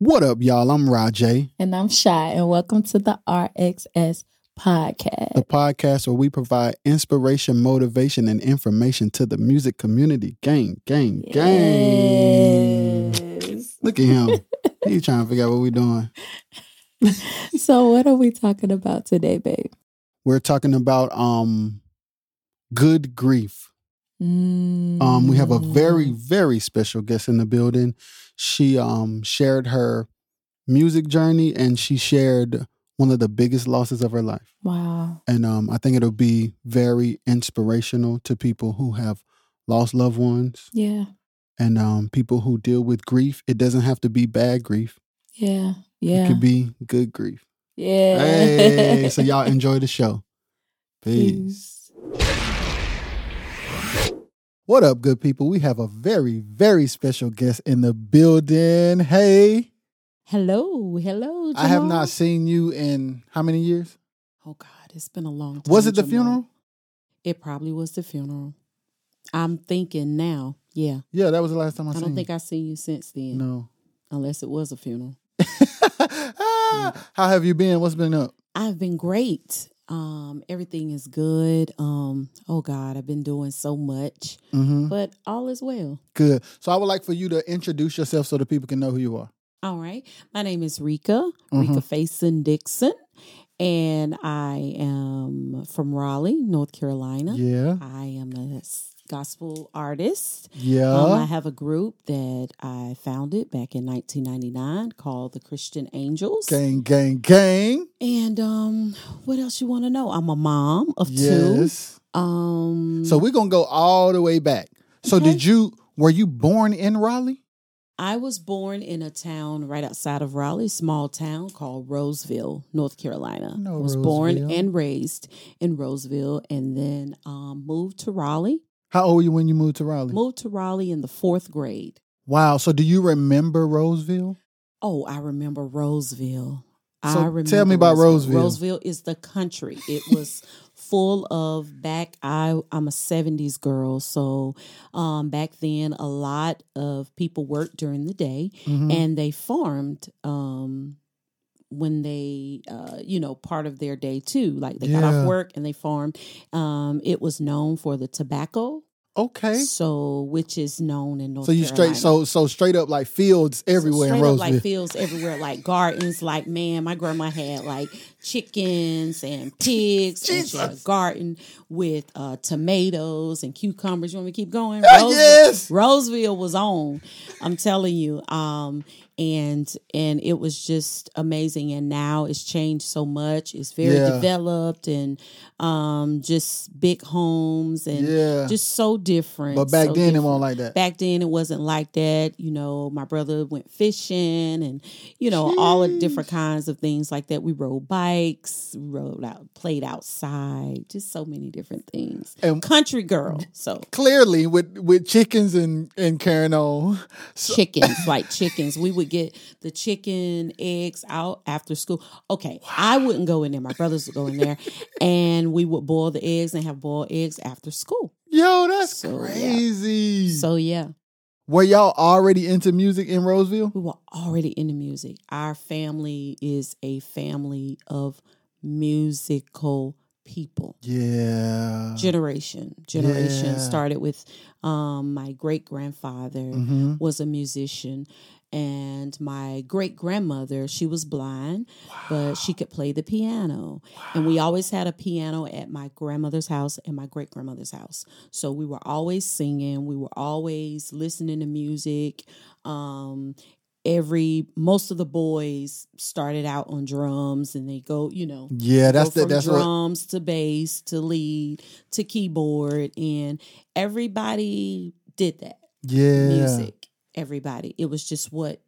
What up, y'all? I'm Rajay. And I'm Shy, and welcome to the RXS podcast. The podcast where we provide inspiration, motivation, and information to the music community. Gang, gang, gang. Yes. Look at him. He's trying to figure out what we're doing. so, what are we talking about today, babe? We're talking about um good grief. Um, we have a very, Mm. very special guest in the building. She um shared her music journey and she shared one of the biggest losses of her life. wow. And um, I think it'll be very inspirational to people who have lost loved ones Yeah, and um, people who deal with grief. It doesn't have to be bad grief. yeah, Yeah. It could be good grief. yeah. Hey, so y'all enjoy the show. Peace. What up, good people? We have a very, very special guest in the building. Hey, Hello, hello. I have not seen you in how many years? Oh God, it's been a long time. Was it the Jamal. funeral? It probably was the funeral. I'm thinking now. Yeah, Yeah, that was the last time I, saw you. I don't think I've seen you since then, No. unless it was a funeral. Ah, How have you been? What's been up? I've been great. Um, everything is good. Um, oh God, I've been doing so much, Mm-hmm. but all is well. Good. So I would like for you to introduce yourself so that people can know who you are. All right. My name is Reka, Mhm. Reka Faison Dickson, and I am from Raleigh, North Carolina. Yeah. I am a gospel artist. Yeah. Um, I have a group that I founded back in 1999 called the Christian Angels. gang, gang, gang. And um, what else you want to know? I'm a mom of Yes. two. Um, So we're gonna go all the way back. So Okay. did you were you born in Raleigh? I was born in a town right outside of Raleigh, small town called Rolesville, North Carolina. I I was born and raised in Rolesville, and then um, moved to Raleigh. How old were you when you moved to Raleigh? Moved to Raleigh in the fourth grade. Wow. So do you remember Rolesville? Oh, I remember Rolesville. So I remember tell me about Rolesville. Rolesville is the country. It was full of back. I I'm a '70s girl, so um, back then a lot of people worked during the day, Mhm. and they farmed. Um, when they, uh, you know, part of their day too, like they got off work and they farmed. Um, it was known for the tobacco, Okay. so which is known in North. So you Carolina. straight so so straight up like fields everywhere in Straight up, Rolesville. like fields everywhere, like gardens. Like man, my grandma had like chickens and pigs, and she had a garden with uh, tomatoes and cucumbers. You want me to keep going? Rolesville, yes. Rolesville was on. I'm telling you. Um, and and it was just amazing. And now it's changed so much. It's very Yeah. developed and um, just big homes and Yeah. just so different. But back so then it wasn't like that. back then it wasn't like that you know my brother went fishing and you know all the different kinds of things like that we rode bikes rode out played outside just so many different things And- country girl so Clearly with with chickens and and carrying on. So- chickens like chickens we would get the chicken eggs out after school okay i wouldn't go in there my brothers would go in there and we would boil the eggs and have boiled eggs after school Yo, that's So, yeah. crazy. so yeah were y'all already into music in Rolesville? we were already into music. Our family is a family of musical people. Yeah. Generation, generation Yeah. started with um, my great grandfather hmm was a musician, and my great grandmother she was blind, but she could play the piano. And we always had a piano at my grandmother's house and my great grandmother's house. So we were always singing, we were always listening to music. Um, every most of the boys started out on drums and they go, you know, Yeah, that's the that's what drums to bass to lead to keyboard and everybody did that yeah. music everybody it was just what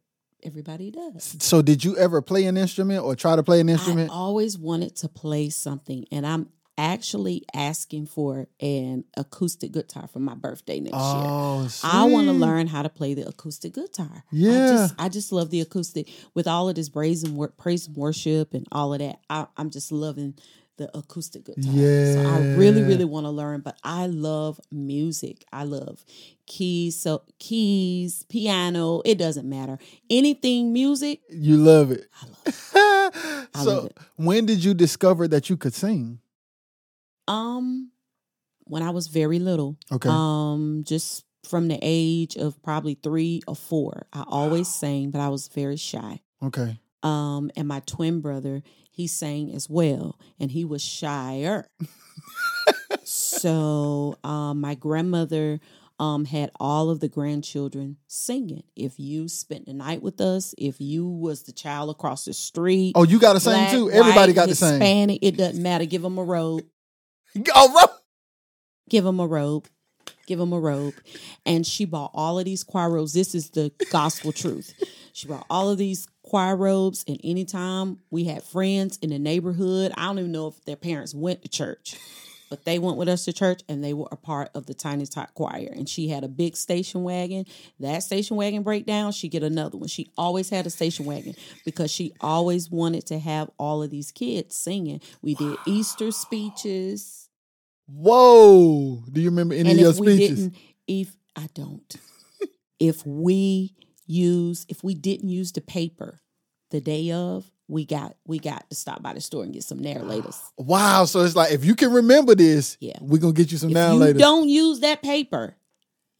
everybody does So did you ever play an instrument or try to play an instrument? I always wanted to play something, and I'm actually asking for an acoustic guitar for my birthday next year. Oh, I want to learn how to play the acoustic guitar. I Yeah. just, I just love the acoustic with all of this praise and, wor- praise and worship and all of that. I, I'm just loving the acoustic guitar. So I really, really want to learn, but I love music. I love keys, so keys, piano, it doesn't matter. Anything music, You love it. I love. it. I so love it. when did you discover that you could sing? Um when I was very little. Okay. Um just from the age of probably 3 or 4. I always sang, but I was very shy. okay. Um and my twin brother, he sang as well and he was shyer. so, um my grandmother um, had all of the grandchildren singing. If you spent the night with us, if you was the child across the street, Oh, you got to sing too. Everybody white, got to sing. Hispanic, it doesn't matter. Give them a robe. Oh, bro. Give them a robe. Give them a robe. And she bought all of these choir robes. This is the gospel truth. She bought all of these choir robes. And anytime we had friends in the neighborhood, I don't even know if their parents went to church, but they went with us to church and they were a part of the Tiny Tot Choir. And she had a big station wagon. That station wagon breakdown, she get another one. She always had a station wagon because she always wanted to have all of these kids singing. We did Easter speeches. Whoa. Do you remember any and of your speeches? if I don't, if we use, if we didn't use the paper the day of, we got we got to stop by the store and get some narrators. Wow. So it's like if you can remember this, Yeah. we're gonna get you some If now you later. don't use that paper,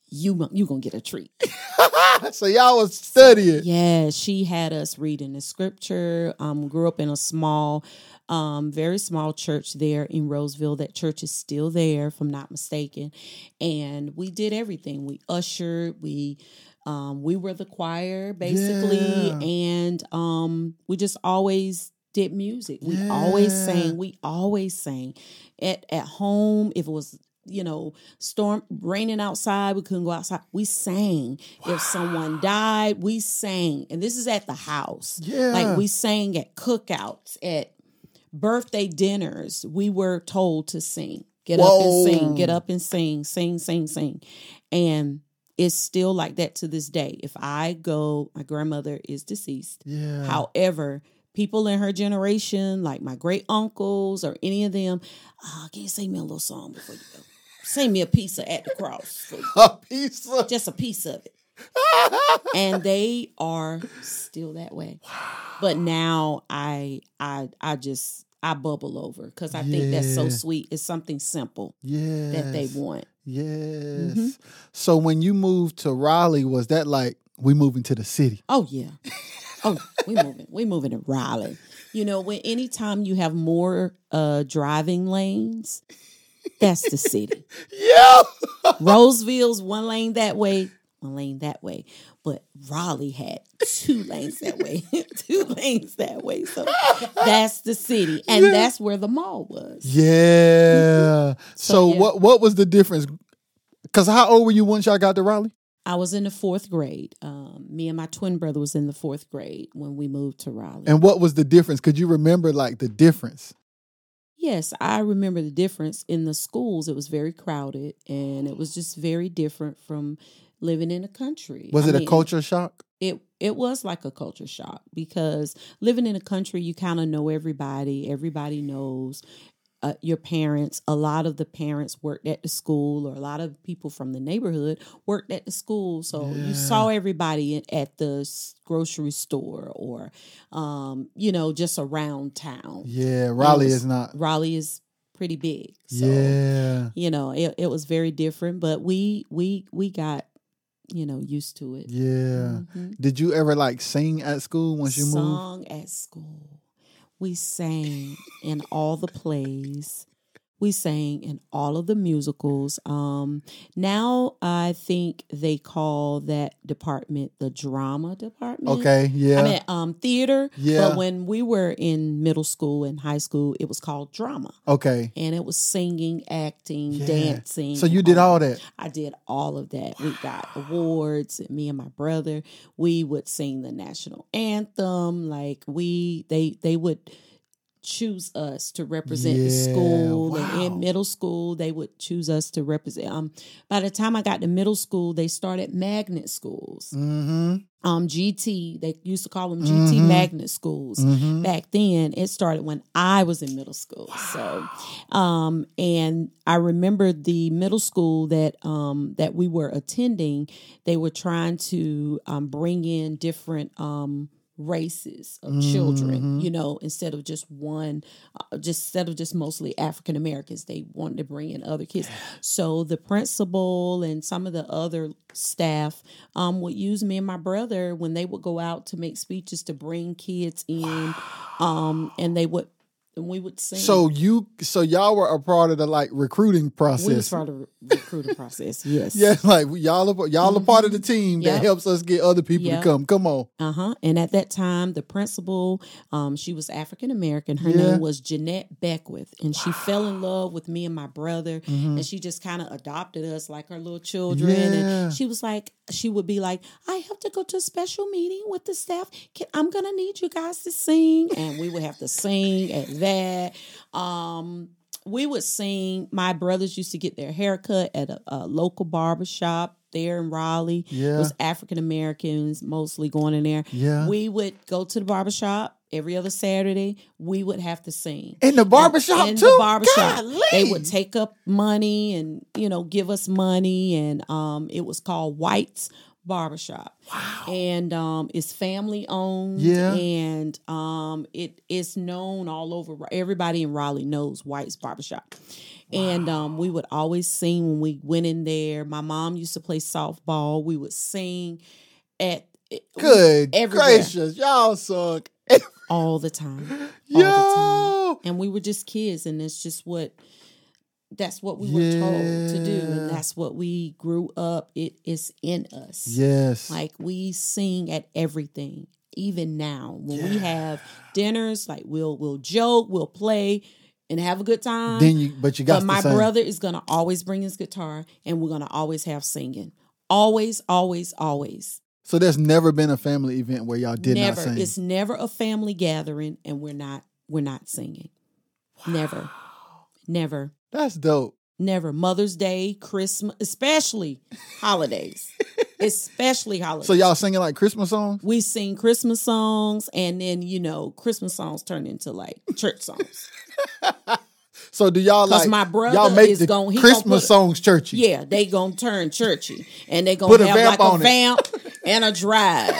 you you gonna get a treat. so y'all was studying. Yeah, she had us reading the scripture. Um, grew up in a small, um, very small church there in Rolesville. That church is still there, if I'm not mistaken. And we did everything. We ushered. We um, we were the choir basically, Yeah. and um, we just always did music. We always sang. We always sang. At at home. If it was you know storm raining outside we couldn't go outside. We sang. If someone died we sang. And this is at the house. Yeah. like we sang at cookouts at birthday dinners. We were told to sing. Get up and sing. Get up and sing. Sing sing sing. And it's still like that to this day if i go my grandmother is deceased yeah. However, people in her generation, like my great uncles or any of them, oh, can you sing me a little song before you go? Sing me a piece of At the Cross, a piece of just a piece of it. And they are still that way. But now I I I just I bubble over because I think that's so sweet. It's something simple yes. that they want. Yes. Mm-hmm. So when you moved to Raleigh, was that like we moving to the city? Oh yeah. Oh, we moving. We moving to Raleigh. You know, when anytime you have more uh driving lanes, that's the city. Yeah. Rolesville's one lane that way, one lane that way. But Raleigh had two lanes that way, two lanes that way. So that's the city. And Yeah. that's where the mall was. Yeah. So, So, yeah. what what was the difference? Because how old were you once y'all got to Raleigh? I was in the fourth grade. Um, me and my twin brother was in the fourth grade when we moved to Raleigh. And what was the difference? Could you remember like the difference? Yes, I remember the difference in the schools. It was very crowded and it was just very different from living in a country. Was I it a culture shock? It it was like a culture shock because living in a country, you kind of know everybody. Everybody knows uh, your parents. A lot of the parents worked at the school, or a lot of people from the neighborhood worked at the school. So Yeah. you saw everybody in, at the grocery store, or um, you know, just around town. Yeah, Raleigh was- is not. Raleigh is pretty big. So, yeah. you know, it, it was very different, but we we we got you know used to it. Yeah. Mhm. Did you ever like sing at school once you moved? Song at school. We sang in all the plays. We sang in all of the musicals. Um, now I think they call that department the drama department. Okay, yeah. I mean, um, theater. Yeah. But when we were in middle school and high school, it was called drama, okay. and it was singing, acting, Yeah. dancing. So you did all that. I did all of that. We got awards. Me and my brother, we would sing the national anthem. Like we, they, they would choose us to represent the Yeah, school and in middle school they would choose us to represent um by the time i got to middle school they started magnet schools Mm-hmm. um gt they used to call them gt Mhm. magnet schools Mm-hmm. back then it started when i was in middle school so um and i remember the middle school that um that we were attending they were trying to um bring in different um races of children Mhm. you know instead of just one uh, just instead of just mostly african americans they wanted to bring in other kids. So the principal and some of the other staff um, would use me and my brother when they would go out to make speeches to bring kids in um, and they would and we would sing So you, so y'all were a part of the like recruiting process. we was part of the recruiting process yes Yeah, like y'all, are, y'all are part of the team that helps us get other people Yep. to come. Come on. Uh huh. And at that time, the principal, um, she was African American. Her Yeah. name was Jeanette Beckwith, and she fell in love with me and my brother, Mhm. and she just kind of adopted us like her little children. Yeah. And she was like, she would be like, "I have to go to a special meeting with the staff. Can, I'm gonna need you guys to sing," and we would have to sing at that. Um, we would sing. My brothers used to get their haircut at a, a local barber shop there in Raleigh. It was African Americans mostly going in there. yeah. We would go to the barbershop every other Saturday. We would have to sing. in the barbershop in too. the barbershop. Golly. They would take up money and, you know, give us money. And um, it was called White's Barbershop. Wow. And um, it's family owned. Yeah. And um, it is known all over. Everybody in Raleigh knows White's Barbershop. And um, we would always sing when we went in there. My mom used to play softball. We would sing at Good everywhere. gracious, y'all suck. All the time. All the Yo, And we were just kids, and it's just what that's what we were told to do, and that's what we grew up. It is in us. yes, Like we sing at everything, even now when we have dinners. Like we'll we'll joke, we'll play, and have a good time. then you, but you got but my brother is gonna always bring his guitar, and we're gonna always have singing. Always, always, always. So there's never been a family event where y'all did never. not sing. It's never a family gathering, and we're not we're not singing. Never, never. That's dope. Never. Mother's Day, Christmas, especially holidays. especially holidays. So y'all singing like Christmas songs? we sing Christmas songs and then, you know, Christmas songs turn into like church songs. So do y'all like my brother y'all make is the gonna Christmas put, songs churchy? Yeah, they gonna turn churchy. And they gonna a have vamp like a it. vamp and a drive.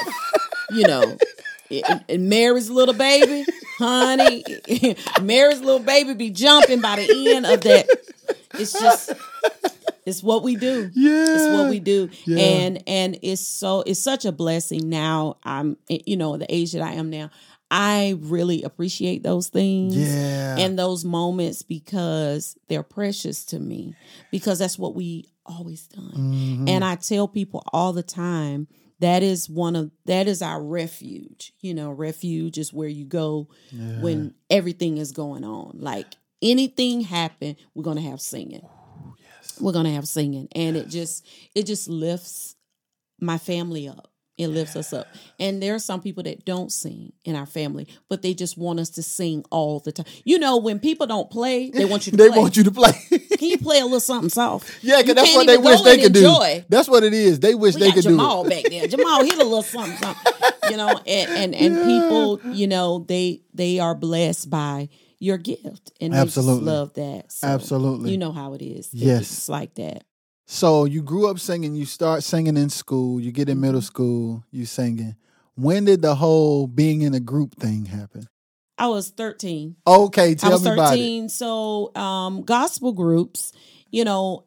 You know. And- and Mary's little baby, honey, Mary's little baby be jumping by the end of that. It's just, it's what we do. Yeah. It's what we do. Yeah. And and it's so it's such a blessing now. I'm you know, the age that I am now. I really appreciate those things Yeah. and those moments because they're precious to me because that's what we always done. Mhm. And I tell people all the time that is one of that is our refuge. You know, refuge is where you go Yeah. when everything is going on. Like anything happen, we're gonna have singing. We're gonna have singing, and it just it just lifts my family up. It lifts us up. And there are some people that don't sing in our family, but they just want us to sing all the time. You know, when people don't play, they want you to they play. want you to play. Can you play a little something soft? yeah, because that's what they wish they could enjoy. do. That's what it is. They wish we they could Jamal do back there. Jamal hit a little something, something. You know, and and, and people, you know, they they are blessed by your gift, and Absolutely. love that. So, Absolutely. you know how it is. Yes. it's like that. So you grew up singing. You start singing in school. You get in Mm-hmm. middle school. You singing. When did the whole being in a group thing happen? I was thirteen. Okay, tell I was me about it. 13. So, um, gospel groups, you know,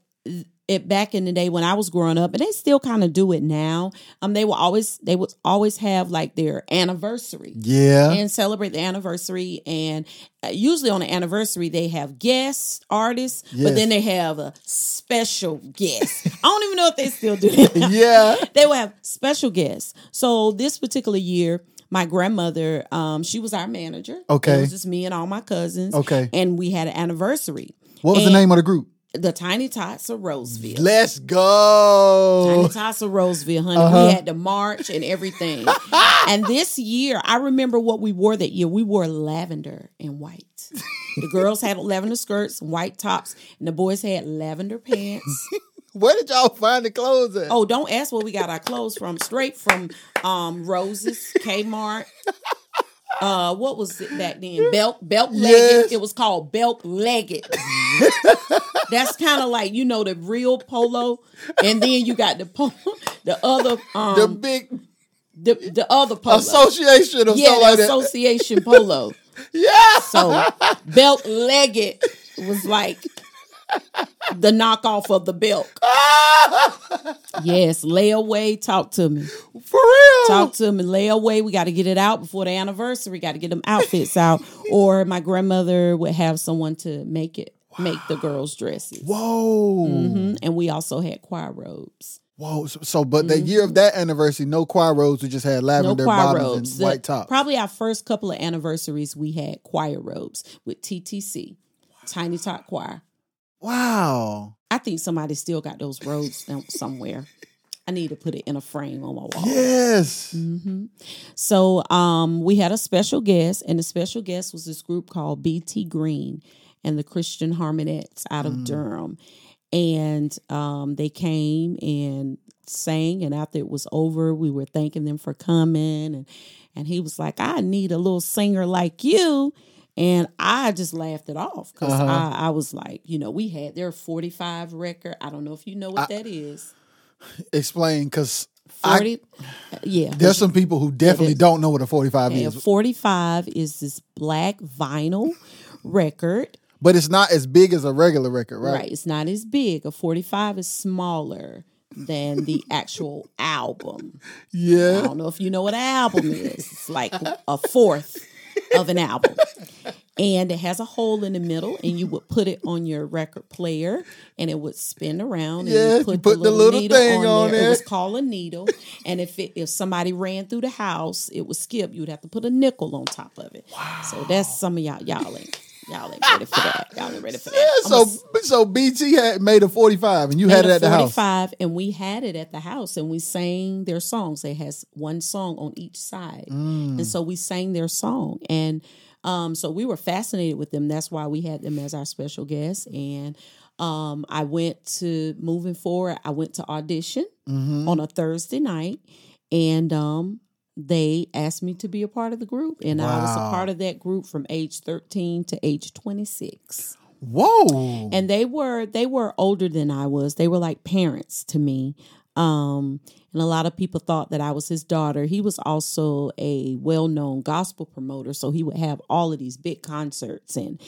it back in the day when I was growing up, and they still kind of do it now. Um, they will always they would always have like their anniversary Yeah. and celebrate the anniversary. And uh, usually on the anniversary they have guest artists, Yes. but then they have a special guest. I don't even know if they still do that. yeah. they will have special guests. So this particular year, my grandmother, um, she was our manager. Okay. it was just me and all my cousins. Okay. and we had an anniversary. What was the name of the group? The Tiny Tots of Rolesville. Let's go. Tiny Tots of Rolesville, honey. Uh-huh. We had to march and everything. and this year, I remember what we wore that year. We wore lavender and white. The girls had lavender skirts and white tops, and the boys had lavender pants. Where did y'all find the clothes at? Oh, don't ask where we got our clothes from. Straight from um Roses, Kmart. Uh, what was it back then? Belt, belt legged. Yes. It was called belt legged. That's kind of like you know the real polo, and then you got the polo, the other um the big the the other polo. association or yeah, something like association polo. yeah. So belt legged was like the knockoff of the belt. Yes, lay away. Talk to me. For real. Talk to me. Lay away. We got to get it out before the anniversary. Got to get them outfits out. Or my grandmother would have someone to make it, make the girls' dresses. Whoa. Mhm. And we also had choir robes. Whoa. So, so but the year of that anniversary, no choir robes, we just had No lavender choir bottoms robes. and The- white tops. Probably our first couple of anniversaries, we had choir robes with TTC, Tiny Tot Choir. Wow. I think somebody still got those robes somewhere. I need to put it in a frame on my wall. Yes. hmm So um, we had a special guest, and the special guest was this group called BT Green and the Christian Harmonettes out of Mm. Durham. And um, they came and sang, and after it was over, we were thanking them for coming. And, and he was like, I need a little singer like you. And I just laughed it off because Uh-huh. I, I was like, you know, we had their 45 record. I don't know if you know what I- that is. Explain, because I- 40, yeah. there's some people who definitely don't know what a 45 Okay, a is, 45 is this black vinyl record. but it's not as big as a regular record, Right. right? It's not as big. A 45 is smaller than the actual album. Yeah i don't know if you know what an album is. It's like a fourth of an album. And it has a hole in the middle, and you would put it on your record player, and it would spin around. And Yes, you put, put the the little, little needle thing on, there. It there. was called a needle, and if it, if somebody ran through the house, it would skip. You would have to put a nickel on top of it. Wow. So that's some of y'all. Y'all ain't y'all ain't ready for that. Y'all ain't ready for that. Yeah, so so BT had made a 45 and you had it a at the house. 45 and we had it at the house and we sang their songs it has one song on each side Mm. and so we sang their song and um, so we were fascinated with them that's why we had them as our special guests and um, i went to moving forward i went to audition Mhm. on a thursday night and um, they asked me to be a part of the group and i was a part of that group from age 13 to age 26 Whoa. and they were they were older than I was. They were like parents to me. Um, and a lot of people thought that I was his daughter. He was also a well-known gospel promoter, so he would have all of these big concerts and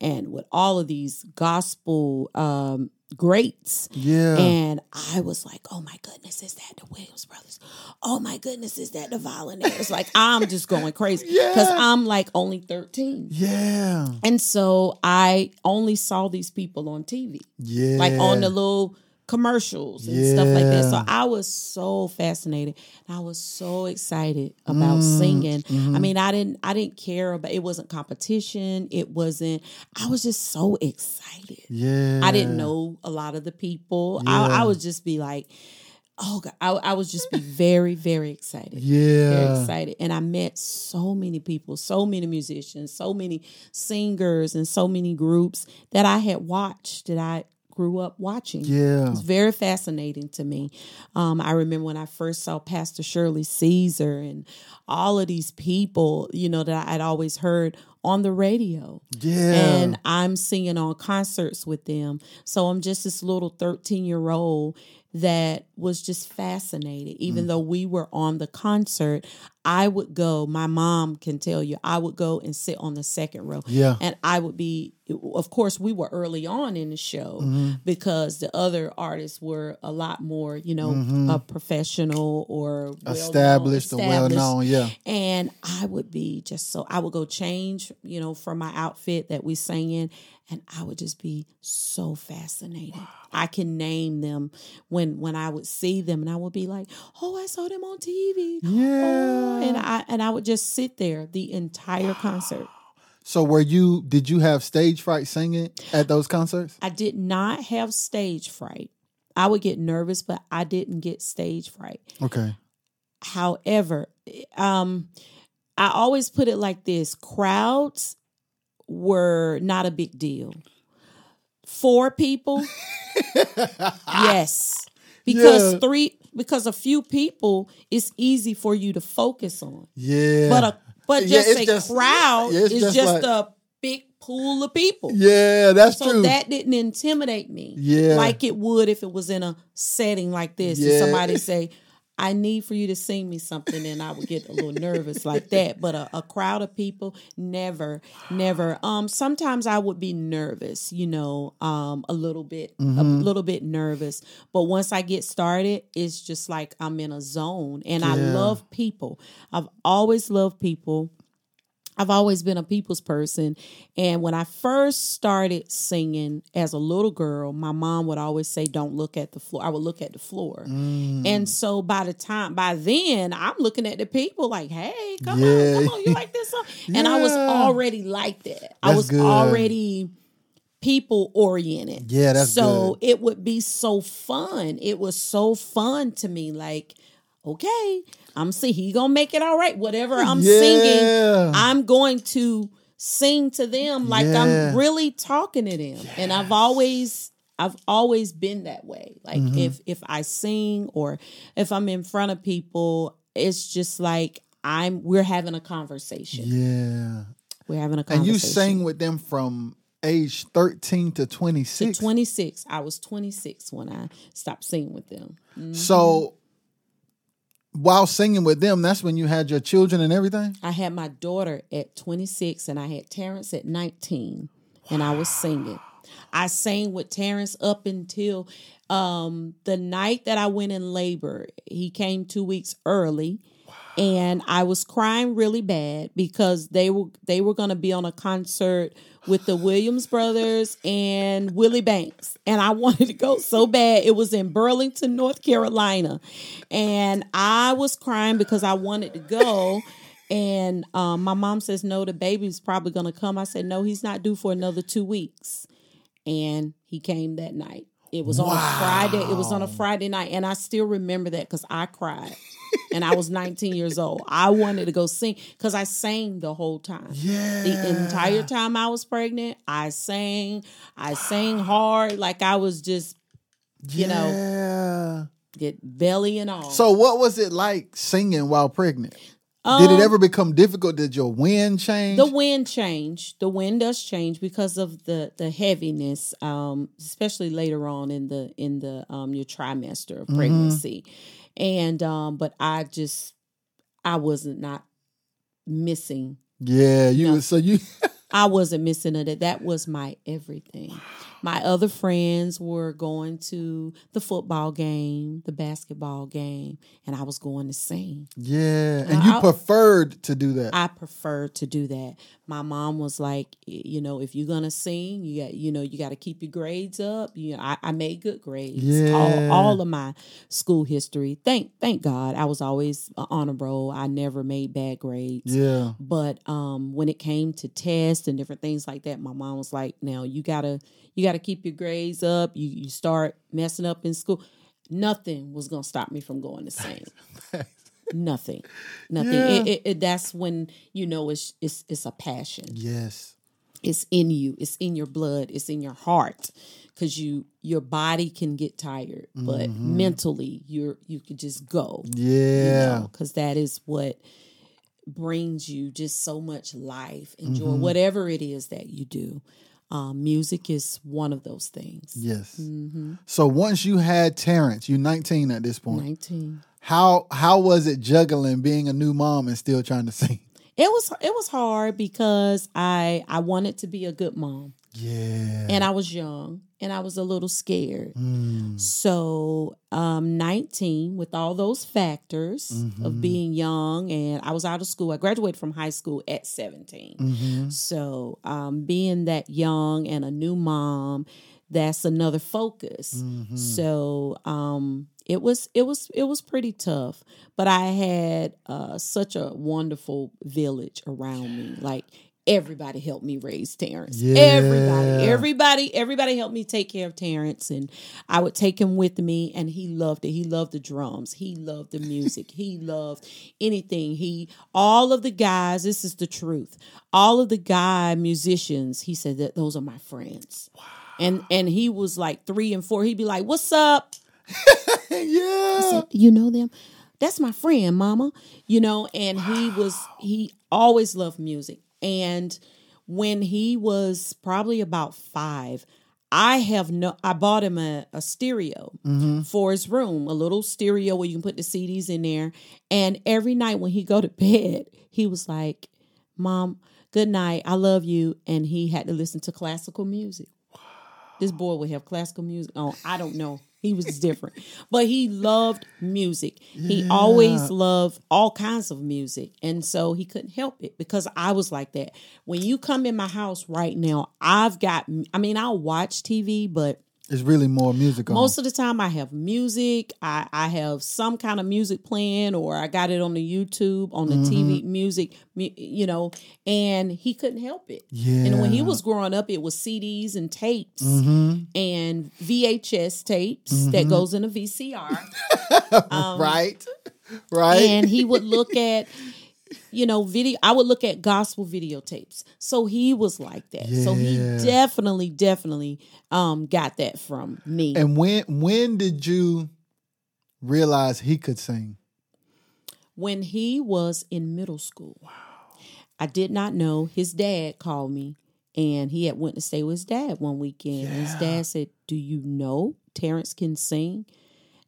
and with all of these gospel um greats. yeah. And I was like, oh my goodness, is that the Williams brothers? Oh my goodness, is that the Volunteers? like, I'm just going crazy because Yeah. I'm like only 13. yeah. And so I only saw these people on TV, Yeah. like on the little commercials and stuff like that. So I was so fascinated. I was so excited about Mm, singing. I mhm. mean, I didn't I didn't care about it wasn't competition. It wasn't I was just so excited. Yeah. I didn't know a lot of the people. Yeah. I, I would just be like, oh God, I, I would just be very, very excited very Yeah. excited. And I met so many people, so many musicians, so many singers, and so many groups that I had watched that I grew up watching. Yeah. It's very fascinating to me. Um, I remember when I first saw Pastor Shirley Caesar and all of these people, you know, that I'd always heard on the radio. Yeah. And I'm singing on concerts with them. So I'm just this little 13 year old that was just fascinated. Even though we were on the concert, I would go, my mom can tell you, I would go and sit on the second row. yeah. And I would be, of course, we were early on in the show Mhm. because the other artists were a lot more, you know, Mhm. a professional or well-known, established or well established. known. Yeah. And I would be just so I would go change, you know, for my outfit that we sang in, and I would just be so fascinated. I can name them when when I would see them, and I would be like, "Oh, I saw them on TV." Yeah. Oh, and I and I would just sit there the entire concert. So were you? Did you have stage fright singing at those concerts? I did not have stage fright. I would get nervous, but I didn't get stage fright. Okay. However, um, I always put it like this: crowds were not a big deal. Four people, yes, because Yeah. three, because a few people, it's easy for you to focus on. Yeah. But a but just it's a just- crowd yeah, is just just, like- a big pool of people. yeah, that's So true. that didn't intimidate me. Yeah. Like it would if it was in a setting like this. Yeah. And somebody say, I need for you to sing me something, and I would get a little nervous like that. But a, a crowd of people, never, never. Um, sometimes I would be nervous, you know, um, a little bit, a Mm-hmm. little bit nervous. But once I get started, it's just like I'm in a zone, and I love people. I've always loved people. I've always been a people's person. And when I first started singing as a little girl, my mom would always say, Don't look at the floor. I would look at the floor. Mm. And so by the time, by then, I'm looking at the people like, Hey, come Yeah. on, come on, you like this song? And I was already like that. I was good. already people oriented. Yeah, that's so good. it would be so fun. It was so fun to me. Like, okay, I'm see he gonna make it all right. Whatever I'm singing, I'm going to sing to them like Yeah. I'm really talking to them. And I've always I've always been that way. Like Mm-hmm. if if I sing or if I'm in front of people, it's just like I'm we're having a conversation. yeah. We're having a And conversation. you sang with them from age 13 to 26. 26. I was 26 when I stopped singing with them. So while singing with them, that's when you had your children and everything? I had my daughter at 26 and I had Terrence at 19 and I was singing. I sang with Terrence up until um, the night that I went in labor. He came two weeks early. And I was crying really bad because they were they were going to be on a concert with the Williams brothers and Willie Banks, and I wanted to go so bad. It was in Burlington, North Carolina, and I was crying because I wanted to go. And um, my mom says, No, the baby's probably going to come. I said, No, he's not due for another two weeks. And he came that night. It was on a Friday. It was on a Friday night. And I still remember that because I cried. And I was 19 years old. I wanted to go sing because I sang the whole time. Yeah. The entire time I was pregnant, I sang. I sang hard. Like I was just you know, get belly and all. So what was it like singing while pregnant? Did Um, it ever become difficult? Did your wind change? The wind changed. The wind does change because of the the heaviness, um, especially later on in the in the um your trimester of pregnancy, and um, but I just I wasn't not missing. yeah, you No. so you I wasn't missing it. That was my everything. My other friends were going to the football game, the basketball game, and I was going to sing. Yeah. And Now, you I- preferred to do that. I preferred to do that. My mom was like, you know, if you're gonna sing, you got, you know, you got to keep your grades up. You know, I, I made good grades. Yeah. All, all of my school history. Thank, thank God, I was always an honor roll. I never made bad grades. yeah. But um, when it came to tests and different things like that, my mom was like, "Now you gotta, you gotta keep your grades up. You you start messing up in school. Nothing was gonna stop me from going to sing. Nothing, nothing. Yeah. It, it, it, that's when you know it's it's it's a passion. Yes. It's in you. It's in your blood. It's in your heart. Because you your body can get tired, but mentally you're you could just go Yeah. because that is what brings you just so much life and joy Mm-hmm. whatever it is that you do um, music is one of those things Yes. Mm-hmm. So once you had Terrence, you're 19 at this point. 19 How how was it juggling being a new mom and still trying to sing? it was it was hard because i i wanted to be a good mom Yeah. and i was young and i was a little scared Mm. So, um, 19, with all those factors Mm-hmm. of being young, and I was out of school. I graduated from high school at 17. Mm-hmm. So, um, being that young and a new mom, that's another focus. Mm-hmm. So, um, it was it was it was pretty tough, but I had uh, such a wonderful village around me. Like everybody helped me raise Terrence. Yeah. Everybody, everybody, everybody helped me take care of Terrence. And I would take him with me and he loved it. He loved the drums. He loved the music. he loved anything. He all of the guys, this is the truth. All of the guy musicians, he said that those are my friends. Wow. And and he was like three and four. He'd be like, What's up? yeah. said, you know them? That's my friend, Mama." You know, and he was he always loved music. And when he was probably about five, I have no. I bought him a, a stereo mm-hmm. for his room, a little stereo where you can put the CDs in there. And every night when he go to bed, he was like, "Mom, good night. I love you." And he had to listen to classical music. This boy would have classical music on. I don't know. He was different, but he loved music. He always loved all kinds of music. And so he couldn't help it because I was like that. When you come in my house right now, I've got, I mean, I'll watch TV, but It's really more music on. most of the time I have music. I, I have some kind of music playing, or I got it on the YouTube, on the TV, music, you know, and he couldn't help it. Yeah. And when he was growing up, it was CDs and tapes Mhm. and VHS tapes that goes in a VCR. Um, right. Right. And he would look at, you know, video. I would look at gospel videotapes. So he was like that. So he definitely, definitely um, got that from me. And when when did you realize he could sing? when he was in middle school. Wow. I did not know. His dad called me and he had went to stay with his dad one weekend. And his dad said, Do you know Terrence can sing?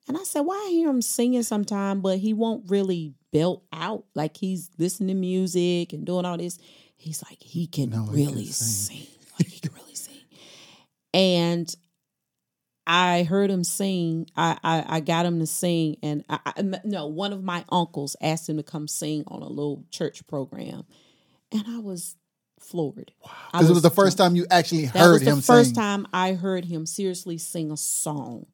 And I said, Well, I hear him singing sometime, but he won't really belt out like he's listening to music and doing all this. He's like, he can No, he can really sing. sing. Like he can really sing. And I heard him sing. I, I, I got him to sing, and I, I, no, one of my uncles asked him to come sing on a little church program, and I was floored. Because it was the first time you actually heard was the him first sing. time I heard him seriously sing a song,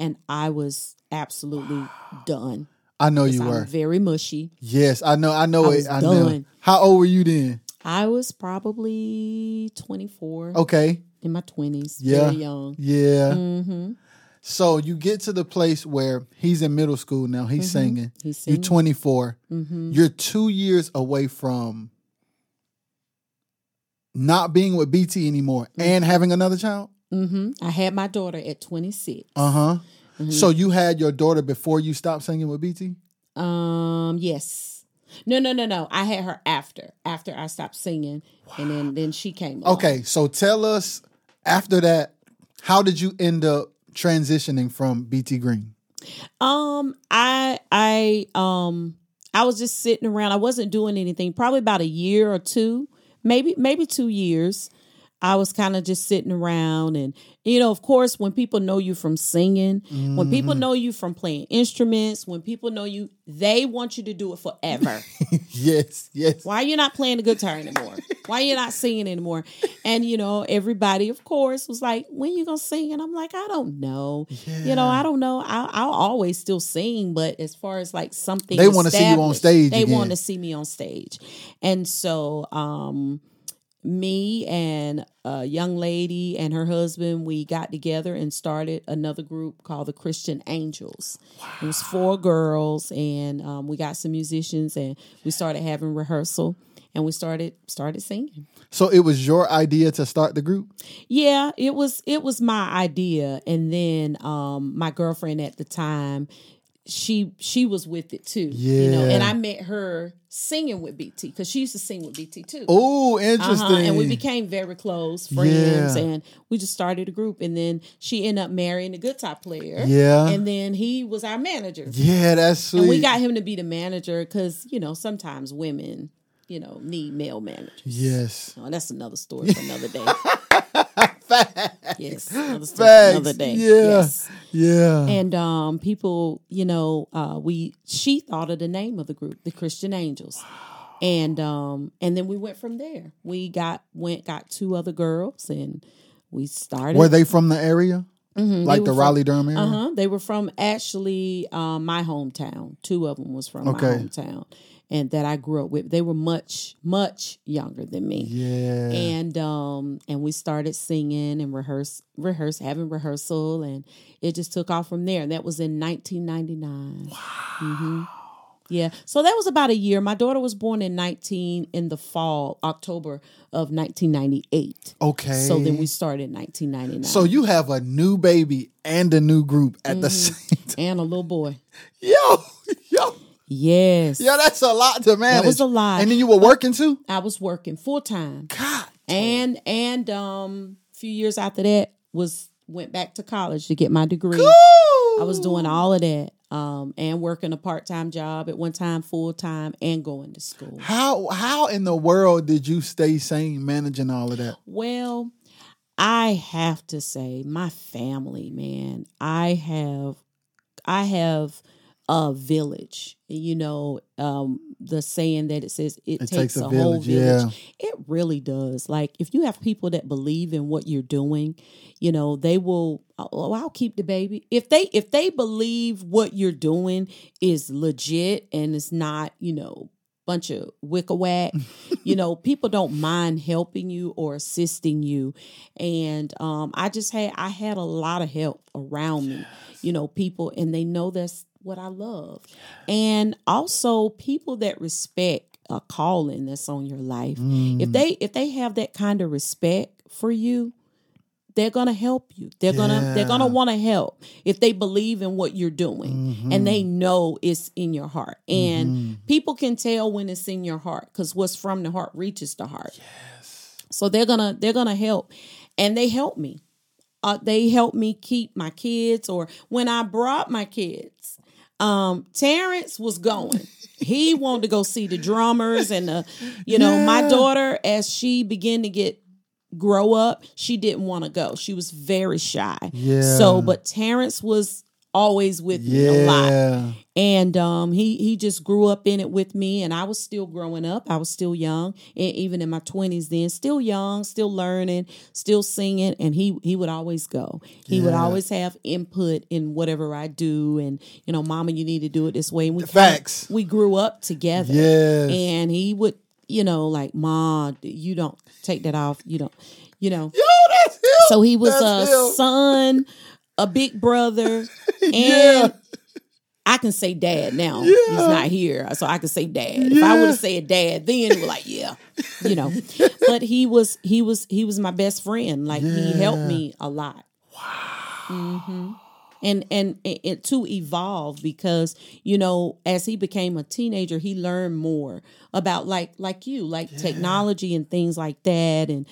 and I was absolutely done. I know you I'm were. very mushy. Yes, I know. I know I it. I know. How old were you then? I was probably 24 Okay. in my 20s, Yeah. very young. Yeah. hmm So you get to the place where he's in middle school now. He's singing. He's singing. You're singing. 24. hmm You're two years away from not being with BT anymore Mm-hmm. and having another child. hmm I had my daughter at 26. Uh huh. Mm-hmm. So you had your daughter before you stopped singing with BT. Um, yes. No, no, no, no. I had her after after I stopped singing, and then then she came. along. Okay, so tell us after that, how did you end up transitioning from BT Green? Um, I I um I was just sitting around. I wasn't doing anything. Probably about a year or two, maybe maybe two years. I was kind of just sitting around, and you know, of course, when people know you from singing, when people Mm-hmm. know you from playing instruments, when people know you, they want you to do it forever. Yes, yes. Why are you not playing the guitar anymore? Why are you not singing anymore? And you know, everybody, of course, was like, "When you gonna sing?" And I'm like, "I don't know. You know, I don't know. I, I'll always still sing, but as far as like something, They wanna see you on stage They want to see me on stage, and so um, me and a young lady and her husband, we got together and started another group called the Christian Angels. It was four girls, and um, we got some musicians, and we started having rehearsal, and we started started singing. So it was your idea to start the group? Yeah, it was it was my idea, and then um, my girlfriend at the time, she she was with it too. you know, and I met her singing with BT because she used to sing with BT too. Oh, interesting. Uh-huh. And we became very close friends, Yeah. and we just started a group. And then she ended up marrying a guitar player. Yeah. and then he was our manager. Yeah, that's sweet. And we got him to be the manager because you know sometimes women, you know, need male managers. Yes. Oh, that's another story for another day. yes, another story Facts. another day. Yeah. Yes. Yeah. And um, people, you know, uh, we she thought of the name of the group, the Christian Angels, and um, and then we went from there. We got went got two other girls, and we started. were they from the area? Mhm, Like the Raleigh Durham area? Uh huh. They were from actually um, my hometown. Two of them was from Okay. my hometown, and that I grew up with. They were much much younger than me. Yeah. And um and we started singing and rehearse rehearse having rehearsal and it just took off from there. And that was in 1999. Wow. hmm Yeah. So that was about a year. My daughter was born in 19 in the fall, October of 1998. okay. So then we started in 1999. So you have a new baby and a new group at the Mm-hmm. same time. and a little boy. Yo, yo, Yes. yo, that's a lot to manage. That was a lot. And then you were working too? I was working full time. God. And and um a few years after that was went back to college to get my degree. Cool. I was doing all of that. Um, and working a part time job at one time, full time, and going to school. How how in the world did you stay sane managing all of that? Well, I have to say, my family, man, I have, I have a village. You know, um, the saying that it says it, It takes, a, whole village, village. It really does. Like if you have people that believe in what you're doing, you know, they will. Oh, I'll keep the baby. If they if they believe what you're doing is legit and it's not, you know, bunch of whack you know, people don't mind helping you or assisting you. And um, I just had I had a lot of help around me, you know, people and they know that's what I love. And also people that respect a calling that's on your life. Mm. If they if they have that kind of respect for you, they're gonna help you. They're gonna they're gonna want to help if they believe in what you're doing and they know it's in your heart. And Mhm. people can tell when it's in your heart because what's from the heart reaches the heart. Yes. So they're gonna they're gonna help, and they help me. Uh, they help me keep my kids. Or when I brought my kids, um, Terrence was going. he wanted to go see the drummers and the, you know, my daughter as she began to get grow up, she didn't want to go. She was very shy. Yeah. So, but Terrence was always with me a lot. And um, he he just grew up in it with me and i was still growing up. I was still young and even in my 20s then still young still learning still singing and he he would always go. He would always have input in whatever i do and you know mama you need to do it this way. And we Facts. we grew up together. Yes. and he would you know like ma you don't take that off. You don't you know. Yo, so he was a son, a big brother, and Yeah. I can say dad now. Yeah. He's not here, so I can say dad. If I would have said dad, then was like, yeah, you know. But he was he was he was my best friend. Like he helped me a lot. hmm And and it, it to evolve because you know as he became a teenager, he learned more about like like you like technology and things like that and.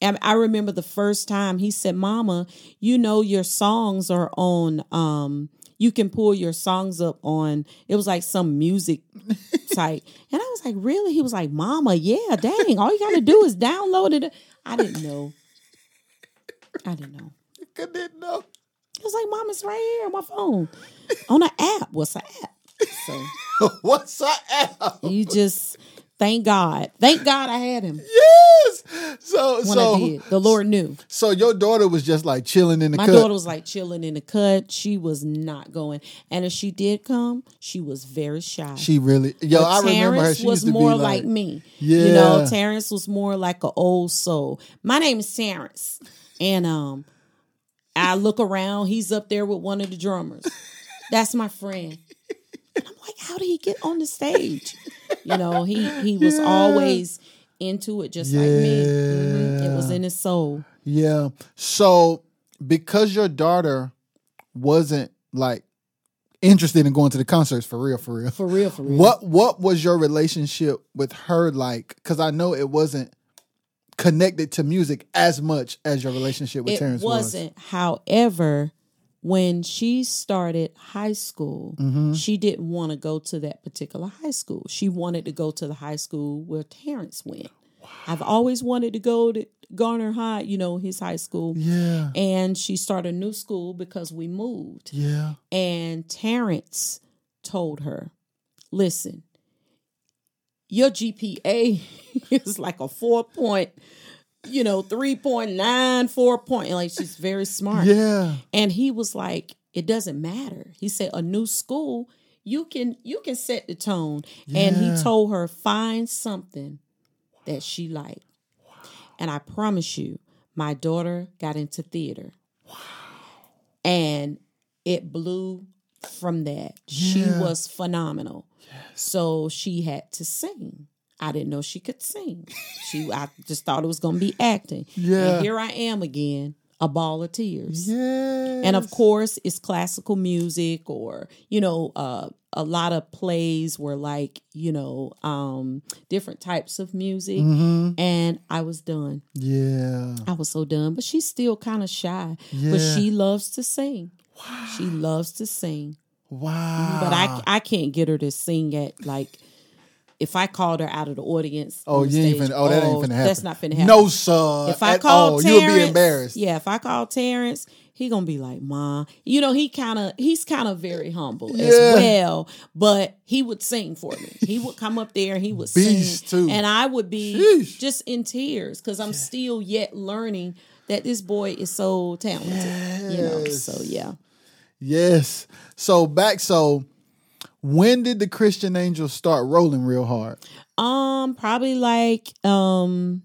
And I remember the first time he said, "Mama, you know your songs are on. Um, you can pull your songs up on. It was like some music site." And I was like, "Really?" He was like, "Mama, yeah, dang. All you got to do is download it." I didn't know. I didn't know. I didn't know. It was like, "Mom, it's right here on my phone, on an app. What's an app?" So What's an app? you just thank God, thank God I had him Yes. So when so I did. The Lord knew. so your daughter was just like chilling in the My cut. daughter was like chilling in the cut. She was not going. And if she did come, she was very shy. she really yo, But I remember her. She was more like, like, me. Yeah. You know. Terrence was more like an old soul. My name is Terrence. And um I look around, he's up there with one of the drummers. That's my friend. And I'm like, how did he get on the stage? You know, he he was Yeah. always into it just like me. Mhm. It was in his soul. Yeah. So because your daughter wasn't like interested in going to the concerts for real, for real. For real, for real. What what was your relationship with her like? Because I know it wasn't connected to music as much as your relationship with it Terrence wasn't. However, when she started high school, was. hmm she didn't want to go to that particular high school. She wanted to go to the high school where Terrence went. I've always wanted to go to Garner High, you know, his high school. Yeah. And she started a new school because we moved. Yeah. And Terrence told her, listen, your GPA is like a four point, you know, 3.94 point. Like she's very smart. Yeah. And he was like, it doesn't matter. He said, a new school, you can you can set the tone. And he told her find something that she liked. And I promise you, my daughter got into theater. Wow. And it blew from that. She was phenomenal. Yes. So she had to sing. I didn't know she could sing. She I just thought it was gonna be acting. Yeah. And here I am again, a ball of tears. Yeah. And of course, it's classical music or, you know, uh, a lot of plays were like, you know, um, different types of music. hmm And I was done. Yeah. I was so done. But she's still kind of shy. Yeah. But she loves to sing. Wow. She loves to sing. Wow. But I I can't get her to sing at like if I called her out of the audience. Oh, the you ain't finna. Oh, that ain't finna happen. That's not finna happen. No, sir. If I call all. Terrence, you'll be embarrassed. Yeah, if I call Terrence, he gonna be like, "Ma," you know, he kind of he's kind of very humble Yeah. as well. But he would sing for me. He would come up there and he would Beast, sing, too. and I would be Sheesh. just in tears because I'm still yet learning that this boy is so talented. You know, so yeah. Yes. So back. So when did the Christian Angels start rolling real hard? Um, probably like um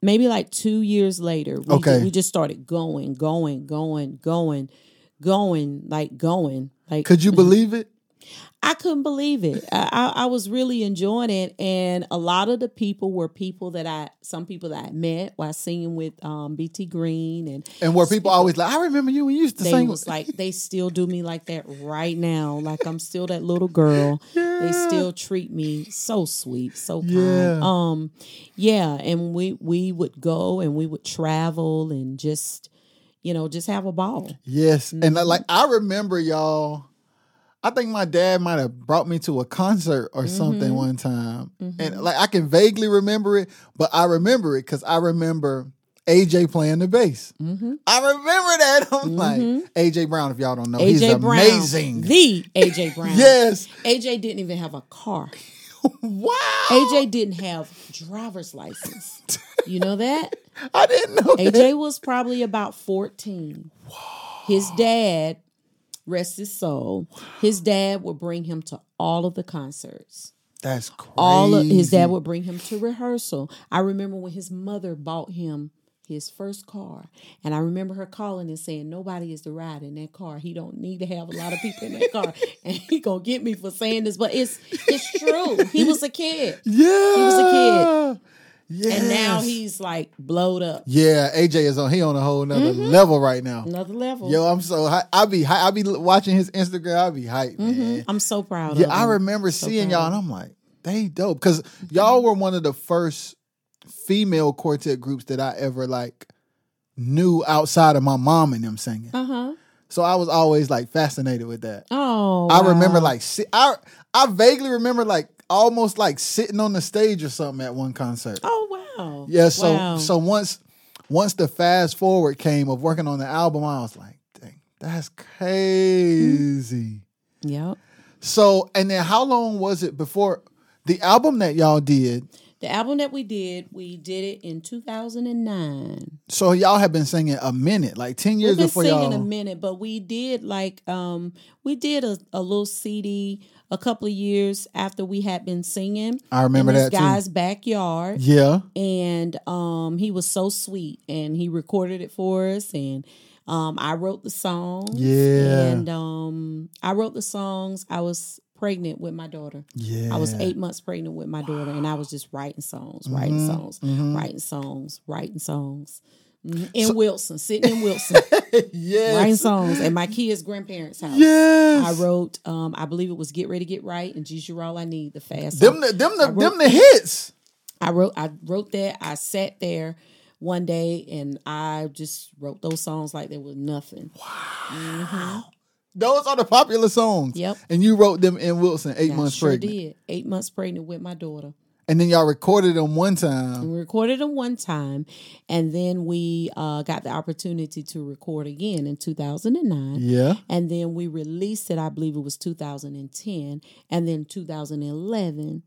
maybe like two years later. We Okay. we just started going, going, going, going, going, like going. Like Could you believe it? I couldn't believe it. I, I, I was really enjoying it, and a lot of the people were people that I, some people that I met while singing with um, BT Green, and And where people always like, I remember you when you used to they sing. was like they still do me like that right now. Like I'm still that little girl. Yeah. They still treat me so sweet, so kind. Yeah. Um, yeah, and we we would go and we would travel and just you know just have a ball. Yes. And Mm-hmm. uh, like I remember y'all. I think my dad might have brought me to a concert or Mm-hmm. something one time. And like I can vaguely remember it, but I remember it because I remember AJ playing the bass. Mm-hmm. I remember that. I'm like, AJ Brown, if y'all don't know, he's AJ Brown, amazing. the AJ Brown. Yes. AJ didn't even have a car. Wow. AJ didn't have driver's license. You know that? I didn't know that. AJ was probably about 14. His dad, rest his soul, his dad would bring him to all of the concerts. That's crazy. All of his dad would bring him to rehearsal. I remember when his mother bought him his first car, and I remember her calling and saying, "Nobody is to ride in that car. He don't need to have a lot of people in that car." And he gonna get me for saying this, but it's it's true. He was a kid, Yeah. He was a kid. Yes. and now he's like blowed up, Yeah, AJ is on he on a whole nother Mm-hmm. level right now. another level. Yo, I'm so hy- I be hy- I be watching his Instagram. I be hyped, man. I'm so proud Yeah, I remember So seeing y'all, and. I'm like, they dope because y'all were one of the first female quartet groups that I ever like knew outside of my mom and them singing. Uh-huh. So I was always like fascinated with that. Oh. I remember like I I vaguely remember like almost like sitting on the stage or something at one concert. Oh wow. Yeah, so Wow. so once once the fast forward came of working on the album, I was like, dang, that's crazy. Yep. So and then how long was it before the album that y'all did? The album that we did, we did it in 2009. So y'all have been singing a minute, like 10 years We've been before singing y'all. a minute, but we did like um we did a, a little CD a couple of years after we had been singing. I remember in this that too. guy's backyard. yeah. and um he was so sweet and he recorded it for us and um I wrote the songs. Yeah. And um I wrote the songs. I was pregnant with my daughter. Yeah. I was eight months pregnant with my daughter, and I was just writing songs, writing Mhm, songs, mhm. writing songs, writing songs. In Wilson, sitting in Wilson, yes. writing songs at my kids' grandparents' house. Yes. I wrote, um, I believe it was "Get Ready, Get Right" and "Jesus, You're All I Need." The fast. them the, them the, wrote- them the hits. I wrote, I wrote that. I sat there one day and I just wrote those songs like there was nothing. Wow. Those are the popular songs. Yep. And you wrote them in Wilson, eight I months sure pregnant. did. Eight months pregnant with my daughter. And then y'all recorded them one time. We recorded them one time, and then we uh, got the opportunity to record again in 2009. Yeah. And then we released it, I believe it was 2010. And then 2011,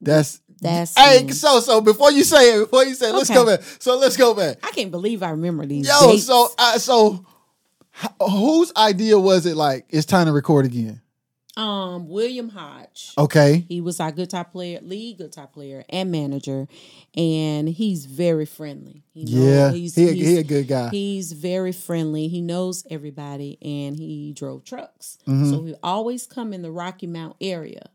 That's that's. Hey, when- so so before you say it, before you say, it, let's go back. So let's go back. I can't believe I remember these. Yo, dates. so uh, so whose idea was it? Like it's time to record again. Um, William Hodge. Okay. He was our good top player, lead top player, and manager, and he's very friendly. He Yeah. he's, he, a- he's- he a good guy. He's very friendly. He knows everybody, and he drove trucks. Mm-hmm. So he always come in the Rocky Mount area,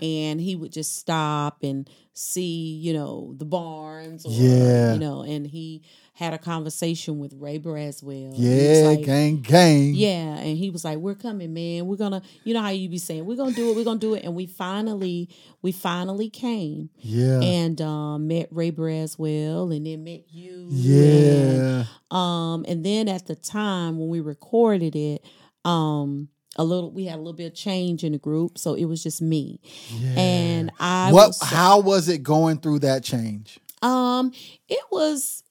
and he would just stop and see, you know, the barns. Or, Yeah. you know, and he had a conversation with Ray Braswell. Yeah, like, gang, gang. yeah, and he was like, "We're coming, man. We're gonna, you know how you be saying, we're gonna do it, we're gonna do it." And we finally, we finally came Yeah. and um, met Ray Braswell, and then met you. yeah. And, um, and then at the time when we recorded it, um, a little, we had a little bit of change in the group, so it was just me, yeah. and I. what? was- How was it going through that change? um, it was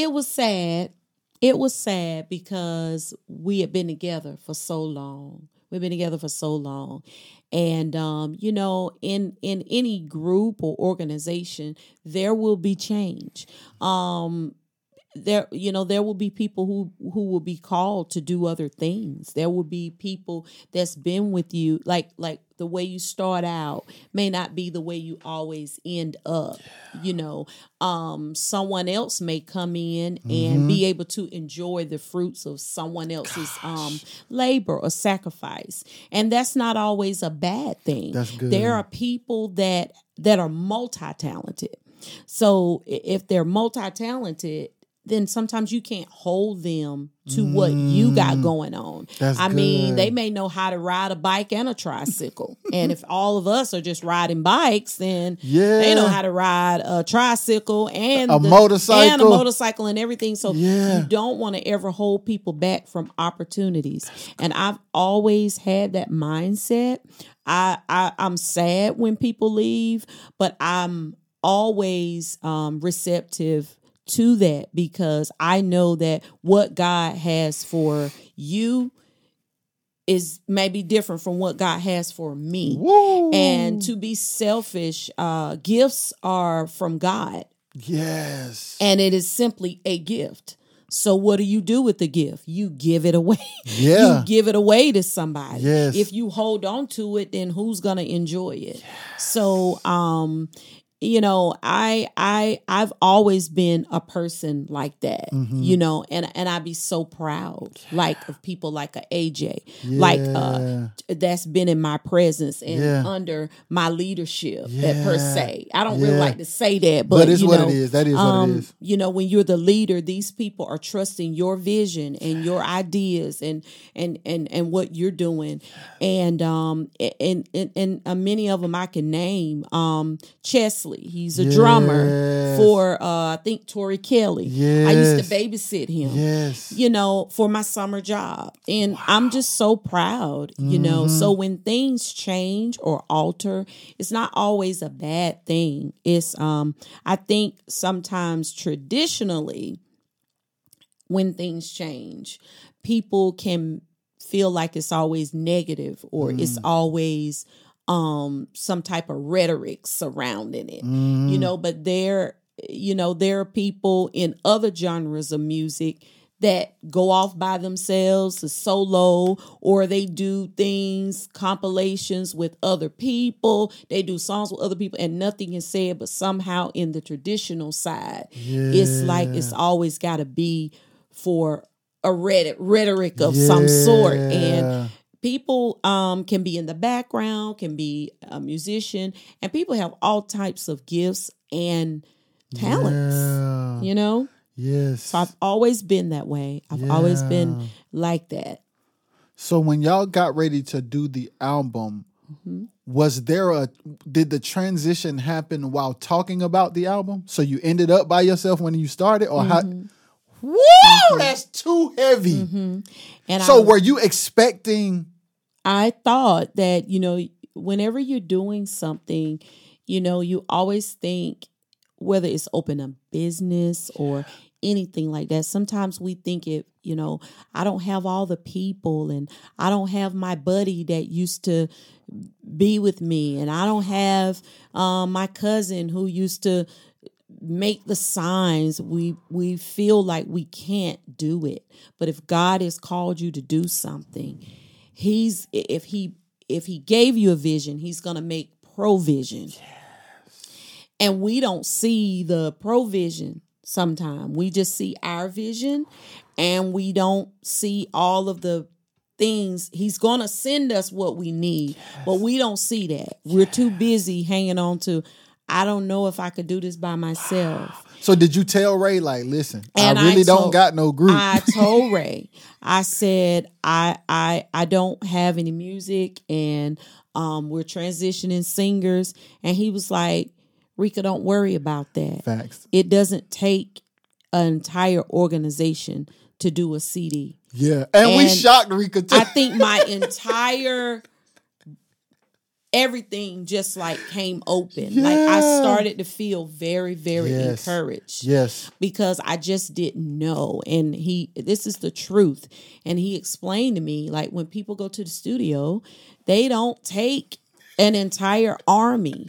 it was sad. It was sad because we had been together for so long. We've been together for so long. And um, you know, in in any group or organization, there will be change. Um there you know there will be people who who will be called to do other things. There will be people that's been with you like like the way you start out may not be the way you always end up you know. Um someone else may come in and be able to enjoy the fruits of someone else's um labor or sacrifice. And that's not always a bad thing. That's good. there are people that that are multi-talented. So if they're multi-talented then sometimes you can't hold them to what you got going on. Mm. I mean, they may know how to ride a bike and a tricycle. and if all of us are just riding bikes, then yeah. they know how to ride a tricycle and A the- motorcycle. and a motorcycle and everything. So Yeah. you don't want to ever hold people back from opportunities. And I've always had that mindset. I, I I'm sad when people leave, but I'm always um, receptive to that because I know that what God has for you is maybe different from what God has for me. Woo. And to be selfish, uh, gifts are from God yes. and it is simply a gift. So what do you do with the gift? You give it away. Yeah. you give it away to somebody. Yes. If you hold on to it, then who's gonna enjoy it? So um you know i i i've always been a person like that Mm-hmm. you know and and i'd be so proud like of people like a aj like uh that's been in my presence and Yeah. under my leadership that per se i don't really like to say that but, But it's you what it is. That is what um, it is. you know when you're the leader these people are trusting your vision and your ideas and and and and what you're doing and um and and, and uh, many of them i can name um chesley he's a drummer for uh i think tori kelly i used to babysit him Yes. you know, for my summer job. And I'm just so proud, you know. Mm-hmm. So when things change or alter, it's not always a bad thing. It's um I think sometimes traditionally when things change, people can feel like it's always negative or it's Mm. always um some type of rhetoric surrounding it Mm-hmm. you know but there you know there are people in other genres of music that go off by themselves a solo or they do things compilations with other people. They do songs with other people and nothing is said but somehow in the traditional side it's like it's always got to be for a rhetoric, rhetoric of some sort. And people um can be in the background can be a musician and people have all types of gifts and talents Yeah. you know Yes. so i've always been that way i've always been like that So when y'all got ready to do the album, Mm-hmm. was there a did the transition happen while talking about the album? So you ended up by yourself when you started, or how? Mm-hmm. Whoa, that's too heavy. and So were you expecting? I thought that you know whenever you're doing something you know you always think whether it's open a business or anything like that. Sometimes we think it you know i don't have all the people and i don't have my buddy that used to be with me and i don't have um, my cousin who used to make the signs. We we feel like we can't do it. But if god has called you to do something he's if he if he gave you a vision, he's going to make provision. And we don't see the provision sometime. We just see our vision and we don't see all of the things he's going to send us what we need, but we don't see that. We're too busy hanging on to I don't know if I could do this by myself. So did you tell Ray like, listen, And I really I don't got no group? I told Ray, I said, I I I don't have any music and um we're transitioning singers. And he was like, Reka, don't worry about that. Facts. It doesn't take an entire organization to do a CD. Yeah, and, we shocked Reka too. I think my entire everything just like came open. Like I started to feel very, very Yes. encouraged yes, because I just didn't know. And he, this is the truth. And he explained to me like when people go to the studio, they don't take an entire army.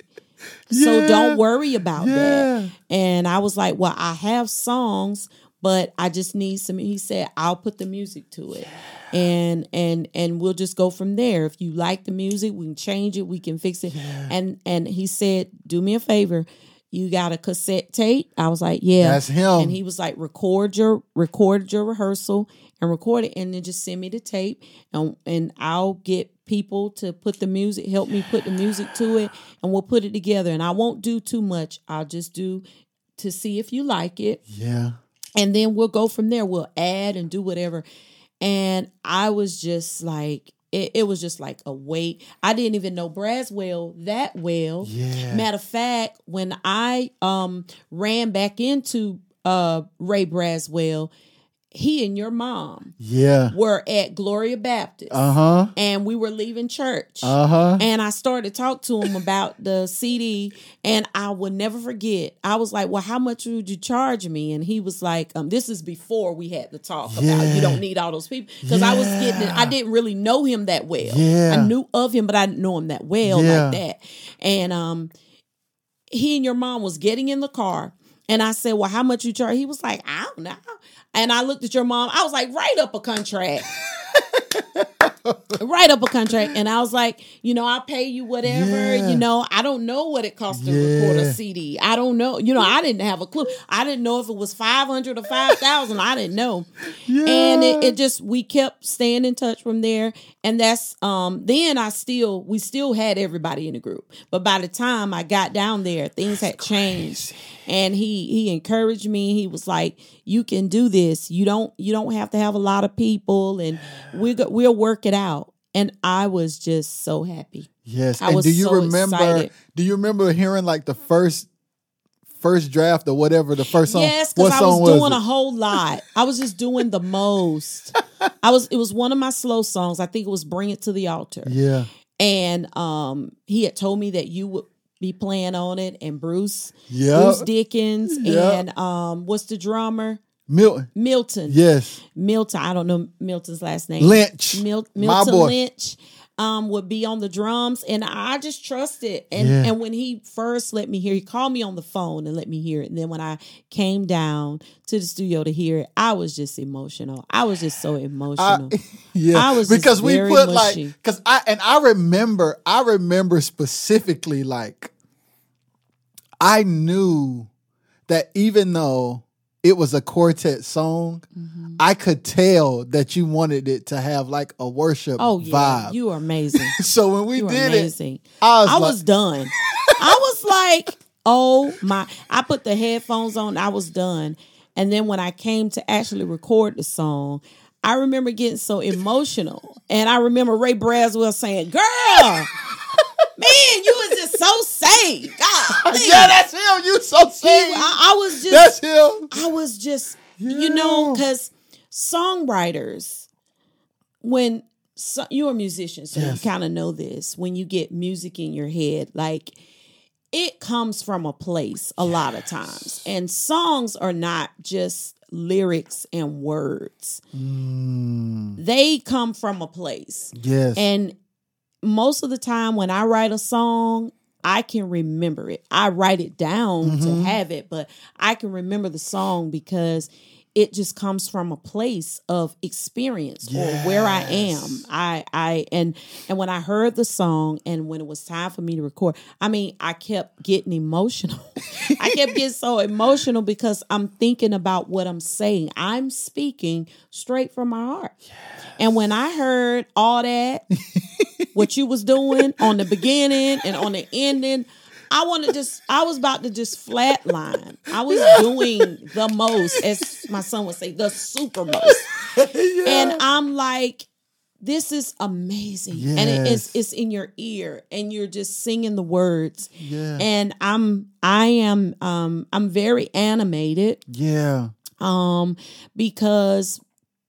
So Yeah. don't worry about Yeah. that. And I was like, well, I have songs, but I just need some. He said, I'll put the music to it. And and and we'll just go from there. If you like the music, we can change it, we can fix it. And and he said, Do me a favor. You got a cassette tape? I was like, Yeah. That's him. And he was like, record your record your rehearsal and record it and then just send me the tape and and I'll get people to put the music, help me put the music to it, and we'll put it together. And I won't do too much. I'll just do to see if you like it yeah, and then we'll go from there. We'll add and do whatever. And I was just like, it, it was just like a weight. I didn't even know Braswell that well. Yeah. Matter of fact, when I um ran back into uh Ray Braswell, he and your mom yeah. were at Gloria Baptist. Uh huh. And we were leaving church. Uh huh. And I started to talk to him about the CD, and I will never forget. I was like, "Well, how much would you charge me?" And he was like, "Um, this is before we had the talk about you don't need all those people because I was getting, I didn't really know him that well. Yeah. I knew of him, but I didn't know him that well Yeah. like that. And um, he and your mom was getting in the car, and I said, "Well, how much you charge?" He was like, "I don't know." And I looked at your mom. I was like, "Write up a contract." write up a contract and I was like, you know, I'll pay you whatever, Yeah. you know, I don't know what it costs to record a CD. I don't know. You know, I didn't have a clue. I didn't know if it was 500 or 5,000. I didn't know. And it, it just we kept staying in touch from there and that's um then I still we still had everybody in the group. But by the time I got down there, things had changed. And he he encouraged me. He was like, "You can do this. You don't you don't have to have a lot of people and we go, we'll work it out." And I was just so happy. Yes. I and was do you so remember? excited. Do you remember hearing like the first first draft or whatever the first song? Yes, because I was song doing it? a whole lot. I was just doing the most. I was. It was one of my slow songs. I think it was "Bring It to the Altar." Yeah. And um, he had told me that you would be playing on it, and Bruce, Yeah. Bruce Dickens, Yep. and um, what's the drummer? Milton. Milton. Yes. Milton. I don't know Milton's last name. Lynch. Mil- My Milton boy. Lynch um, would be on the drums, and I just trusted. And Yeah. and when he first let me hear, he called me on the phone and let me hear it. And then when I came down to the studio to hear it, I was just emotional. I was just so I, emotional. yeah, I was just because we put mushy. like because I and I remember I remember specifically like I knew that even though it was a quartet song, Mm-hmm. I could tell that you wanted it to have like a worship oh yeah, vibe. you are amazing. so when we You did amazing. it, I was I like, was done. I was like, oh my. I put the headphones on, I was done. And then when I came to actually record the song, I remember getting so emotional. And I remember Ray Braswell saying, Girl, man, you was just so saved. God, yeah, that's him. You so saved. I, I was just That's him. I was just, you know, because songwriters, when so, you're a musician, so Yes. you kind of know this. When you get music in your head, like it comes from a place a lot of times, and songs are not just lyrics and words. Mm, They come from a place, yes. and most of the time when I write a song, I can remember it. I write it down to Mhm. have it, but I can remember the song because it just comes from a place of experience or where I am. I I and and when I heard the song and when it was time for me to record, I mean, I kept getting emotional. I kept getting so emotional because I'm thinking about what I'm saying. I'm speaking straight from my heart. And when I heard all that, what you was doing on the beginning and on the ending, I want to just, I was about to just flatline. I was doing the most, as my son would say, the super most. And I'm like, this is amazing. And it is, it's in your ear and you're just singing the words. Yeah. And I'm I am um I'm very animated Yeah. um because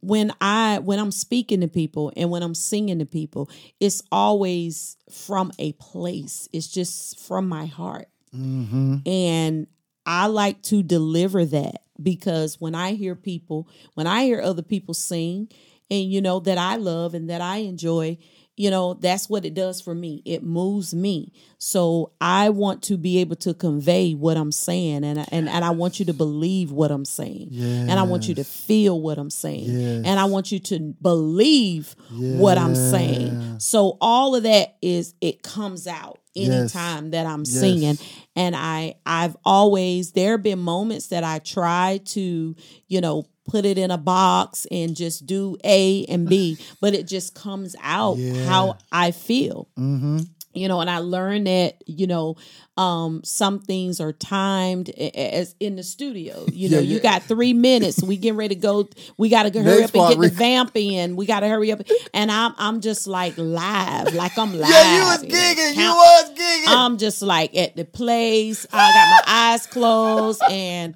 when i when i'm speaking to people and when i'm singing to people it's always from a place it's just from my heart Mm-hmm. and i like to deliver that because when i hear people when i hear other people sing and you know that i love and that i enjoy you know that's what it does for me. It moves me. So i want to be able to convey what i'm saying and and, and i want you to believe what i'm saying and i want you to feel what i'm saying Yes. and i want you to believe what i'm saying. So all of that is it comes out Yes. anytime that i'm Yes. singing. And i i've always there have been moments that i try to you know put it in a box and just do a and b but it just comes out Yeah. how i feel Mm-hmm. you know and i learned that you know um some things are timed as in the studio you know Yeah, you yeah. got three minutes we getting ready to go we gotta hurry Next up and get the vamp in we gotta hurry up and i'm i'm just like live like i'm live Yeah, you was gigging. You count- was gigging. i'm just like at the place i got my eyes closed and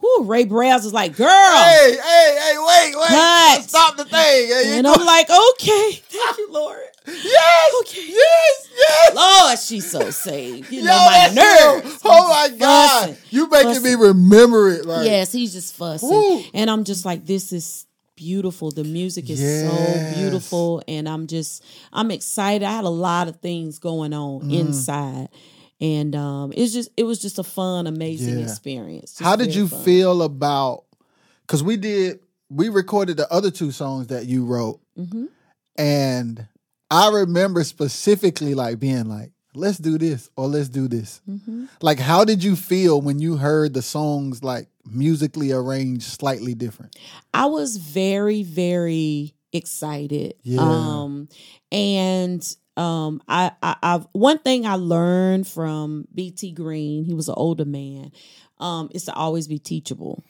whoo, ray Browse is like girl hey, hey, hey, wait, wait. Cut. Stop the thing. You and i'm like okay thank you lord yes, Okay. yes, yes. lord she's so saved you Yo, know my nerves. Oh my God. Fussing. You making me remember it. Like, Yes, he's just fussing. Woo. And I'm just like, this is beautiful. The music is Yes. so beautiful. And I'm just, I'm excited. I had a lot of things going on Mm. inside. And um, it's just, it was just a fun, amazing Yeah. experience. Just How did you fun. feel about? Because we did, we recorded the other two songs that you wrote, Mhm. and I remember specifically like being like, "Let's do this" or "Let's do this." Mhm. Like, how did you feel when you heard the songs like musically arranged slightly different? I was very, very excited. Yeah. Um, and um, I, I, I've one thing I learned from BT Green, he was an older man, um, is to always be teachable.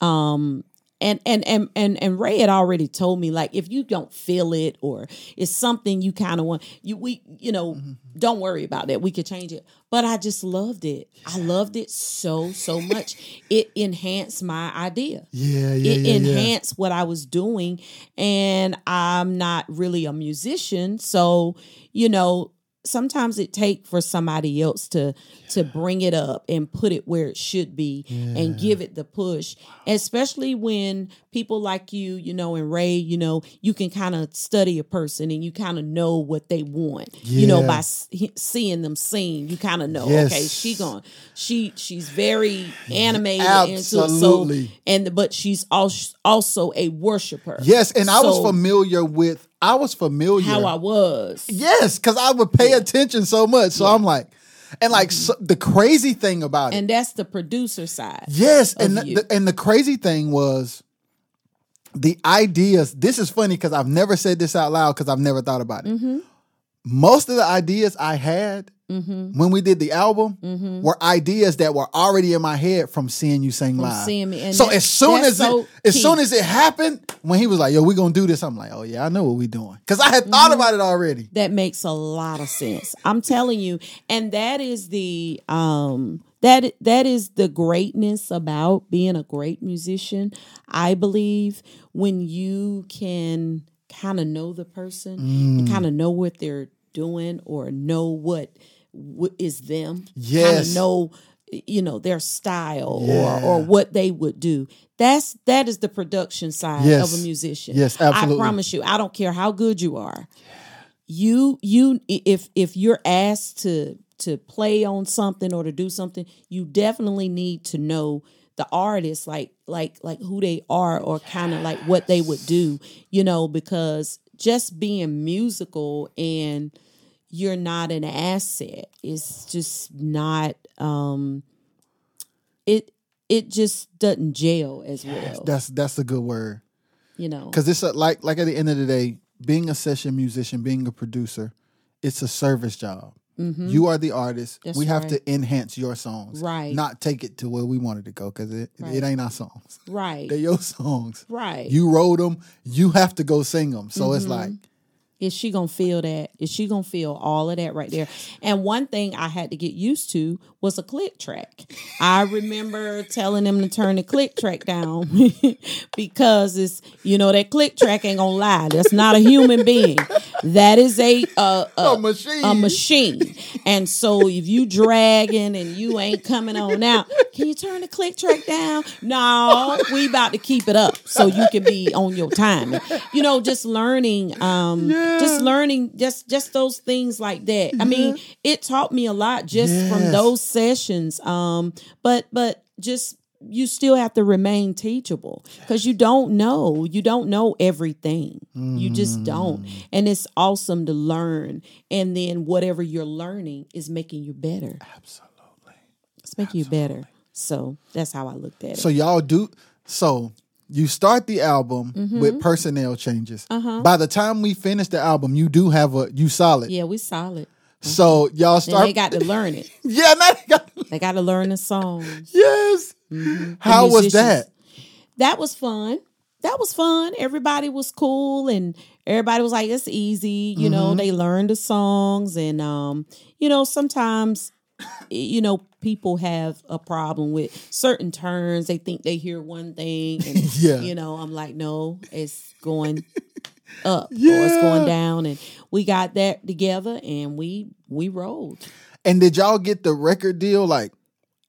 Um, and and and and and Ray had already told me like if you don't feel it or it's something you kind of want you we you know Mm-hmm. don't worry about that we could change it but I just loved it I loved it so so much it enhanced my idea Yeah, yeah, it yeah, yeah. enhanced what I was doing. And I'm not really a musician. So, you know, sometimes it take for somebody else to to bring it up and put it where it should be and give it the push especially when people like you you know and ray you know you can kind of study a person and you kind of know what they want you know by s- seeing them sing you kind of know Yes. okay she going she she's very animated into it so Absolutely. and but she's also also a worshiper Yes, and I was familiar with. I was familiar how I was Yes, because I would pay attention so much. So I'm like, and like so, the crazy thing about it. Mm-hmm. and that's the producer side yes, and the, the- and the crazy thing was the ideas. This is funny because I've never said this out loud because I've never thought about it. Mm-hmm. Most of the ideas I had when we did the album were ideas that were already in my head from seeing you sing Mm-hmm. From live. seeing me, and so that- as soon as so it, as key. soon as it happened, when he was like, "Yo, we gonna do this," I'm like, "Oh yeah, I know what we doing," because I had thought Mm-hmm. about it already. that makes a lot of sense i'm telling you and that is the um that that is the greatness about being a great musician i believe when you can kind of know the person Mm. and kind of know what they're doing or know what, what is them kind of know you know their style Yeah. or or what they would do that's that is the production side Yes. of a musician Yes, absolutely. i promise you i don't care how good you are you you if if you're asked to to play on something or to do something you definitely need to know the artist like like like who they are or kind of like what they would do you know because just being musical and you're not an asset It's just not um it it just doesn't gel as well That's that's a good word. you know Because it's a, like like at the end of the day, being a session musician, being a producer, it's a service job. You are the artist. Mm-hmm. That's we have right. to enhance your songs, Right. Not take it to where we wanted to go because it Right. it ain't our songs. right They're your songs. right You wrote them. You have to go sing them. So Mm-hmm. it's like is she gonna feel that? Is she gonna feel all of that right there? And one thing I had to get used to was a click track. I remember telling them to turn the click track down because it's you know that click track ain't gonna lie. That's not a human being. That is a a, a, A machine. A machine. And so if you dragging and you ain't coming on out, can you turn the click track down? No, we about to keep it up so you can be on your time. You know, just learning, um, just learning, just just those things like that. I mean, it taught me a lot just from those sessions. Um, but but just you still have to remain teachable because you don't know you don't know everything you just don't Mm. and it's awesome to learn and then whatever you're learning is making you better absolutely. it's making you better so that's how i looked at it So y'all do so. You start the album Mm-hmm. with personnel changes. By the time we finish the album, you do have a you solid. Uh-huh. yeah we solid So y'all and start. they got to learn it yeah, now they got, they got to learn the songs yes. How was that? that was fun. That was fun. Everybody was cool and everybody was like, it's easy. You know, they learned the songs and um, you know, sometimes you know, people have a problem with certain turns. They think they hear one thing and Yeah. you know, I'm like, no, it's going up or it's going down and we got that together and we we rolled. And did y'all get the record deal? Like,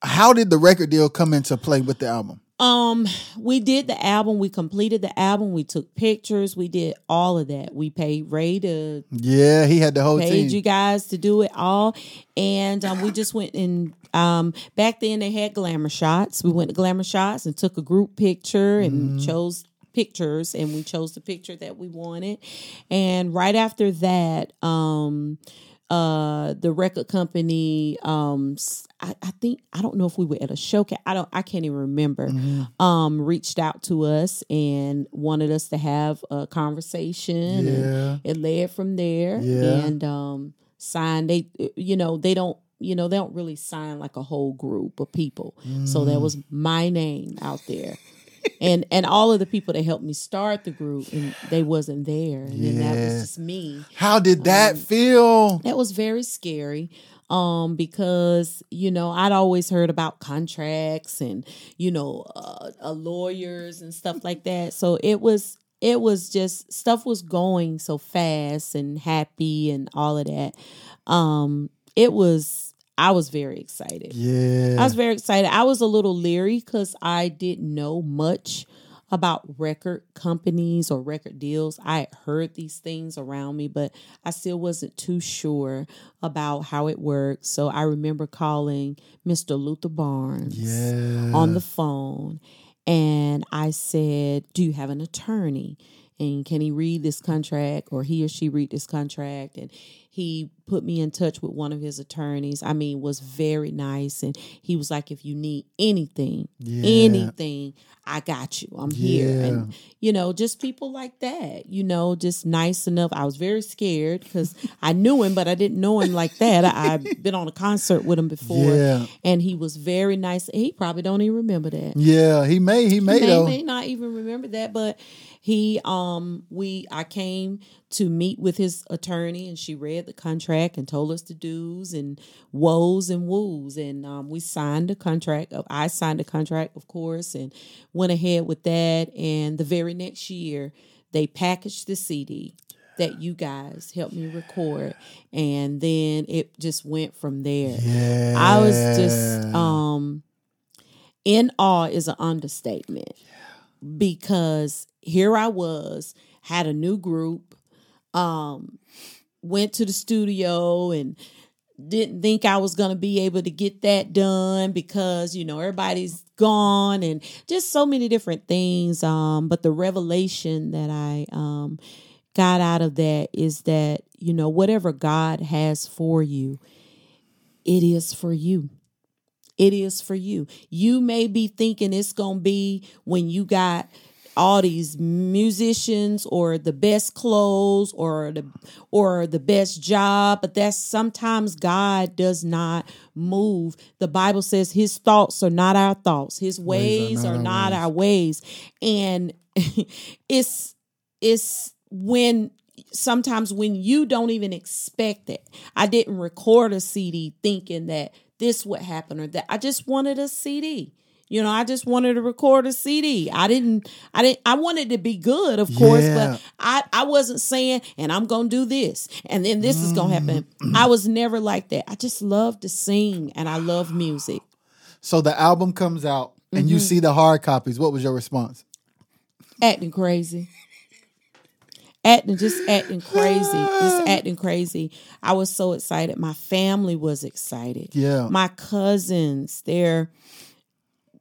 how did the record deal come into play with the album? Um, we did the album. We completed the album. We took pictures. We did all of that. We paid Ray to Yeah, he had the whole paid team. you guys to do it all, and um, we just went and um, back then they had glamour shots. We went to glamour shots and took a group picture and chose pictures, and we chose the picture that we wanted. And right after that, um, uh the record company um I, I think I don't know if we were at a showcase I don't I can't even remember um reached out to us and wanted us to have a conversation Yeah. and it led from there Yeah. and um signed they you know they don't you know they don't really sign like a whole group of people. So Mm. that was my name out there. And and all of the people that helped me start the group and they wasn't there. And then that was just me. How did that Um, feel? that was very scary um because you know i'd always heard about contracts and you know uh, uh, lawyers and stuff like that. So it was it was just stuff was going so fast and happy and all of that. Um it was i was very excited Yeah. I was very excited. I was a little leery because I didn't know much about record companies or record deals. I had heard these things around me, but I still wasn't too sure about how it worked. So I remember calling Mr. Luther Barnes yeah. on the phone and I said, Do you have an attorney? And can he read this contract or he or she read this contract? And he put me in touch with one of his attorneys. I mean, was very nice. And he was like, if you need anything, Yeah. anything, I got you. I'm here. And, you know, just people like that, you know, just nice enough. I was very scared because I knew him, but I didn't know him like that. I, I've been on a concert with him before. Yeah. And he was very nice. He probably don't even remember that Yeah, he may, he may may, may not even remember that, but he um we I came to meet with his attorney and she read the contract and told us the do's and woes and woos and um, we signed the contract I signed the contract of course and went ahead with that and the very next year they packaged the CD that you guys helped me record and then it just went from there. Yeah. I was just um in awe is an understatement because here I was, had a new group, um, went to the studio and didn't think I was going to be able to get that done because, you know, everybody's gone and just so many different things. Um, but the revelation that I um, got out of that is that, you know, whatever God has for you, it is for you. It is for you. You may be thinking it's going to be when you got all these musicians or the best clothes or the or the best job but that's sometimes God does not move. The bible says his thoughts are not our thoughts. His ways, are not, our, ways. and it's it's when sometimes when you don't even expect it i didn't record a cd thinking that this would happen or that. I just wanted a cd you know, I just wanted to record a CD. I didn't I didn't I wanted to be good, of course, Yeah. but I I wasn't saying and I'm going to do this and then this is going to happen. I was never like that. I just love to sing and I love music. So the album comes out and Mm-hmm. you see the hard copies. What was your response? Acting crazy. Acting just acting crazy. Just acting crazy. I was so excited. My family was excited. Yeah. My cousins, they're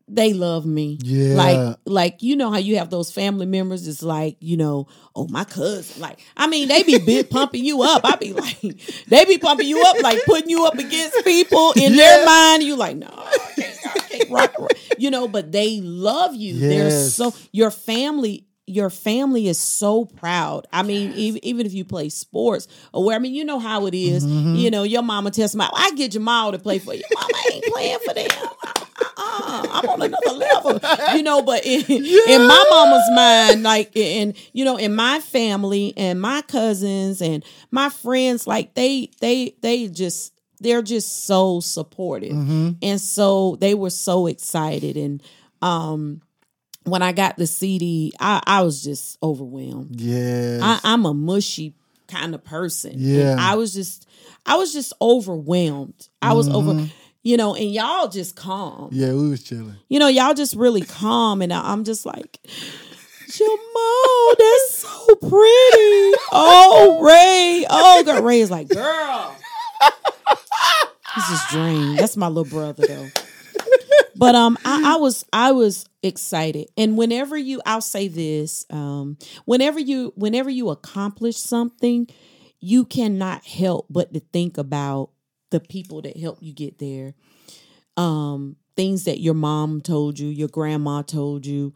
they love me. Yeah. Like like you know how you have those family members it's like, you know, oh my cousin. Like I mean, they be big pumping you up. I be like they be pumping you up like putting you up against people in Yeah. their mind. You like, no, I can't, I can't rock, rock. You know, but they love you. They're Yes. so your family your family is so proud. I mean, even, even if you play sports or where, I mean, you know how it is. Mm-hmm. You know, your mama tells me, I get Jamal to play for you. Mama ain't playing for them. Uh-uh, I'm on another level, you know. But in, in my mama's mind, like, and you know, in my family and my cousins and my friends, like they, they, they just, they're just so supportive, and so they were so excited. And um, when I got the CD, I, I was just overwhelmed. Yeah. I'm a mushy kind of person. And Yeah. I was just I was just overwhelmed. I was over you know, and y'all just calm. yeah, we was chilling. You know, y'all just really calm and I'm just like Jamal, that's so pretty. Oh, Ray. Oh, God. Ray is like, girl. This is Dream. That's my little brother, though. But um, I, I was I was excited, and whenever you, I'll say this, um, whenever you whenever you accomplish something, you cannot help but to think about the people that helped you get there. Um, things that your mom told you, your grandma told you,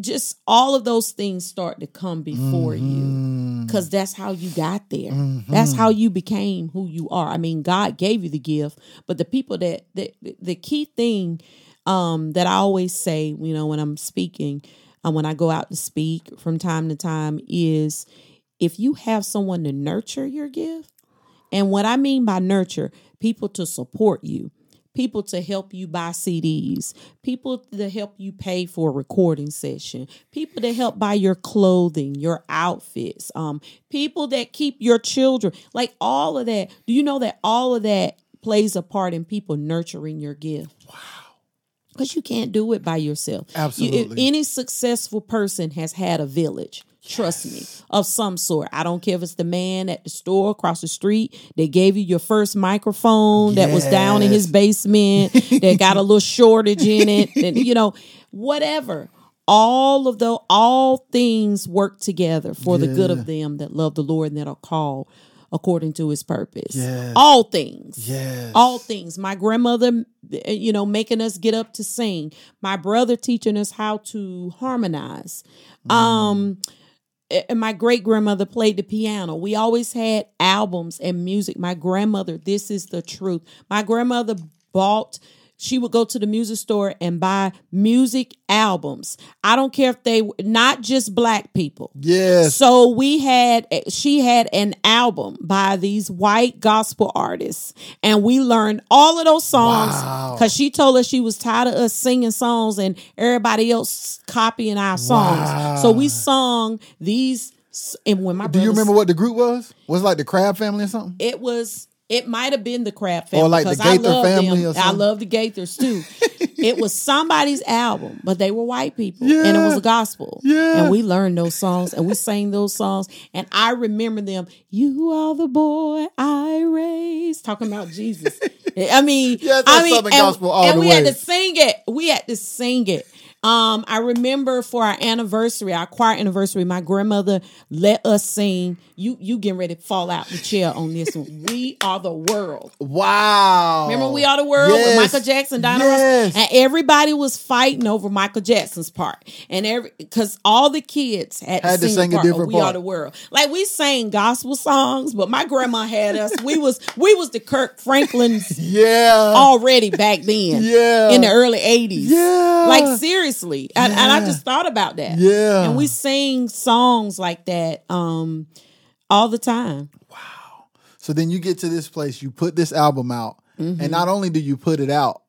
just all of those things start to come before you because that's how you got there. That's how you became who you are. I mean, God gave you the gift, but the people that the, the key thing um, that I always say, you know, when I'm speaking, uh, when I go out to speak from time to time, is if you have someone to nurture your gift, and what I mean by nurture, people to support you, people to help you buy CDs, people to help you pay for a recording session, people to help buy your clothing, your outfits, um, people that keep your children, like all of that. Do you know that all of that plays a part in people nurturing your gift? Wow. Because you can't do it by yourself. You- Absolutely. any successful person has had a village. Trust me, of some sort. I don't care if it's the man at the store across the street that gave you your first microphone that was down in his basement that got a little shortage in it, and you know, whatever. All of the all things work together for the good of them that love the Lord and that are called according to His purpose. Yes. All things Yes. all things. My grandmother, you know, making us get up to sing. My brother teaching us how to harmonize. Um, eh, and my great grandmother played the piano. We always had albums and music. My grandmother, this is the truth. My grandmother bought. She would go to the music store and buy music albums. I don't care if they not just black people. Yes. So we had she had an album by these white gospel artists, and we learned all of those songs Wow. because she told us she was tired of us singing songs and everybody else copying our songs. Wow. So we sung these. And when my Do you remember what the group was? Was it like the Crabb Family or something? it was it might have been the Crabb family Or like the Gaither love family them. I love the Gaithers too. it was somebody's album, but they were white people, and it was a gospel. Yeah. and we learned those songs, and we sang those songs, and I remember them. You are the boy I raised, talking about Jesus. I mean, Yeah, I mean, Southern and, gospel all and the we way. had to sing it. We had to sing it. Um, I remember for our anniversary, our choir anniversary, my grandmother let us sing. You you getting ready to fall out the chair on this one. We are the world. Wow. Remember We Are the World with Michael Jackson, Donna Yes. Ross, and everybody was fighting over Michael Jackson's part, and every because all the kids had, Had to to sing, sing the a different We Are the World. Like we sang gospel songs, but my grandma had us. We was we was the Kirk Franklin's Yeah. already back then. Yeah. in the early eighties. Yeah. like seriously, and, and I just thought about that. Yeah. and we sing songs like that um all the time. Wow. So then you get to this place, you put this album out, Mm-hmm. and not only do you put it out,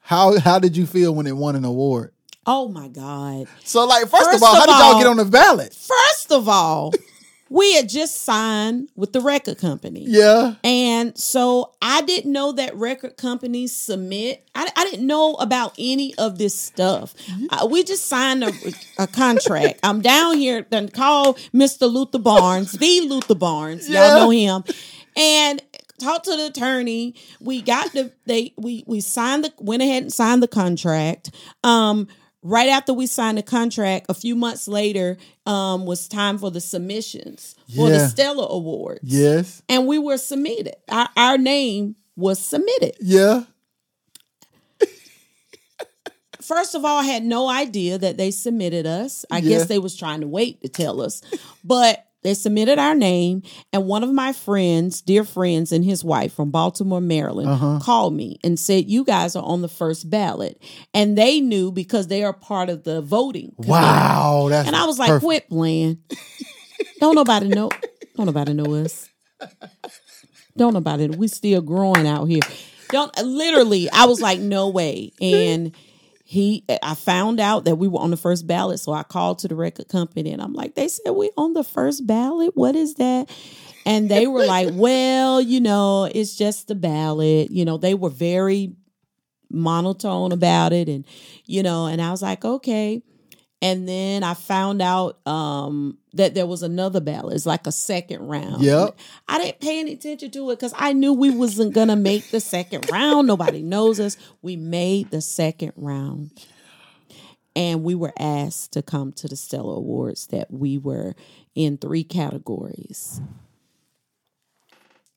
how how did you feel when it won an award? Oh my god. So like, first, First of all, of how did y'all all- get on the ballot? First of all, we had just signed with the record company. Yeah. And so I didn't know that record companies submit. I, I didn't know about any of this stuff. Uh, we just signed a, a contract. I'm down here, then call Mr. Luther Barnes, the Luther Barnes. Y'all Yeah. know him. And talked to the attorney. We got the they we we signed the went ahead and signed the contract. Um right after we signed the contract, a few months later, um, was time for the submissions for the Yeah. Stellar Awards Yes. and we were submitted. Our, our name was submitted. Yeah. First of all, I had no idea that they submitted us. I Yeah. guess they was trying to wait to tell us, but they submitted our name. And one of my friends, dear friends, and his wife from Baltimore, Maryland, Uh-huh. called me and said, "You guys are on the first ballot," and they knew because they are part of the voting. committee. Wow. That's And I was like, perfect. quit playing. Don't nobody know. Don't nobody know us. Don't nobody. We still growing out here. Don't literally. I was like, no way. And he, I found out that we were on the first ballot, so I called to the record company and I'm like, they said we on the first ballot. What is that? And they were like, well, you know, it's just the ballot. You know, they were very monotone about it, and you know, and I was like, okay. And then I found out um, that there was another ballot. It's like a second round. Yep. I didn't pay any attention to it because I knew we wasn't gonna make the second round. Nobody knows us. We made the second round. And we were asked to come to the Stellar Awards that we were in three categories.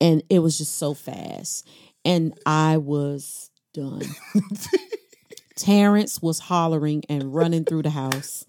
And it was just so fast. And I was done. Terrence was hollering and running through the house,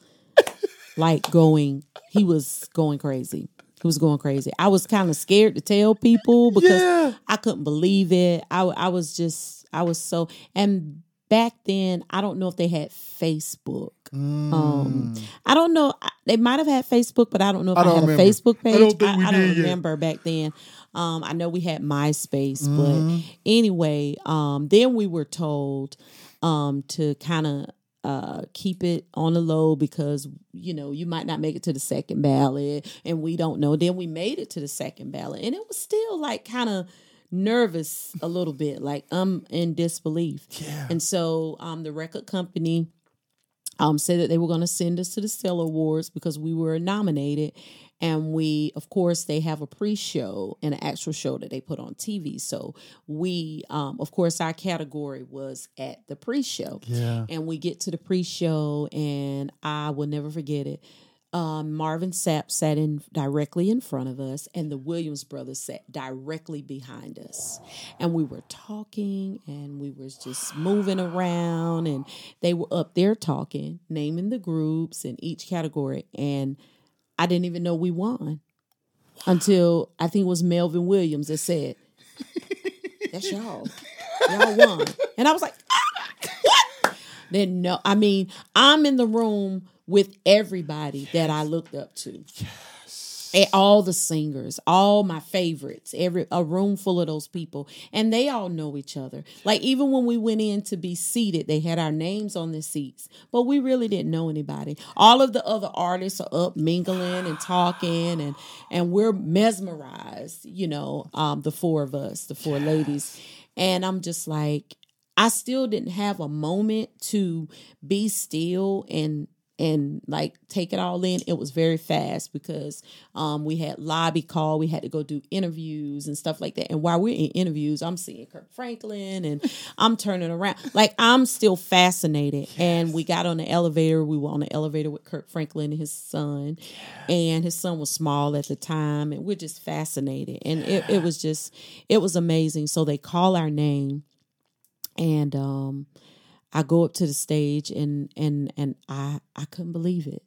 like going, he was going crazy. He was going crazy. I was kind of scared to tell people because Yeah. I couldn't believe it. I, I was just, I was so, and back then, I don't know if they had Facebook. Um, I don't know. They might have had Facebook, but I don't know if I I, had remember. a Facebook page. I don't we I, don't did yet. remember back then. Um, I know we had MySpace, Mm-hmm. but anyway, um, then we were told um, to kind of uh, keep it on the low because you know you might not make it to the second ballot, and we don't know. Then we made it to the second ballot, and it was still like kind of nervous a little bit, like I'm in disbelief. Yeah. And so um, the record company um, said that they were going to send us to the Stellar Awards because we were nominated. And we, of course, they have a pre show and an actual show that they put on TV. So we, um, of course, our category was at the pre show. Yeah. And we get to the pre show, and I will never forget it. Um, Marvin Sapp sat in directly in front of us, and the Williams brothers sat directly behind us. And we were talking, and we was just moving around, and they were up there talking, naming the groups in each category. And I didn't even know we won until I think it was Melvin Williams that said, "That's y'all, y'all won," and I was like, "Ah, "What?" Then no, I mean, I'm in the room with everybody that I looked up to. And all the singers, all my favorites, every a room full of those people, and they all know each other. Like even when we went in to be seated, they had our names on the seats, but we really didn't know anybody. All of the other artists are up mingling and talking, and and we're mesmerized. You know, um, the four of us, the four ladies, and I'm just like, I still didn't have a moment to be still and and like take it all in. It was very fast because um, we had lobby call. We had to go do interviews and stuff like that. And while we're in interviews, I'm seeing Kirk Franklin and I'm turning around. Like I'm still fascinated. Yes. And we got on the elevator. We were on the elevator with Kirk Franklin and his son. Yeah. And his son was small at the time. And we're just fascinated. And yeah. it, it was just, it was amazing. So they call our name. And um, I go up to the stage and and and I I couldn't believe it.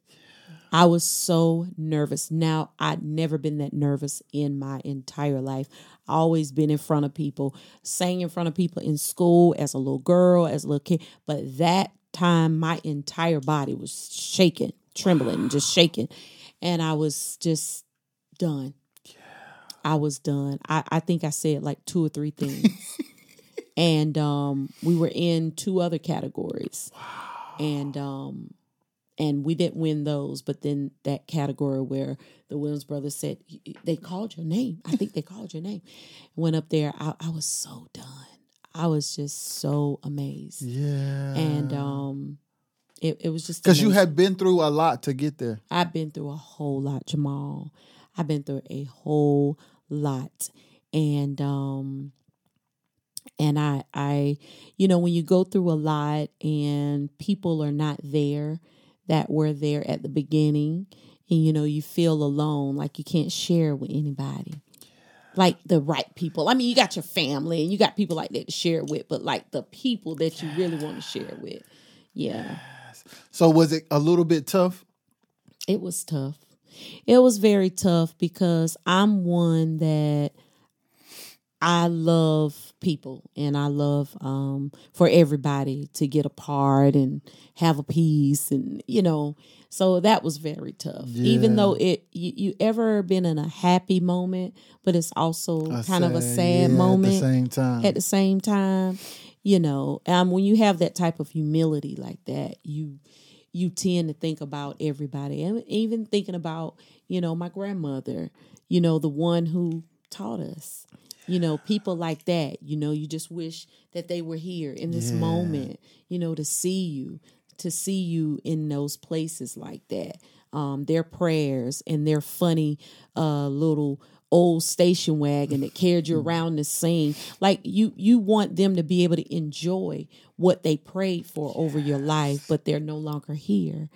I was so nervous. Now I'd never been that nervous in my entire life. I always been in front of people, sang in front of people in school as a little girl, as a little kid. But that time my entire body was shaking, trembling, just shaking. And I was just done. Yeah. I was done. I, I think I said like two or three things. and um, we were in two other categories, wow. and um, and we didn't win those. But then that category where the Williams brothers said they called your name, I think they called your name. Went up there, I, I was so done. I was just so amazed. Yeah, and um, it it was just because you had been through a lot to get there. I've been through a whole lot, Jamal. I've been through a whole lot, and um and i i you know when you go through a lot and people are not there that were there at the beginning and you know you feel alone like you can't share with anybody. Like the right people. I mean you got your family and you got people like that to share with but like the people that you really want to share with. Yeah. So was it a little bit tough? It was tough. It was very tough because i'm one that I love people and I love um, for everybody to get a part and have a piece and you know so that was very tough. Yeah. even though it you, you, ever been in a happy moment but it's also a kind sad, of a sad yeah, moment at the same time. at the same time you know. Um, when you have that type of humility like that you you tend to think about everybody. And even thinking about you know my grandmother you know the one who taught us you know people like that you know you just wish that they were here in this yeah. moment you know to see you to see you in those places like that um, their prayers and their funny uh, little old station wagon that carried you around the scene like you you want them to be able to enjoy what they prayed for yes. over your life but they're no longer here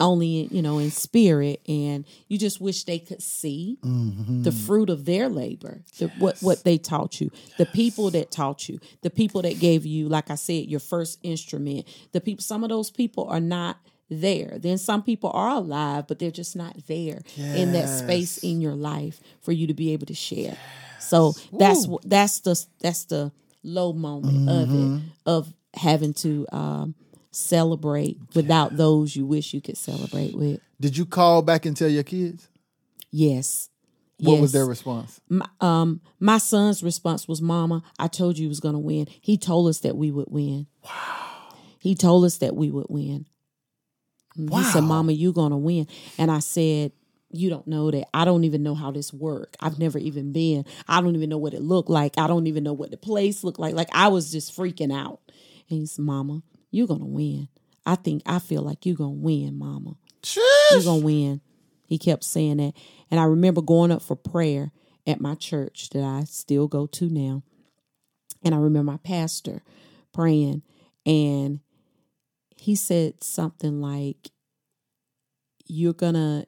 only you know in spirit and you just wish they could see mm-hmm. the fruit of their labor the, yes. what what they taught you yes. the people that taught you the people that gave you like i said your first instrument the people some of those people are not there then some people are alive but they're just not there yes. in that space in your life for you to be able to share so that's what that's the that's the low moment mm-hmm. of it mm-hmm. of having to um celebrate without those you wish you could celebrate with. Did you call back and tell your kids? Yes. What yes. was their response? My, um, my son's response was, "Mama, I told you he was going to win. He told us that we would win. Wow. He told us that we would win. Wow. He said, "Mama, you're going to win." And I said, "You don't know that. I don't even know how this work. I've never even been. I don't even know what it looked like. I don't even know what the place looked like. Like I was just freaking out." And he said, "Mama, you're gonna win. I think I feel like you're gonna win, mama. You're gonna win. He kept saying that. And I remember going up for prayer at my church that I still go to now. And I remember my pastor praying and he said something like you're gonna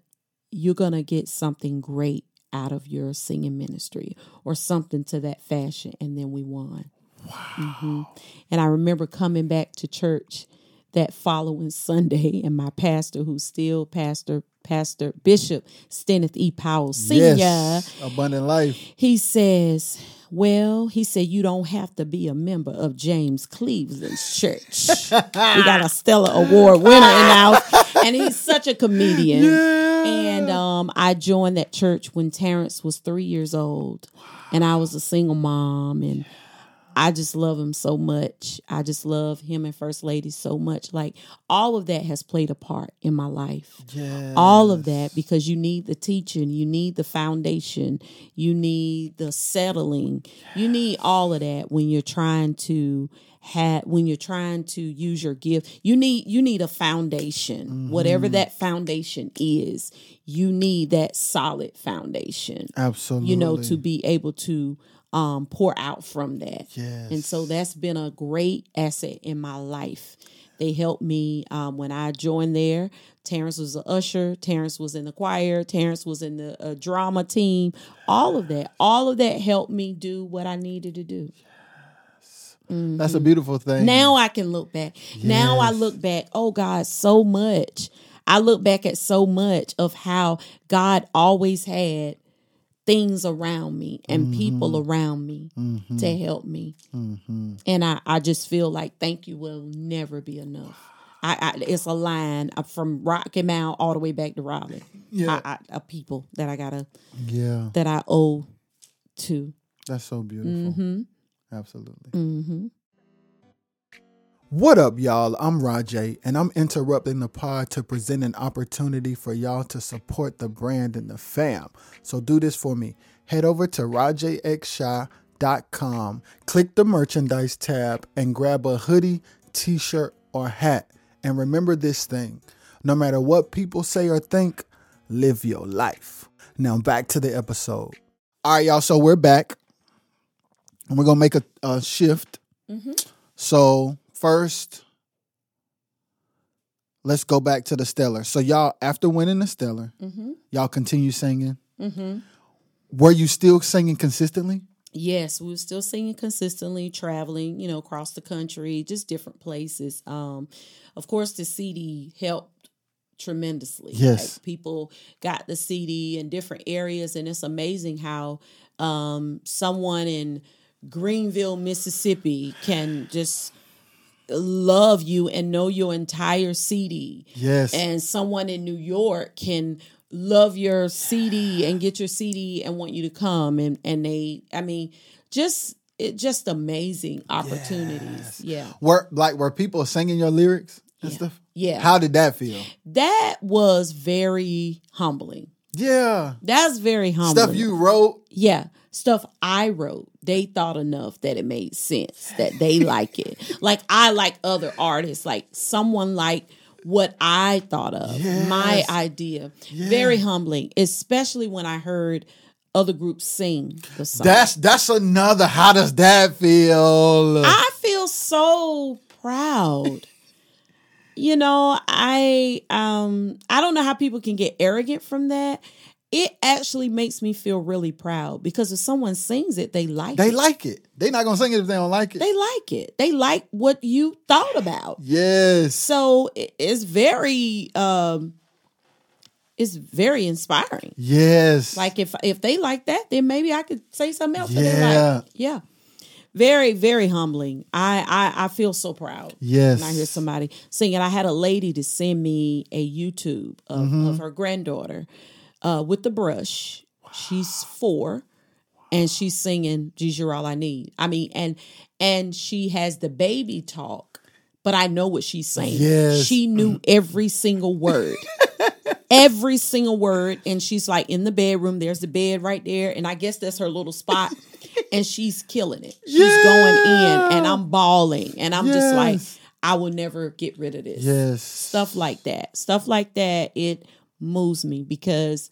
you're gonna get something great out of your singing ministry or something to that fashion and then we won Wow. Mm-hmm. And I remember coming back to church that following Sunday, and my pastor, who's still pastor, Pastor Bishop Stenneth E. Powell Sr., yes, Abundant Life, he says, well, he said, you don't have to be a member of James Cleveland's church. we got a Stellar Award winner in now, and he's such a comedian. Yeah. And um, I joined that church when Terrence was three years old, and I was a single mom, and I just love him so much. I just love him and First Lady so much. Like all of that has played a part in my life. Yes. All of that because you need the teaching, you need the foundation, you need the settling. Yes. You need all of that when you're trying to had when you're trying to use your gift you need you need a foundation whatever mm-hmm. that foundation is you need that solid foundation Absolutely. you know to be able to um pour out from that Yes. and so that's been a great asset in my life they helped me um, when i joined there terrence was an usher terrence was in the choir terrence was in the uh, drama team all of that all of that helped me do what i needed to do That's a beautiful thing. now I can look back. Now I look back. Oh God, so much. I look back at so much of how God always had things around me and people around me to help me. And I, I just feel like thank you will never be enough. I, I it's a line uh, from Rocky Mount all the way back to Raleigh. Yeah. I, I, of people that I gotta yeah, that I owe to. that's so beautiful. Mm-hmm. Absolutely. Mm-hmm. What up, y'all? I'm Rajay, and I'm interrupting the pod to present an opportunity for y'all to support the brand and the fam. So do this for me. Head over to rajxshy.com, click the merchandise tab, and grab a hoodie, t shirt, or hat. And remember this thing no matter what people say or think, live your life. Now, back to the episode. All right, y'all. So we're back, and we're going to make a, a shift. So first, let's go back to the Stellar. So y'all, after winning the Stellar, Mm-hmm. y'all continue singing. Mm-hmm. Were you still singing consistently? Yes, we were still singing consistently, traveling, you know, across the country, just different places. Um, of course, the CD helped tremendously. Yes. Like, people got the CD in different areas, and it's amazing how um, someone in Greenville, Mississippi, can just love you and know your entire CD Yes. and someone in New York can love your CD and get your CD and want you to come and and they I mean just it just amazing opportunities. Yeah. were like were people singing your lyrics and Yeah. stuff? Yeah. How did that feel? that was very humbling. Yeah. That's very humbling. Stuff you wrote. Yeah. Stuff I wrote, they thought enough that it made sense that they like it. Like I like other artists, like someone like what I thought of, my idea. Very humbling, especially when I heard other groups sing the song. That's that's another. How does that feel? I feel so proud. You know, I um I don't know how people can get arrogant from that. It actually makes me feel really proud because if someone sings it, they like they it. They like it. They're not gonna sing it if they don't like it. they like it. They like what you thought about. yes. So it's very um it's very inspiring. Yes. Like if if they like that, then maybe I could say something else. Yeah. like. Yeah. Very, very humbling. I, I I feel so proud yes. when I hear somebody singing. I had a lady to send me a YouTube of, Mm-hmm. of her granddaughter uh, with the brush. She's four, and she's singing "Jesus, You're All I Need." I mean, and and she has the baby talk, but I know what she's saying. Yes. She knew every single word. Every single word, and she's like in the bedroom. There's the bed right there, and I guess that's her little spot. and she's killing it. She's going in, and I'm bawling, and I'm just like, I will never get rid of this. Yes. Stuff like that. Stuff like that. It moves me because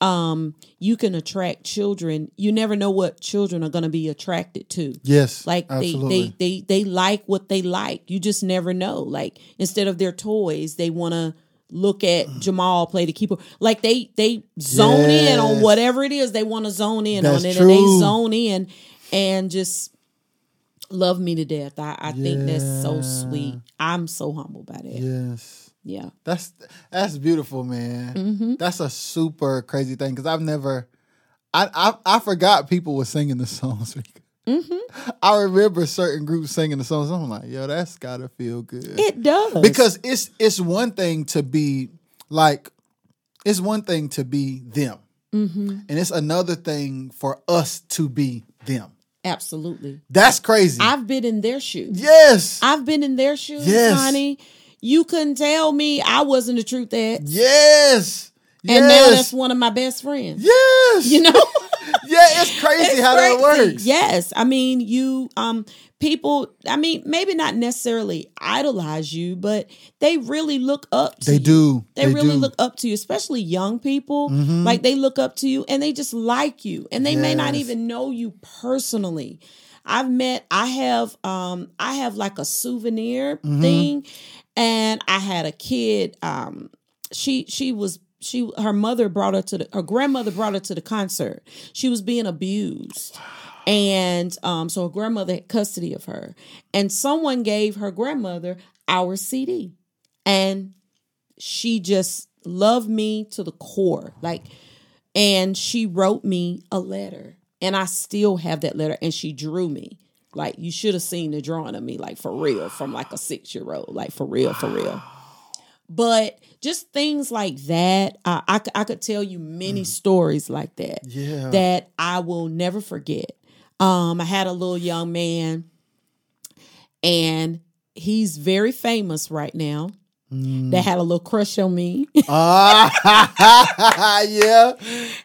um you can attract children. You never know what children are gonna be attracted to. Yes. Like they, absolutely. they they they like what they like. You just never know. Like instead of their toys, they wanna look at Jamal play the keyboard. Like they they zone in on whatever it is they want to zone in That's on it and they zone in and just love me to death. I, I think that's so sweet. I'm so humbled by that. yes. Yeah. That's that's beautiful, man. Mm-hmm. That's a super crazy thing because I've never, I, I I forgot people were singing the songs. Mm-hmm. I remember certain groups singing the songs. I'm like, yo, that's gotta feel good. It does. because it's it's one thing to be like, it's one thing to be them, Mm-hmm. and it's another thing for us to be them. absolutely. That's crazy. I've been in their shoes. yes. I've been in their shoes, Yes. honey. You couldn't tell me I wasn't the truth that. yes. And now that's one of my best friends. yes. You know? yeah, it's crazy It's how that works. Yes. I mean, you um people i mean maybe not necessarily idolize you but they really look up to They you. do. they, They really do. look up to you especially young people Mhm. like they look up to you and they just like you and they may not even know you personally i've met i have um i have like a souvenir Mhm. thing and i had a kid um she she was she her mother brought her to the her grandmother brought her to the concert. She was being abused. And um so her grandmother had custody of her. And someone gave her grandmother our cd and she just loved me to the core. Like and she wrote me a letter and i still have that letter and she drew me. Like you should have seen the drawing of me like for real from like a six year old like for real for real. But just things like that uh, I, c- I could tell you many stories like that Yeah. that i will never forget. Um i had a little young man and he's very famous right now Mm. that had a little crush on me Ah, yeah.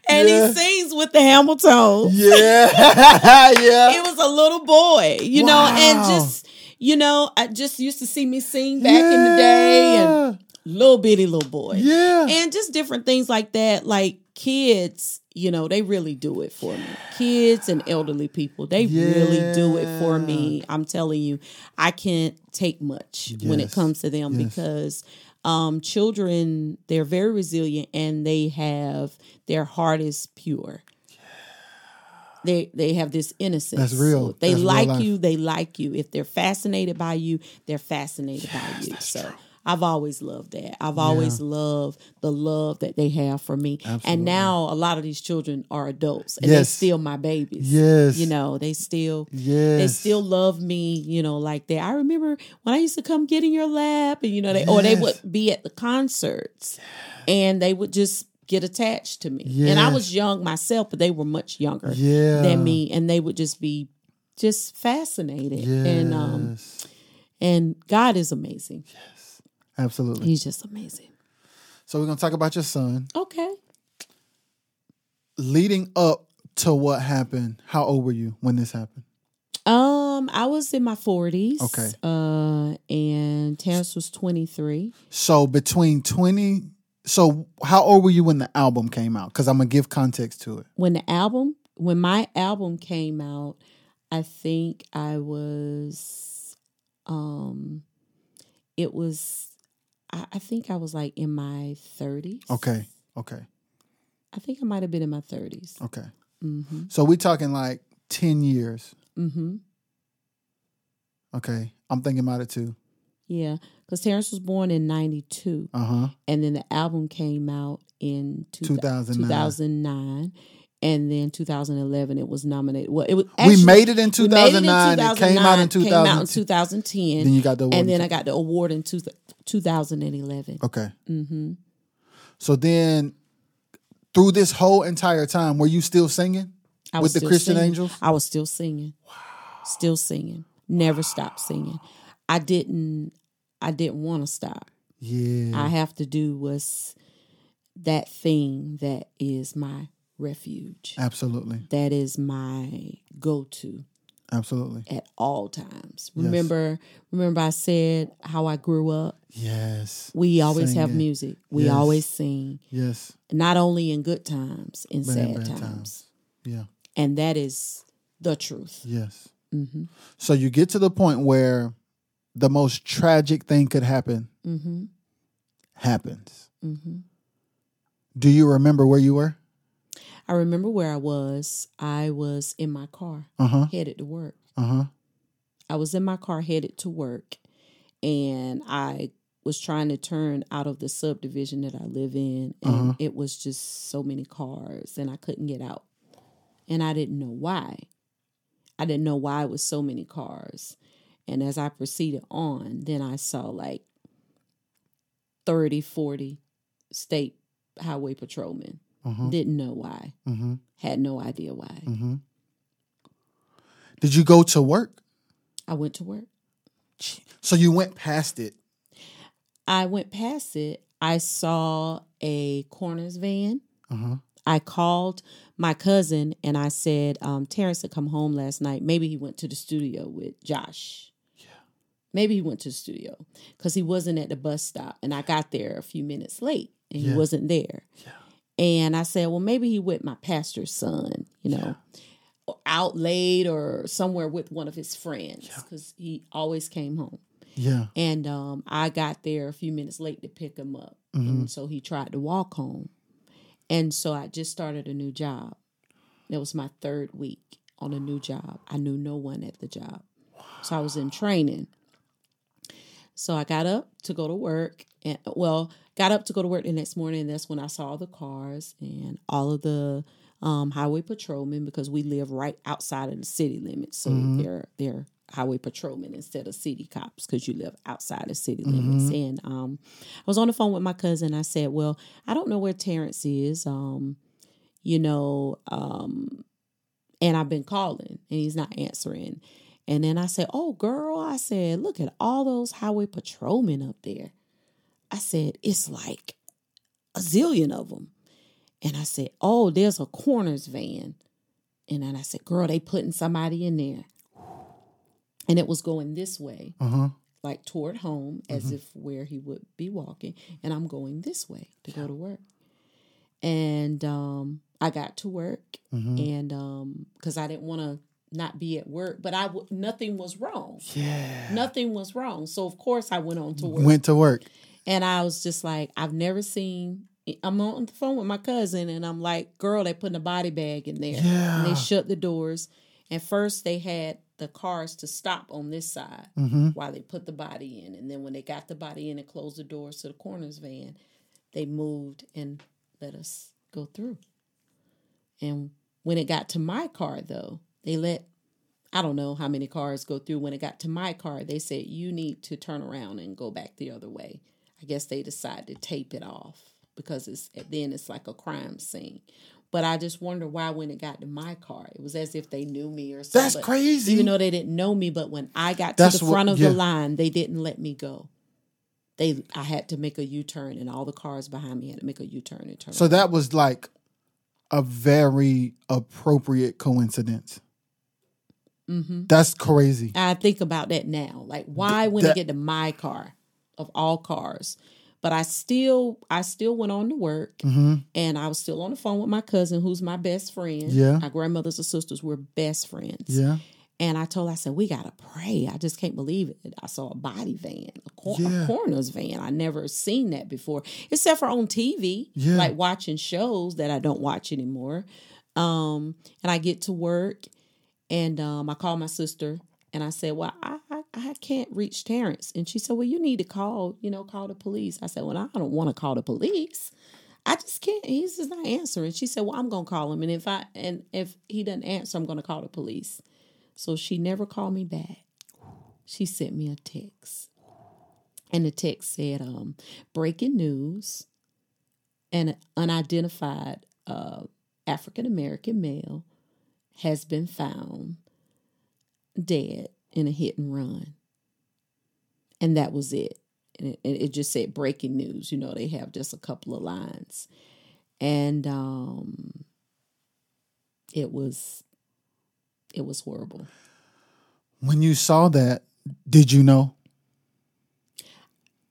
and Yeah. he sings with the Hamiltons. Yeah. yeah. It was a little boy, you know, and just you know, I just used to see me sing back in the day, and little bitty little boy, Yeah. and just different things like that. Like kids, you know, they really do it for me. Kids and elderly people, they really do it for me. I'm telling you, I can't take much when it comes to them Yes. because um children they're very resilient and they have their heart is pure they they have this innocence That's real. So they That's like life. you they like you if they're fascinated by you they're fascinated by you so I've always loved that. I've always loved the love that they have for me. Absolutely. And now a lot of these children are adults and Yes. they still my babies. Yes. You know, they still Yes. they still love me, you know, like that. I remember when I used to come get in your lap and you know they or they would be at the concerts and they would just get attached to me. And I was young myself, but they were much younger Yeah. than me and they would just be just fascinated. And um and God is amazing. Absolutely. He's just amazing. So we're gonna talk about your son. Okay. Leading up to what happened, how old were you when this happened? Um, I was in my forties. Okay. Uh, and Terrence was twenty three. So between twenty so how old were you when the album came out? Because I'm gonna give context to it. When the album, when my album came out, I think I was, um, it was, I, I think I was like in my thirties. Okay. Okay. I think I might have been in my thirties. Okay. Mm-hmm. So we talking like ten years. Mm-hmm. Okay. I'm thinking about it too. Yeah, because Terrence was born in ninety two. Uh huh. and then the album came out in two, 2009. 2009 and then 2011 it was nominated well it was we made it in we made it in 2009. It came out in 2009, came out in 2010. 2010 Then you got the award. and then i got the award in two, 2011 Okay. mm-hmm. So then through this whole entire time, were you still singing I with the Christian singing. Angels? i was still singing wow still singing never stopped singing i didn't i didn't want to stop Yeah. i have to do what's that thing that is my refuge Absolutely. that is my go-to Absolutely. at all times. Remember, remember I said how I grew up. Yes. We always have Singing. music. We Yes. always sing, Yes. not only in good times, in in sad bad times. times. Yeah. and that is the truth. Yes. hmm So you get to the point where the most tragic thing could happen hmm happens. hmm Do you remember where you were? I remember where I was. I was in my car Uh huh. headed to work. Uh huh. I was in my car headed to work, and I was trying to turn out of the subdivision that I live in, and Uh-huh. it was just so many cars, and I couldn't get out. And I didn't know why. I didn't know why it was so many cars. And as I proceeded on, then I saw like 30, 40 state highway patrolmen. Huh. Didn't know why. Mm-hmm. Had no idea why. Mm-hmm. Did you go to work? I went to work. So you went past it. I went past it. I saw a coroner's van. Huh. I called my cousin and I said, um, Terrence had come home last night. Maybe he went to the studio with Josh. Yeah. Maybe he went to the studio because he wasn't at the bus stop. And I got there a few minutes late and Yeah. he wasn't there. Yeah. And I said, well, maybe he went with my pastor's son, you know, or out late or somewhere with one of his friends because he always came home. Yeah. And um, I got there a few minutes late to pick him up. Mm-hmm. And so he tried to walk home. And so I just started a new job. It was my third week on a new job. I knew no one at the job. So I was in training. So I got up to go to work and well, got up to go to work the next morning. And that's when I saw the cars and all of the um, highway patrolmen because we live right outside of the city limits. So they're they're highway patrolmen instead of city cops because you live outside of city limits. And um, I was on the phone with my cousin. I said, "Well, I don't know where Terrence is. Um, you know, um, and I've been calling and he's not answering." And then I said, "Oh, girl," I said, "Look at all those highway patrolmen up there." I said, "It's like a zillion of them." And I said, "Oh, there's a corners van." And then I said, "Girl, they putting somebody in there." And it was going this way, Uh huh. like toward home, as if where he would be walking, and I'm going this way to go to work. And um, I got to work, and um, because I didn't want to not be at work, but I w- nothing was wrong. Yeah. Nothing was wrong. So of course I went on to work. Went to work. And I was just like, I've never seen. I'm on the phone with my cousin, and I'm like, "Girl, they putting a body bag in there." Yeah. And they shut the doors. And first, they had the cars to stop on this side Mm-hmm. while they put the body in, and then when they got the body in and closed the doors to the coroner's van, they moved and let us go through. And when it got to my car, though, they let I don't know how many cars go through. When it got to my car, they said, You need to turn around and go back the other way. I guess they decided to tape it off because it's then it's like a crime scene. But I just wonder why when it got to my car, it was as if they knew me or something. That's But crazy. Even though they didn't know me, but when I got to That's the what- front of yeah. the line, they didn't let me go. They I had to make a U turn and all the cars behind me had to make a U turn and turn. So that was like a very appropriate coincidence. hmm That's crazy. I think about that now. Like why when that- it get to my car of all cars. But I still I still went on to work Mm-hmm. and I was still on the phone with my cousin who's my best friend. Yeah. My grandmothers and sisters were best friends. Yeah. And I told her, I said, we gotta pray. I just can't believe it. I saw a body van, a, cor- Yeah. a coroner's van. I never seen that before, except for on TV, Yeah. like watching shows that I don't watch anymore. Um, and I get to work, and um, I call my sister, and I said, well, I, I I can't reach Terrence, and she said, well, you need to call, you know, call the police. I said, well, I don't want to call the police. I just can't. He's just not answering. She said, "Well, I'm gonna call him, and if I and if he doesn't answer, I'm gonna call the police." So she never called me back. She sent me a text. And the text said, um, breaking news an unidentified uh, African American male has been found dead in a hit and run. And that was it. And it, it just said breaking news. You know, they have just a couple of lines. And um, it was it was horrible. When you saw that, did you know?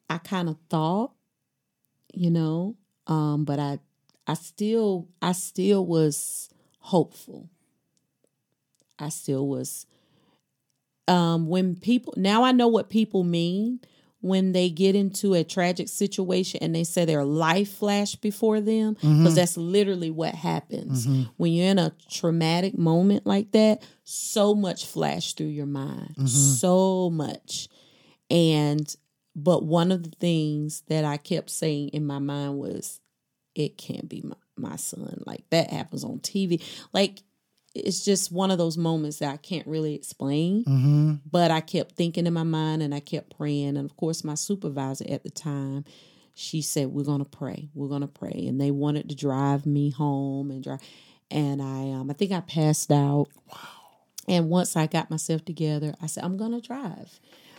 I kind of thought, you know, um, but I I still I still was hopeful. I still was um when people now I know what people mean when they get into a tragic situation and they say their life flashed before them because mm-hmm. that's literally what happens. Mm-hmm. When you're in a traumatic moment like that so much flash through your mind. Mm-hmm. So much. And but one of the things that I kept saying in my mind was, it can't be my, my son. Like that happens on TV. Like it's just one of those moments that I can't really explain. Mm-hmm. But I kept thinking in my mind and I kept praying. And of course, my supervisor at the time, she said, We're gonna pray. We're gonna pray. And they wanted to drive me home and drive and I um I think I passed out. Wow. And once I got myself together, I said, I'm gonna drive.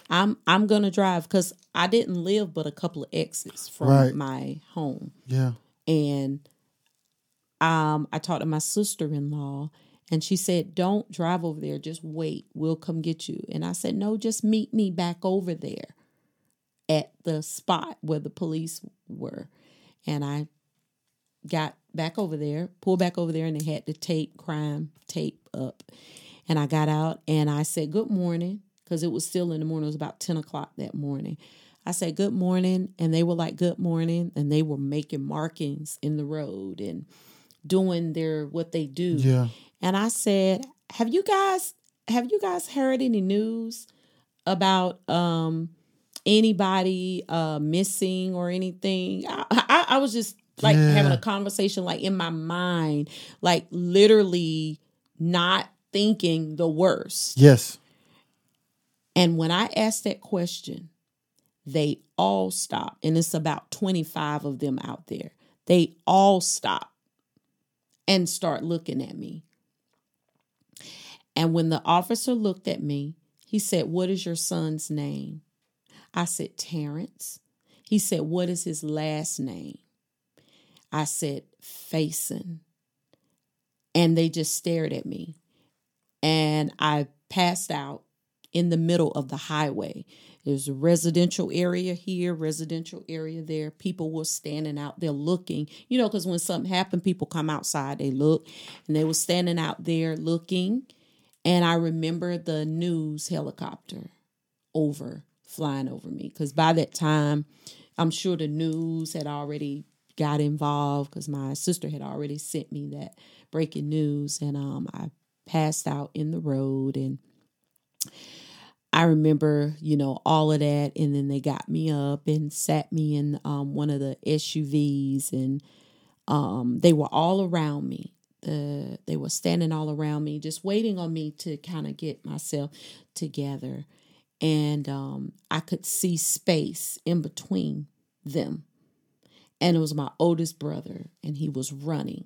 I'm I'm gonna drive because I didn't live but a couple of exits from Right. my home, Yeah. and um, I talked to my sister in law, and she said, Don't drive over there, just wait. We'll come get you. And I said, No, just meet me back over there at the spot where the police were. And I got back over there, pulled back over there, and they had the tape, crime tape up. And I got out and I said, Good morning, because it was still in the morning. It was about 10 o'clock that morning. I said, Good morning. And they were like, Good morning. And they were making markings in the road and doing their what they do. Yeah. And I said, Have you guys have you guys heard any news about um anybody uh missing or anything? I, I, I was just like Yeah. having a conversation like in my mind, like literally not thinking the worst. Yes. And when I asked that question, they all stopped. And it's about 25 of them out there. They all stop and start looking at me. And when the officer looked at me, he said, What is your son's name? I said, Terrence. He said, What is his last name? I said, Faison. And they just stared at me. And I passed out in the middle of the highway. There's a residential area here, residential area there. People were standing out there looking, you know, because when something happened, people come outside, they look, and they were standing out there looking. And I remember the news helicopter over, flying over me. Because by that time, I'm sure the news had already got involved because my sister had already sent me that breaking news. And um, I passed out in the road and I remember, you know, all of that. And then they got me up and sat me in um, one of the SUVs, and um, they were all around me. The, they were standing all around me, just waiting on me to kind of get myself together. And um, I could see space in between them. And it was my oldest brother, and he was running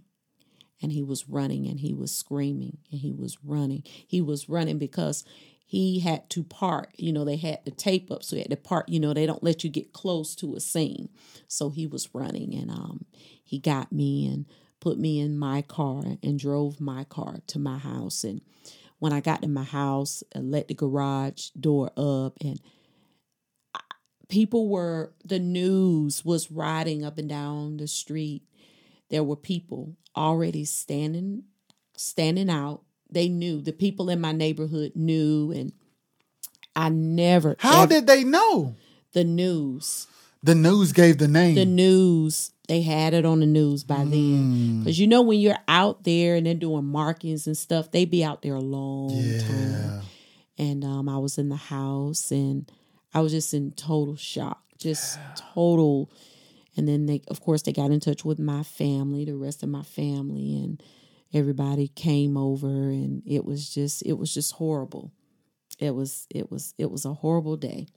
and he was running and he was screaming and he was running. He was running because he had to park. You know, they had the tape up, so he had to park. You know, they don't let you get close to a scene. So he was running and um he got me and put me in my car and drove my car to my house. And when I got to my house, I let the garage door up and people were the news was riding up and down the street there were people already standing standing out they knew. The people in my neighborhood knew and i never How did they know? the news. The news gave the name. the news. They had it on the news by then. Because you know when you're out there and they're doing markings and stuff they be out there a long time. And um, I was in the house and I was just in total shock, just total. And then they, of course, they got in touch with my family, the rest of my family, and everybody came over, and it was just, it was just horrible. It was, it was, it was a horrible day.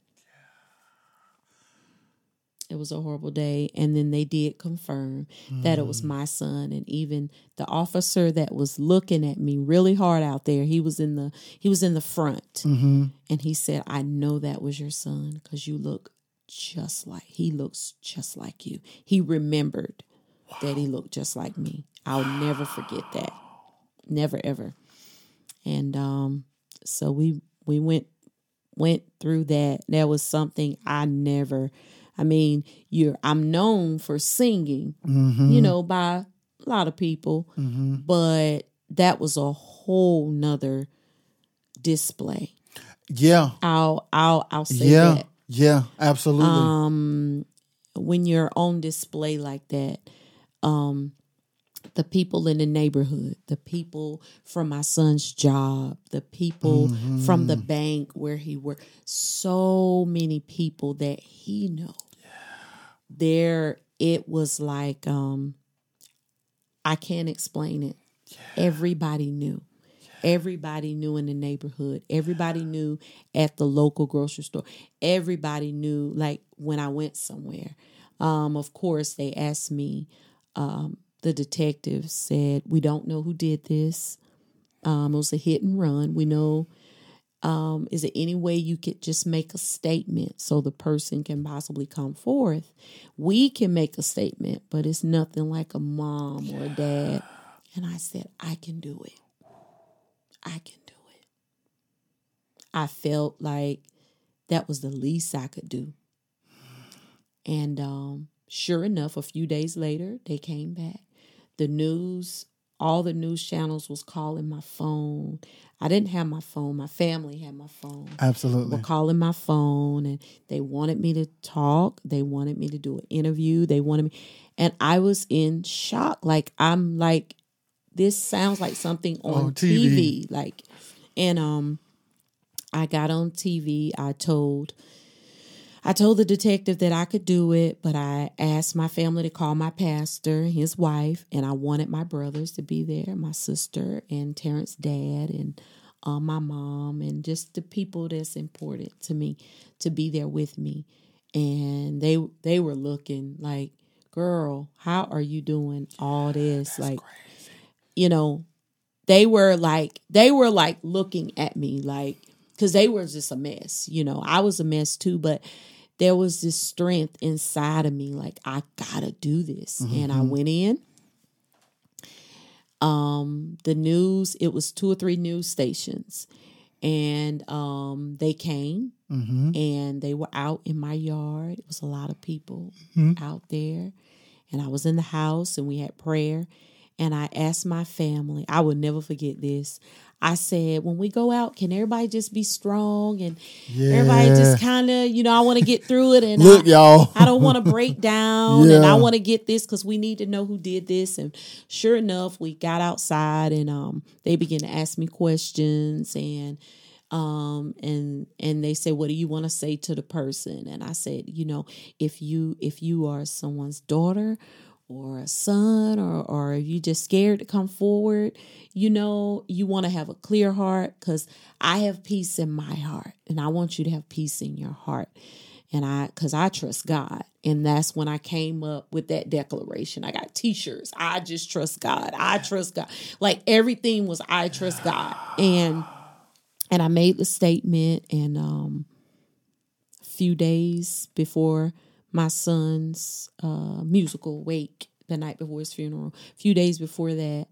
It was a horrible day, and then they did confirm that it was mm. my son, and even the officer that was looking at me really hard out there. He was in the he was in the front, mm-hmm. and he said, "I know that was your son because you look just like he looks just like you." He remembered that he looked just like me. I'll never forget that, never ever. And um, so we we went went through that. That was something I never. I mean, you're I'm known for singing, you know, by a lot of people, but that was a whole nother display. Yeah. I'll I'll I'll say Yeah. that. Yeah. Absolutely. Um when you're on display like that, um the people in the neighborhood, the people from my son's job, the people from the bank where he worked, so many people that he know. There it was like um I can't explain it. Everybody knew. Everybody knew in the neighborhood. Everybody knew at the local grocery store. Everybody knew like when I went somewhere. Um, of course, they asked me, um, the detective said, We don't know who did this. Um, it was a hit and run. We know um, is there any way you could just make a statement so the person can possibly come forth? We can make a statement, but it's nothing like a mom or a dad. And I said, I can do it. I can do it. I felt like that was the least I could do. And um, sure enough, a few days later, they came back. The news, all the news channels was calling my phone. I didn't have my phone. My family had my phone. Absolutely. Were calling my phone and they wanted me to talk. They wanted me to do an interview. They wanted me, and I was in shock. Like I'm like, this sounds like something on On TV. TV. Like, and um, I got on TV. I told. I told the detective that I could do it, but I asked my family to call my pastor, his wife, and I wanted my brothers to be there, my sister and Terrence's dad, and uh, my mom, and just the people that's important to me to be there with me. And they they were looking like, "Girl, how are you doing all this?" like, you know, they were like they were like looking at me like because they were just a mess. You know, I was a mess too, but there was this strength inside of me like I gotta do this. And I went in. Um, the news, it was two or three news stations. And um they came Mm-hmm. and they were out in my yard. It was a lot of people Mhm. out there. And I was in the house and we had prayer. And I asked my family, I will never forget this. I said, when we go out, can everybody just be strong and everybody just kind of, you know, I want to get through it. And Look, I, y'all. I don't want to break down and I want to get this because we need to know who did this. And sure enough, we got outside and um, they began to ask me questions and um and and they say what do you want to say to the person and i said you know if you if you are someone's daughter or a son or or you just scared to come forward you know you want to have a clear heart because i have peace in my heart and i want you to have peace in your heart. And i because i trust god and that's when i came up with that declaration. I got t-shirts. I just trust god. I trust god. Like everything was i trust god. And and I made the statement and um a few days before my son's uh musical wake the night before his funeral. A few days before that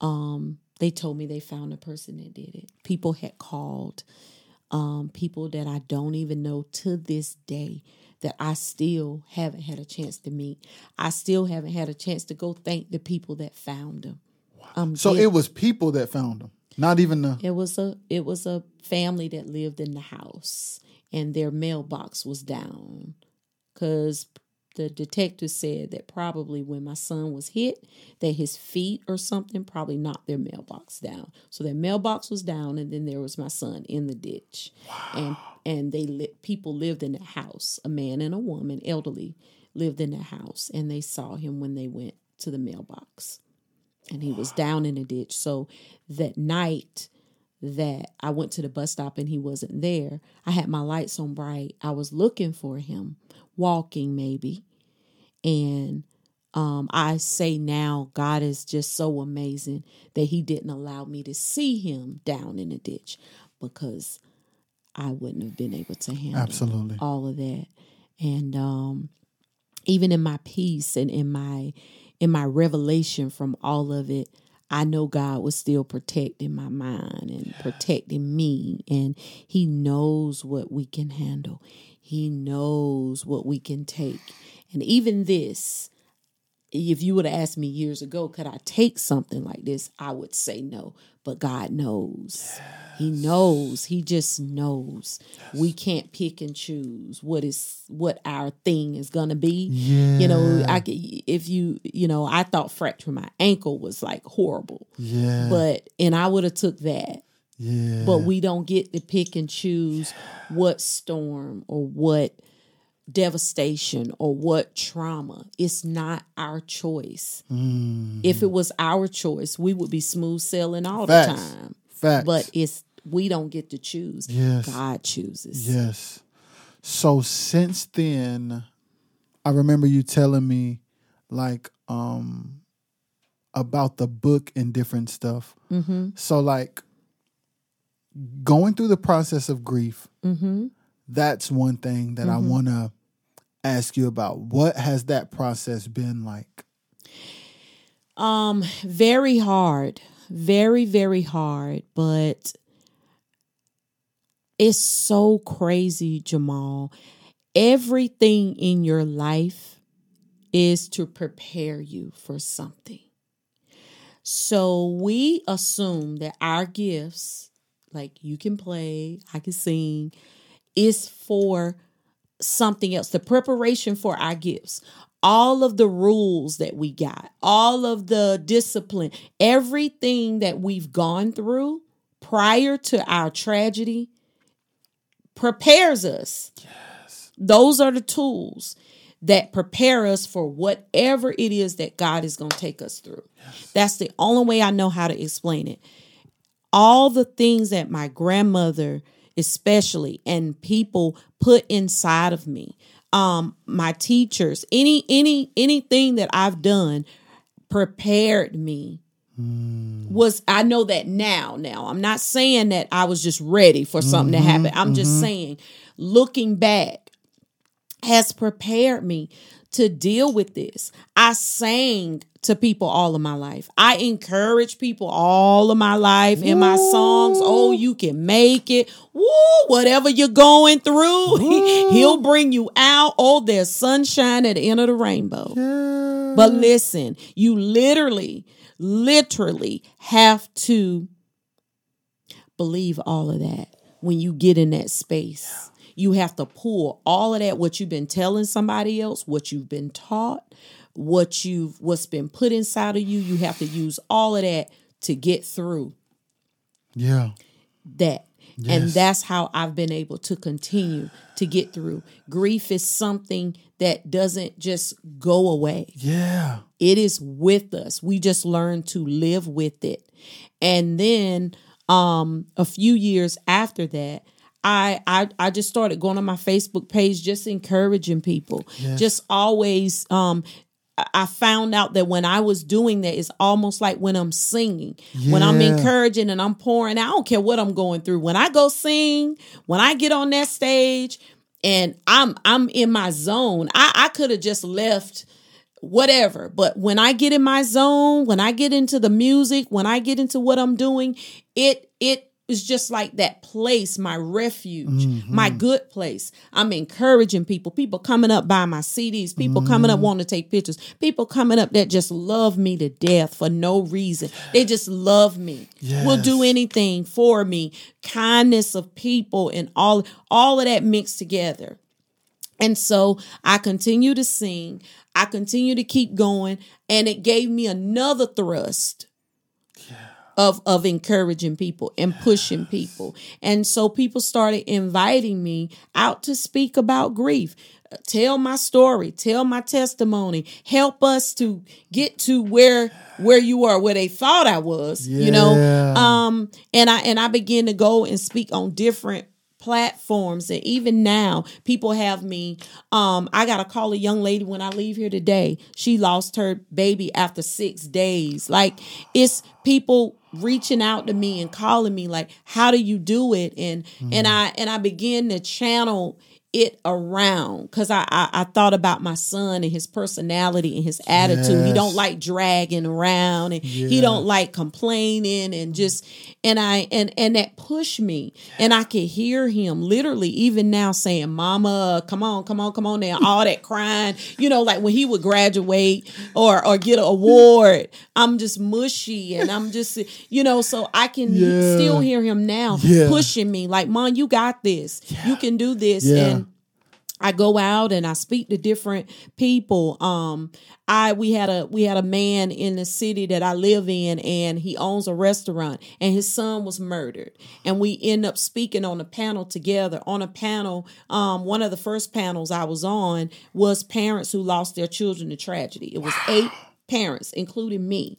um they told me they found the person that did it. People had called um people that I don't even know to this day that I still haven't had a chance to meet. I still haven't had a chance to go thank the people that found them. Um So it was people that found them, not even the. It was a it was a family that lived in the house and their mailbox was down cuz the detective said that probably when my son was hit that his feet or something probably knocked their mailbox down. So their mailbox was down and then there was my son in the ditch. And and they li- people lived in the house. A man and a woman, elderly, lived in the house and they saw him when they went to the mailbox and he was down in a ditch. So that night that I went to the bus stop and he wasn't there, I had my lights on bright. I was looking for him, walking maybe. And um, I say now, God is just so amazing that He didn't allow me to see him down in the ditch because I wouldn't have been able to handle Absolutely. all of that. And um, even in my peace and in my in my revelation from all of it, I know God was still protecting my mind and protecting me. And He knows what we can handle. He knows what we can take. And even this, if you would have asked me years ago, could I take something like this? I would say no. But God knows. He knows. He just knows. We can't pick and choose what is what our thing is gonna be. Yeah. You know, I if you you know, I thought fracturing my ankle was like horrible, Yeah. but and I would have took that. yeah. But we don't get to pick and choose what storm or what devastation or what trauma. It's not our choice. Mm. If it was our choice, we would be smooth sailing all Facts. the time. Facts. But it's we don't get to choose. Yes. God chooses. Yes. So since then, I remember you telling me like um about the book and different stuff. Mm-hmm. So like going through the process of grief, Mm-hmm. that's one thing that I Mhm. want to ask you about. What has that process been like? Um, very hard. Very, very hard. But it's so crazy, Jamal. Everything in your life is to prepare you for something. So we assume that our gifts, like you can play, I can sing, is for something else. The preparation for our gifts all of the rules that we got, all of the discipline, everything that we've gone through prior to our tragedy prepares us. Yes. Those are the tools that prepare us for whatever it is that God is going to take us through. That's the only way I know how to explain it. All the things that my grandmother, especially, and people put inside of me, um my teachers any any anything that i've done prepared me hmm. was i know that now now. I'm not saying that i was just ready for something to mm-hmm. happen. I'm just mm-hmm. saying looking back has prepared me to deal with this. I sang to people all of my life. I encourage people all of my life in my songs. Oh you can make it. Woo, whatever you're going through he'll bring you out. Oh there's sunshine at the end of the rainbow. But listen you literally literally have to believe all of that when you get in that space. You have to pull all of that what you've been telling somebody else, what you've been taught, what you've what's been put inside of you. You have to use all of that to get through Yeah. that. And that's how I've been able to continue to get through. Grief is something that doesn't just go away. Yeah. It is with us. We just learn to live with it. And then um a few years after that, I I I just started going on my Facebook page just encouraging people. Yes. Just always um I- I found out that when I was doing that, it's almost like when I'm singing, when I'm encouraging and I'm pouring. I don't care what I'm going through. When I go sing, when I get on that stage, and I'm I'm in my zone. I I could have just left whatever. But when I get in my zone, when I get into the music, when I get into what I'm doing, it it is just like that place, my refuge, mm-hmm. my good place. I'm encouraging people, people coming up by my CDs, people coming up mm-hmm. wanting to take pictures, people coming up that just love me to death for no reason. They just love me. Will do anything for me. Kindness of people and all all of that mixed together. And so I continue to sing. I continue to keep going. And it gave me another thrust of, of encouraging people and pushing people. And so people started inviting me out to speak about grief. Tell my story, tell my testimony, help us to get to where where you are, where they thought I was, you know. Um and I and I began to go and speak on different platforms. And even now people have me um i gotta call a young lady when i leave here today. She lost her baby after six days. Like it's people reaching out to me and calling me like how do you do it? And and i and i begin to channel it around because I, I I thought about my son and his personality and his attitude. He don't like dragging around and he don't like complaining and just and I and and that pushed me and I could hear him literally even now saying, "Mama, come on, come on, come on now." All that crying, you know, like when he would graduate or or get an award, I'm just mushy and I'm just you know, so I can Yeah. still hear him now Yeah. pushing me like, "Mom, you got this. You can do this." Yeah. And I go out and I speak to different people. Um, I we had a we had a man in the city that I live in, and he owns a restaurant, and his son was murdered, and we end up speaking on a panel together. On a panel, um, one of the first panels I was on was parents who lost their children to tragedy. It was eight parents, including me,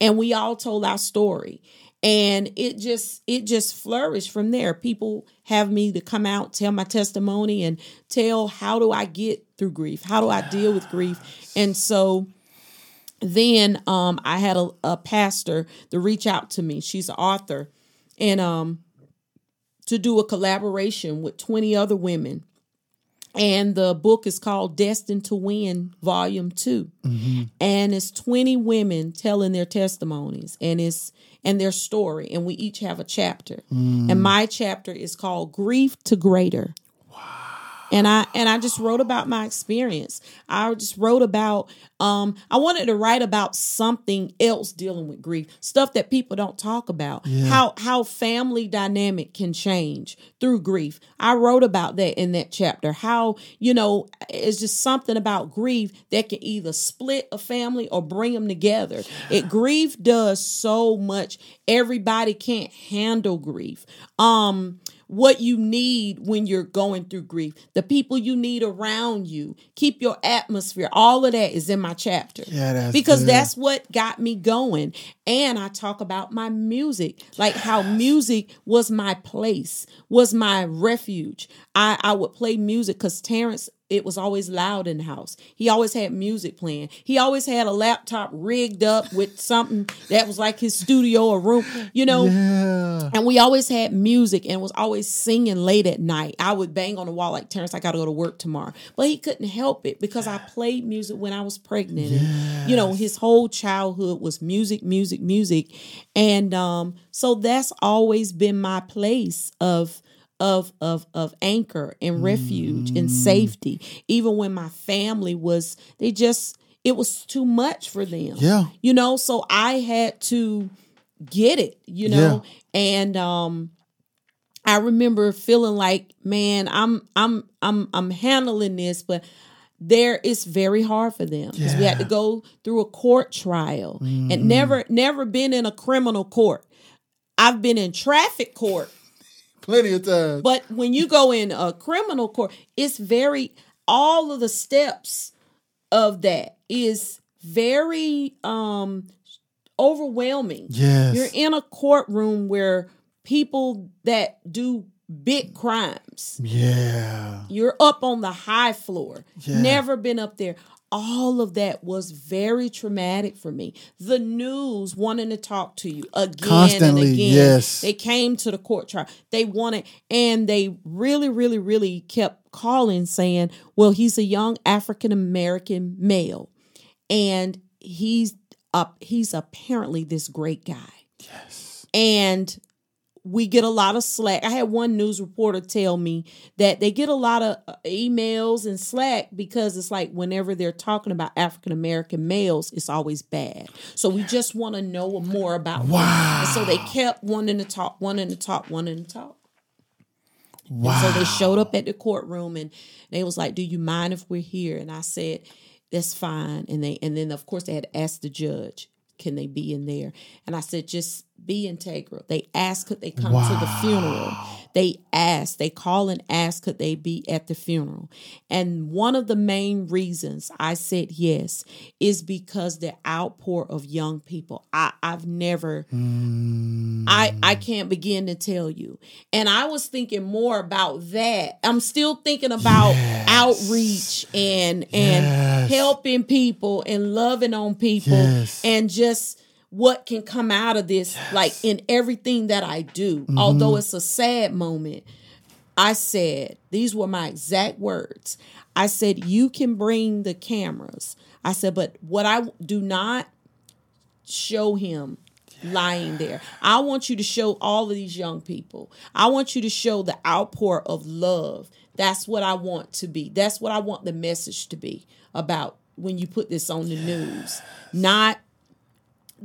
and we all told our story and it just it just flourished from there. People have me to come out tell my testimony and tell how do i get through grief? How do i deal with grief? And so then um i had a, a pastor to reach out to me. She's an author. And um to do a collaboration with 20 other women. And the book is called Destined to Win, Volume 2 And it's twenty women telling their testimonies, and it's and their story, and we each have a chapter. Mm. And my chapter is called Grief to Greater. And I and I just wrote about my experience. I just wrote about um I wanted to write about something else dealing with grief, stuff that people don't talk about. How how family dynamic can change through grief. I wrote about that in that chapter. How, you know, it's just something about grief that can either split a family or bring them together. It grief does so much. Everybody can't handle grief. Um what you need when you're going through grief, the people you need around you, keep your atmosphere. All of that is in my chapter. Yeah, that's because good. that's what got me going. And I talk about my music, like how music was my place, was my refuge. I, I would play music because Terrence it was always loud in the house. He always had music playing. He always had a laptop rigged up with something that was like his studio or room, you know. Yeah. And we always had music and was always singing late at night. I would bang on the wall like Terrence, I gotta go to work tomorrow. But he couldn't help it because I played music when I was pregnant. And you know, his whole childhood was music, music, music. And um, so that's always been my place of of of of anchor and refuge and safety. Even when my family was they just it was too much for them. Yeah. You know, so I had to get it, you know. And um I remember feeling like, man, I'm I'm I'm I'm handling this, but there it's very hard for them because we had to go through a court trial and never never been in a criminal court. I've been in traffic court, Plenty of times. but when you go in a criminal court, it's very all of the steps of that is very um overwhelming. yes. You're in a courtroom where people that do big crimes, yeah. you're up on the high floor, Yeah. never been up there. All of that was very traumatic for me. The news wanting to talk to you again Constantly, and again. yes. They came to the court trial. They wanted, and they really, really, really kept calling saying, well, he's a young African American male. And he's up, he's apparently this great guy Yes. and we get a lot of slack. I had one news reporter tell me that they get a lot of uh, emails and slack because it's like whenever they're talking about African American males, it's always bad. So we just want to know more about them. Wow. And so they kept wanting to talk, wanting to talk, wanting to talk. Wow. So they showed up at the courtroom and they was like, "Do you mind if we're here?" And I said, "That's fine." And they and then of course they had asked the judge, "Can they be in there?" And I said, "Just be integral." They ask could they come to the funeral. They ask, they call and ask could they be at the funeral. And one of the main reasons I said yes is because the outpour of young people. I I've never I I hmm. can't begin to tell you. And I was thinking more about that. I'm still thinking about Yes. outreach and and Yes. helping people and loving on people Yes. and just what can come out of this like in everything that I do. Mm-hmm. Although it's a sad moment. I said, these were my exact words. I said, you can bring the cameras. I said, but what I do not show him lying there. I want you to show all of these young people. I want you to show the outpour of love. That's what I want to be. That's what I want the message to be about when you put this on the news. Not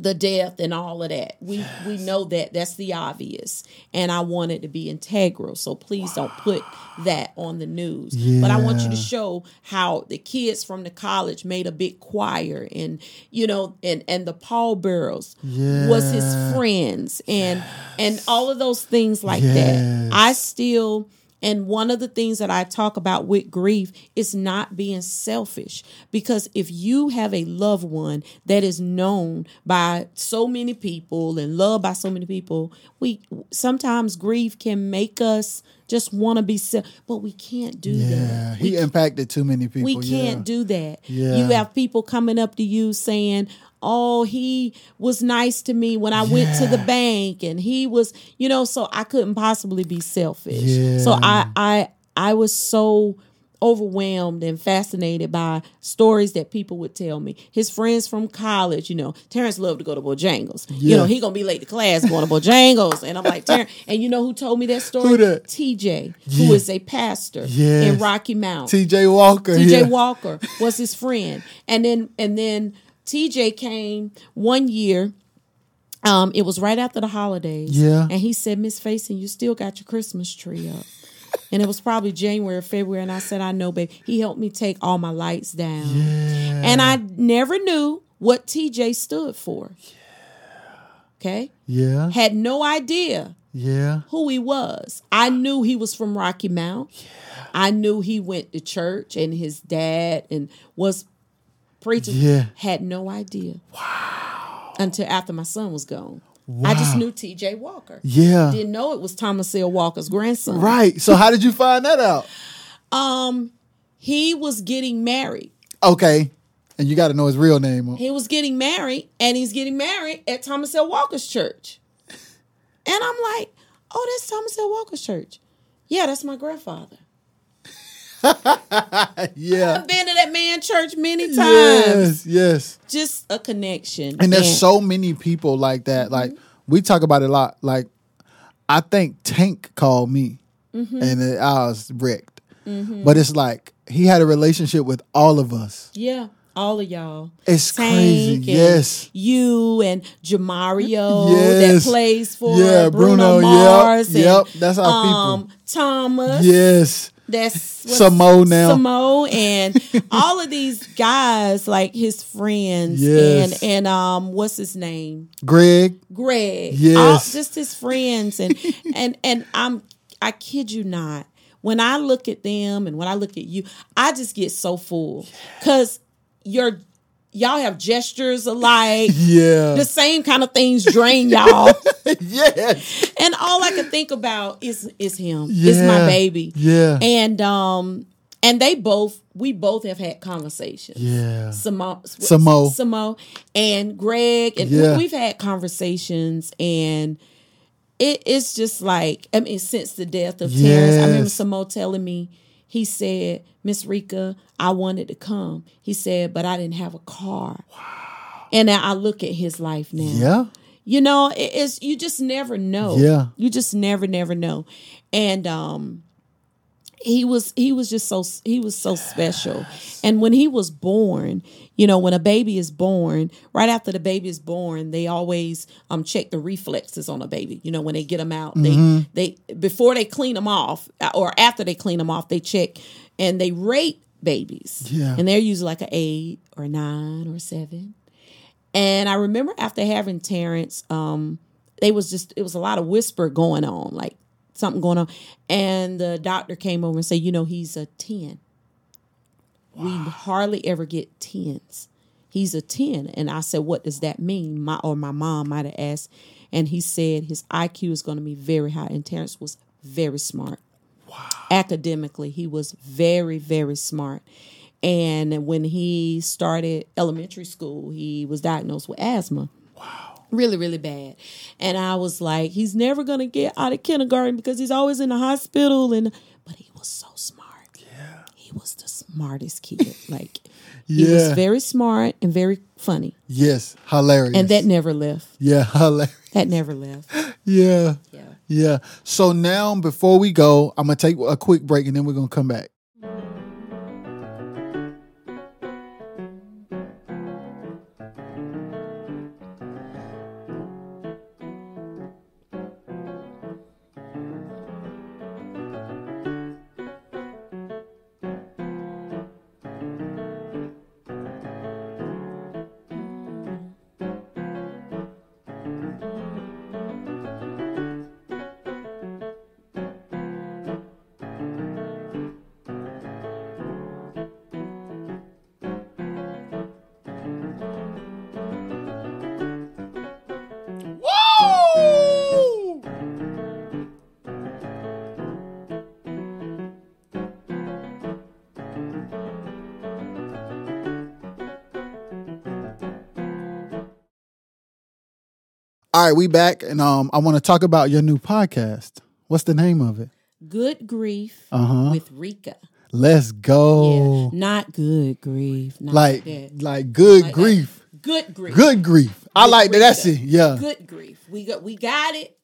the death and all of that. We we know that that's the obvious. And I want it to be integral. So please don't put that on the news. But I want you to show how the kids from the college made a big choir and you know and and the pallbearers was his friends and and all of those things like Yes. that. I still and one of the things that I talk about with grief is not being selfish. Because if you have a loved one that is known by so many people and loved by so many people, we sometimes grief can make us just want to be self. But we can't do Yeah, that. he impacted too many people. We can't do that. Yeah. You have people coming up to you saying, "Oh, he was nice to me when I went to the bank and he was, you know, so I couldn't possibly be selfish." Yeah. So I I I was so overwhelmed and fascinated by stories that people would tell me. His friends from college, you know, Terrence loved to go to Bojangles. You know, he gonna be late to class going to Bojangles. And I'm like, Terrence, and you know who told me that story? Who that? TJ, Yeah. who is a pastor Yes. in Rocky Mount. T.J. Walker. TJ yeah. Walker was his friend. And then and then TJ came one year. Um, it was right after the holidays. Yeah. And he said, Miss Faison, you still got your Christmas tree up. And it was probably January or February. And I said, I know, babe. He helped me take all my lights down. And I never knew what TJ stood for. Yeah. Okay. Yeah. Had no idea Yeah. who he was. I knew he was from Rocky Mount. Yeah. I knew he went to church and his dad and was preaching. Yeah. Had no idea. Wow. Until after my son was gone. I just knew TJ Walker. Yeah. Didn't know it was Thomas L. Walker's grandson. Right. So how did you find that out? Um, he was getting married. Okay. And you got to know his real name. He was getting married, and he's getting married at Thomas L. Walker's church. And I'm like, oh, that's Thomas L. Walker's church. Yeah, that's my grandfather. yeah. I've been to that man church many times. Yes. Yes. Just a connection. And there's so many people like that. Like we talk about it a lot. Like I think Tank called me, Mm-hmm. and it, I was wrecked. But it's like he had a relationship with all of us. yeah, all of y'all. It's Tank crazy. and Yes. You and Jamario Yes. that plays for Yeah, Bruno, Bruno, yep, Mars. and, yep, that's our um, people. Thomas. Yes. That's what's- Samo now. Samo and all of these guys, like his friends, Yes. and and um, what's his name? Greg. Greg. Yes. All, just his friends, and and and I'm I kid you not. When I look at them and when I look at you, I just get so full because you're y'all have gestures alike. Yeah. The same kind of things drain y'all. yes. and all I can think about is is him. Is Yeah. my baby. Yeah. And um and they both we both have had conversations. Yeah. Samo, Samo. Samo, and Greg, and we- Yeah. we've had conversations, and it, it's just like I mean, since the death of Terrence, I remember Samo telling me, he said, Miss Reka, I wanted to come. He said, but I didn't have a car. Wow. And now I look at his life now. Yeah. You know, it's you just never know. Yeah. You just never, never know. And um he was he was just so he was so special. And when he was born, you know, when a baby is born, right after the baby is born, they always um check the reflexes on a baby. You know, when they get them out, Mm-hmm. they they before they clean them off uh, or after they clean them off, they check and they rate babies. Yeah. And they're usually like an 8 or 9 or 7. And I remember after having Terrence, um, they was just it was a lot of whisper going on, like something going on. And the doctor came over and said, you know, he's a 10. We hardly ever get tens. He's a 10. And I said, What does that mean? My or my mom might have asked. And he said his IQ is going to be very high. And Terrence was very smart. Wow. Academically, he was very, very smart. And when he started elementary school, he was diagnosed with asthma. Wow. Really, really bad. And I was like, he's never gonna get out of kindergarten because he's always in the hospital and but he was so smart. Yeah. He was the smartest kid. Like he was very smart and very funny. Yes. Hilarious. And that never left. Yeah. Hilarious. That never left. Yeah. Yeah. Yeah. So now, before we go, I'm gonna take a quick break, and then we're gonna come back. Right, we back, and um, I want to talk about your new podcast. What's the name of it? Good grief Uh huh. with Reka. Let's go. Yeah, not good grief. Not. Like, that. like good Like that. grief. good grief. Good grief. I Good like that. That's it. Yeah. Good grief. We got we got it,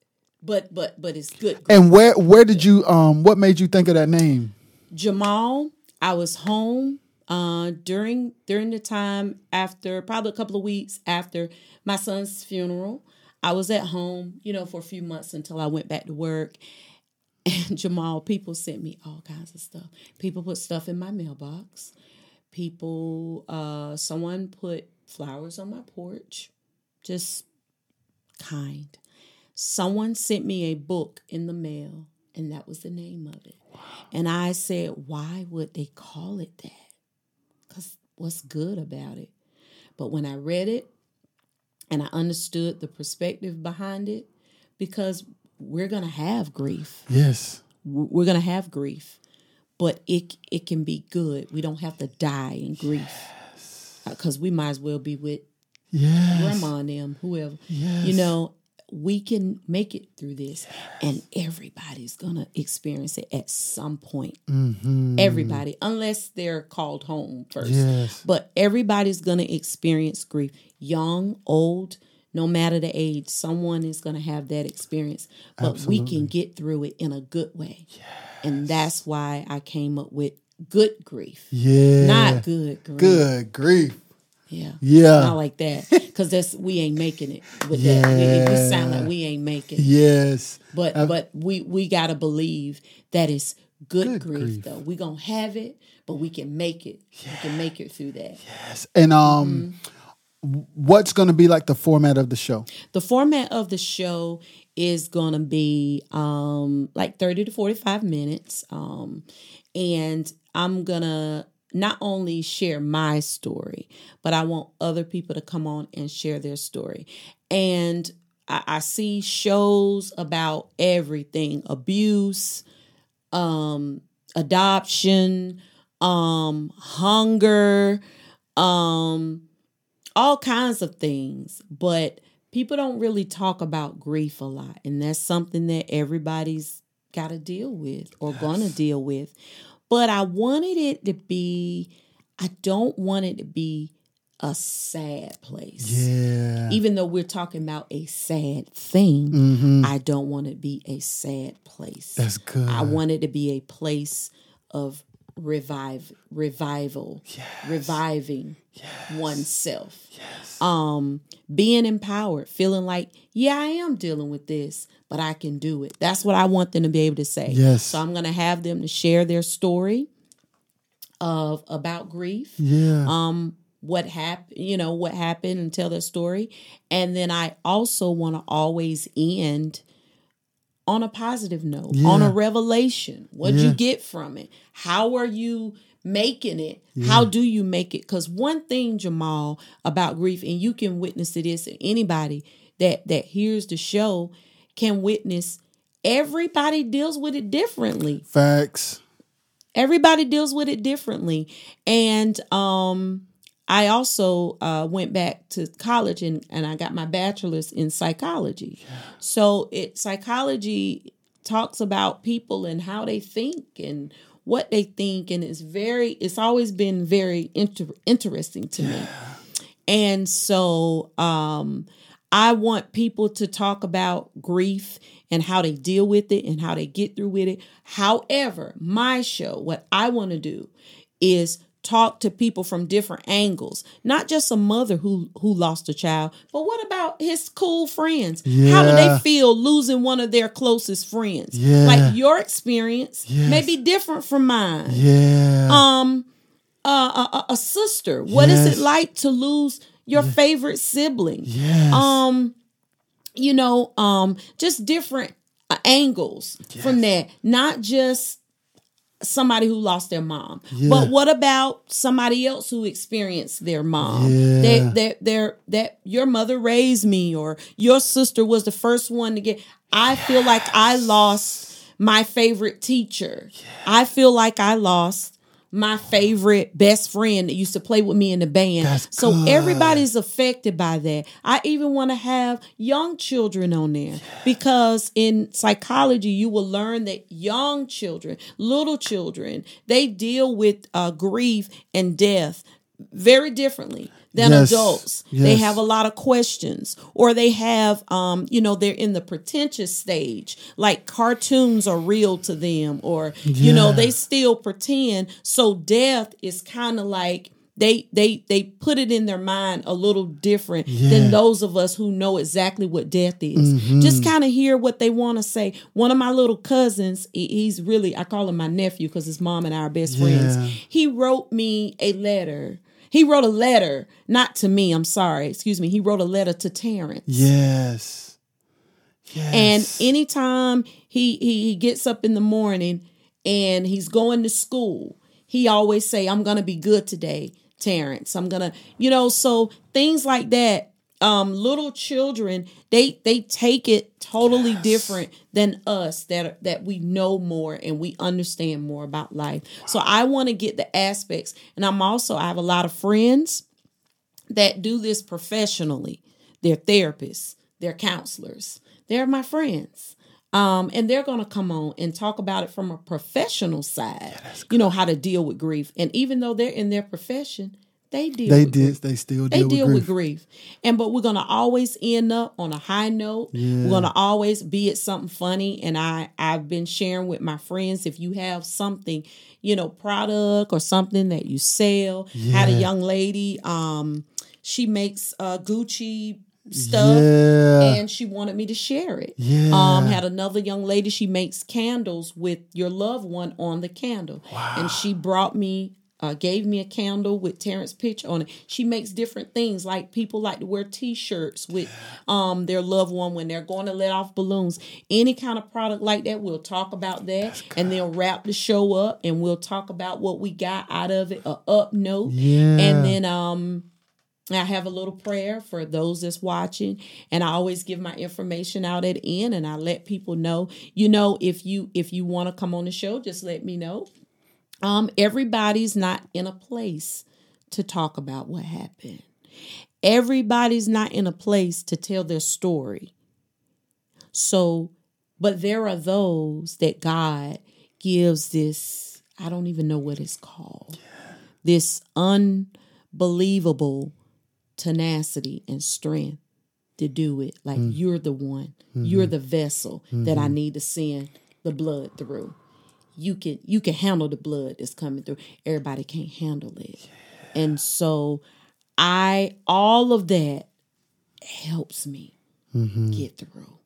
but but but it's good. Grief. And where where did you um what made you think of that name? Jamal, I was home uh, during during the time after probably a couple of weeks after my son's funeral. I was at home, you know, for a few months until I went back to work. And Jamal, people sent me all kinds of stuff. People put stuff in my mailbox. People, uh, someone put flowers on my porch, just kind. Someone sent me a book in the mail, and that was the name of it. And I said, why would they call it that? Because what's good about it? But when I read it and I understood the perspective behind it, because we're going to have grief. Yes. We're going to have grief, but it it can be good. We don't have to die in grief. Because uh, we might as well be with Yes. grandma and them, whoever. Yes. You know, we can make it through this, and everybody's gonna experience it at some point. Mm-hmm. Everybody, unless they're called home first. Yes. But everybody's gonna experience grief, young, old, no matter the age. Someone is gonna have that experience, but we can get through it in a good way, yes. and that's why I came up with good grief, Yeah. not good grief. Good grief. Yeah. Yeah. Not like that. Because that's we ain't making it with that. It, it sound like we ain't making it. Yes. But but we we gotta believe that it's good, Good grief, grief. though. We gonna have it, but we can make it. We can make it through that. Yes. And um Mm-hmm. what's gonna be like the format of the show? The format of the show is gonna be um like 30 to 45 minutes. Um and I'm gonna not only share my story, but I want other people to come on and share their story. And I, I see shows about everything abuse, um, adoption, um, hunger, um, all kinds of things. But people don't really talk about grief a lot. And that's something that everybody's got to deal with or gonna deal with. But I wanted it to be, I don't want it to be a sad place. Yeah. Even though we're talking about a sad thing, Mm-hmm. I don't want it to be a sad place. That's good. I want it to be a place of revive revival, reviving oneself. Um being empowered, feeling like, yeah, I am dealing with this, but I can do it. That's what I want them to be able to say. Yes. So I'm going to have them to share their story of about grief yeah. um what happened you know what happened and tell their story and then i also want to always end on a positive note on a revelation. What'd Yeah. you get from it? How are you making it? How do you make it? Because one thing jamal about grief and you can witness to this and anybody that that hears the show can witness everybody deals with it differently. Facts. everybody deals with it differently. And um i also uh went back to college and and i got my bachelor's in psychology. So it psychology talks about people and how they think and what they think and it's very it's always been very inter- interesting to me. And so um I want people to talk about grief and how they deal with it and how they get through with it. However, my show, what I want to do is talk to people from different angles, not just a mother who who lost a child, but what about his cool friends? How do they feel losing one of their closest friends? Yeah. Like your experience may be different from mine Yeah. um uh, a, a, sister what is Yes. it like to lose your favorite sibling yes. um you know um just different uh, angles from that not just somebody who lost their mom Yeah. but what about somebody else who experienced their mom Yeah. they they they're that your mother raised me or your sister was the first one to get i feel like i lost my favorite teacher i feel like i lost my favorite best friend that used to play with me in the band. That's so good. everybody's affected by that. I even want to have young children on there because in psychology, you will learn that young children, little children, they deal with uh, grief and death very differently than Yes. adults. They have a lot of questions or they have um you know they're in the pretentious stage like cartoons are real to them or you know they still pretend so death is kind of like they they they put it in their mind a little different Yeah. than those of us who know exactly what death is Mm-hmm. just kind of hear what they want to say one of my little cousins he's really i call him my nephew because his mom and i are best friends he wrote me a letter he wrote a letter, not to me, I'm sorry, excuse me. He wrote a letter to Terrence. Yes. Yes. And anytime he, he he gets up in the morning and he's going to school, he always say, "I'm gonna be good today, Terrence. I'm gonna," you know. So things like that. Um, little children, they they take it totally different than us that that we know more and we understand more about life. So I want to get the aspects, and I'm also I have a lot of friends that do this professionally. They're therapists, they're counselors, they're my friends. Um, and they're going to come on and talk about it from a professional side, you know, how to deal with grief. And even though they're in their profession, they deal they did. grief. They still do. They deal, deal with with grief. grief. And but we're gonna always end up on a high note. Yeah. We're gonna always be at something funny. And I I've been sharing with my friends if you have something, you know, product or something that you sell. Had a young lady, um, she makes uh Gucci stuff Yeah. and she wanted me to share it. Yeah. Um, had another young lady, she makes candles with your loved one on the candle. And she brought me, uh, gave me a candle with Terrence Pitch on it. She makes different things like people like to wear t-shirts with um their loved one when they're going to let off balloons. Any kind of product like that, we'll talk about that. And they'll wrap the show up and we'll talk about what we got out of it, a up note. Yeah. And then um I have a little prayer for those that's watching, and I always give my information out at the end, and I let people know. You know, if you if you want to come on the show, just let me know. Um, everybody's not in a place to talk about what happened. Everybody's not in a place to tell their story. So, but there are those that God gives this. I don't even know what it's called. This unbelievable tenacity and strength to do it. Like mm. you're the one, mm-hmm. you're the vessel that I mm-hmm. need to send the blood through. You can you can handle the blood that's coming through. Everybody can't handle it. And so I all of that helps me get through.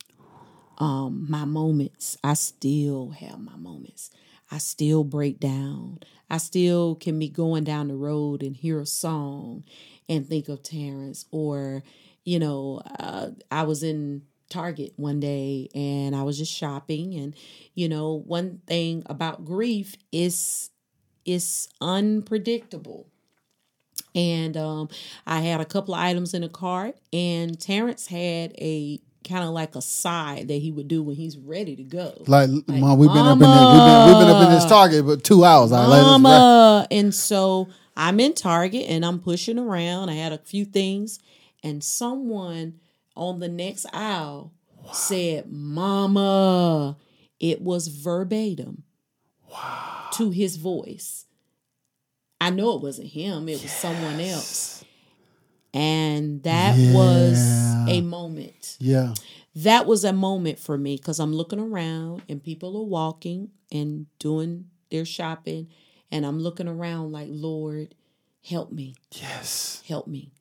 Um my moments, I still have my moments. I still break down. I still can be going down the road and hear a song and think of Terrence. Or, you know, uh, I was in Target one day and I was just shopping. And, you know, one thing about grief is it's unpredictable. And um, I had a couple of items in the cart, and Terrence had a kind of like a sigh that he would do when he's ready to go. Like, mom, we've been up in this, we've been, we've been up in this Target for two hours. Like, us. Mama. And so I'm in Target and I'm pushing around. I had a few things, and someone on the next aisle said, Mama. It was verbatim to his voice. I know it wasn't him, it was someone else. And that was a moment Yeah. that was a moment for me because I'm looking around and people are walking and doing their shopping. And I'm looking around like, Lord, help me, Yes. help me.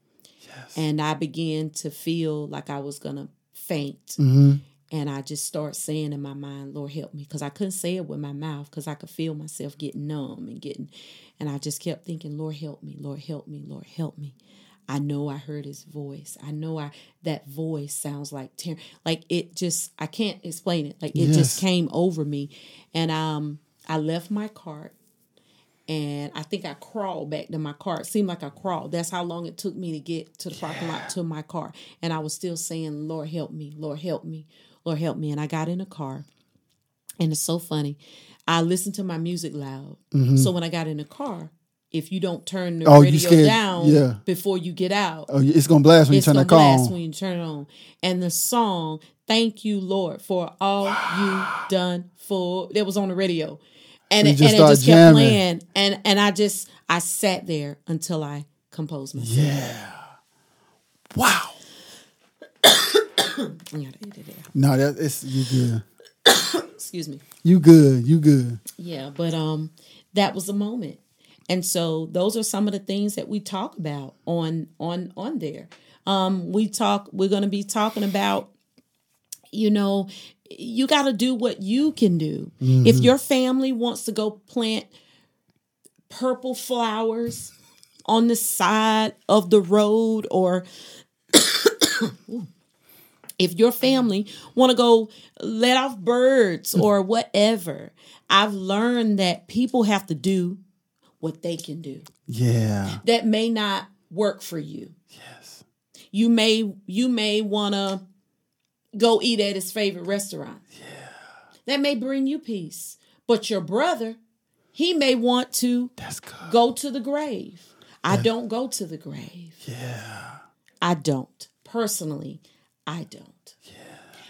Yes. And I began to feel like I was going to faint. hmm And I just start saying in my mind, Lord, help me. Because I couldn't say it with my mouth because I could feel myself getting numb and getting, and I just kept thinking, Lord, help me, Lord, help me, Lord, help me. I know I heard his voice. I know I that voice sounds like terror. like it just I can't explain it. Like it Yes. just came over me. And um I left my cart and I think I crawled back to my car. It seemed like I crawled. That's how long it took me to get to the parking lot to my car. And I was still saying, Lord, help me. Lord, help me. Lord, help me. And I got in a car And it's so funny. I listened to my music loud. So when I got in the car, if you don't turn the Mm-hmm. Oh, radio down yeah. before you get out, Oh, it's gonna blast when you turn that car blast on. when you turn it on. And the song, "Thank You, Lord, for all you done for," it was on the radio, and it, just and it just start kept jamming. playing, and and I just I sat there until I composed myself. Yeah. Wow. I gotta edit it out. No, that it's you good. Excuse me. You good. You good. Yeah, but um, that was a moment, and so those are some of the things that we talk about on on on there. Um, we talk. We're going to be talking about, you know, you got to do what you can do. If mm-hmm. your family wants to go plant purple flowers on the side of the road, or if your family want to go let off birds mm-hmm. or whatever i've learned that people have to do what they can do Yeah. that may not work for you Yes. you may you may want to go eat at his favorite restaurant yeah that may bring you peace but your brother he may want to That's good. go to the grave i don't go to the grave Yeah. I don't. Personally, I don't. Yeah.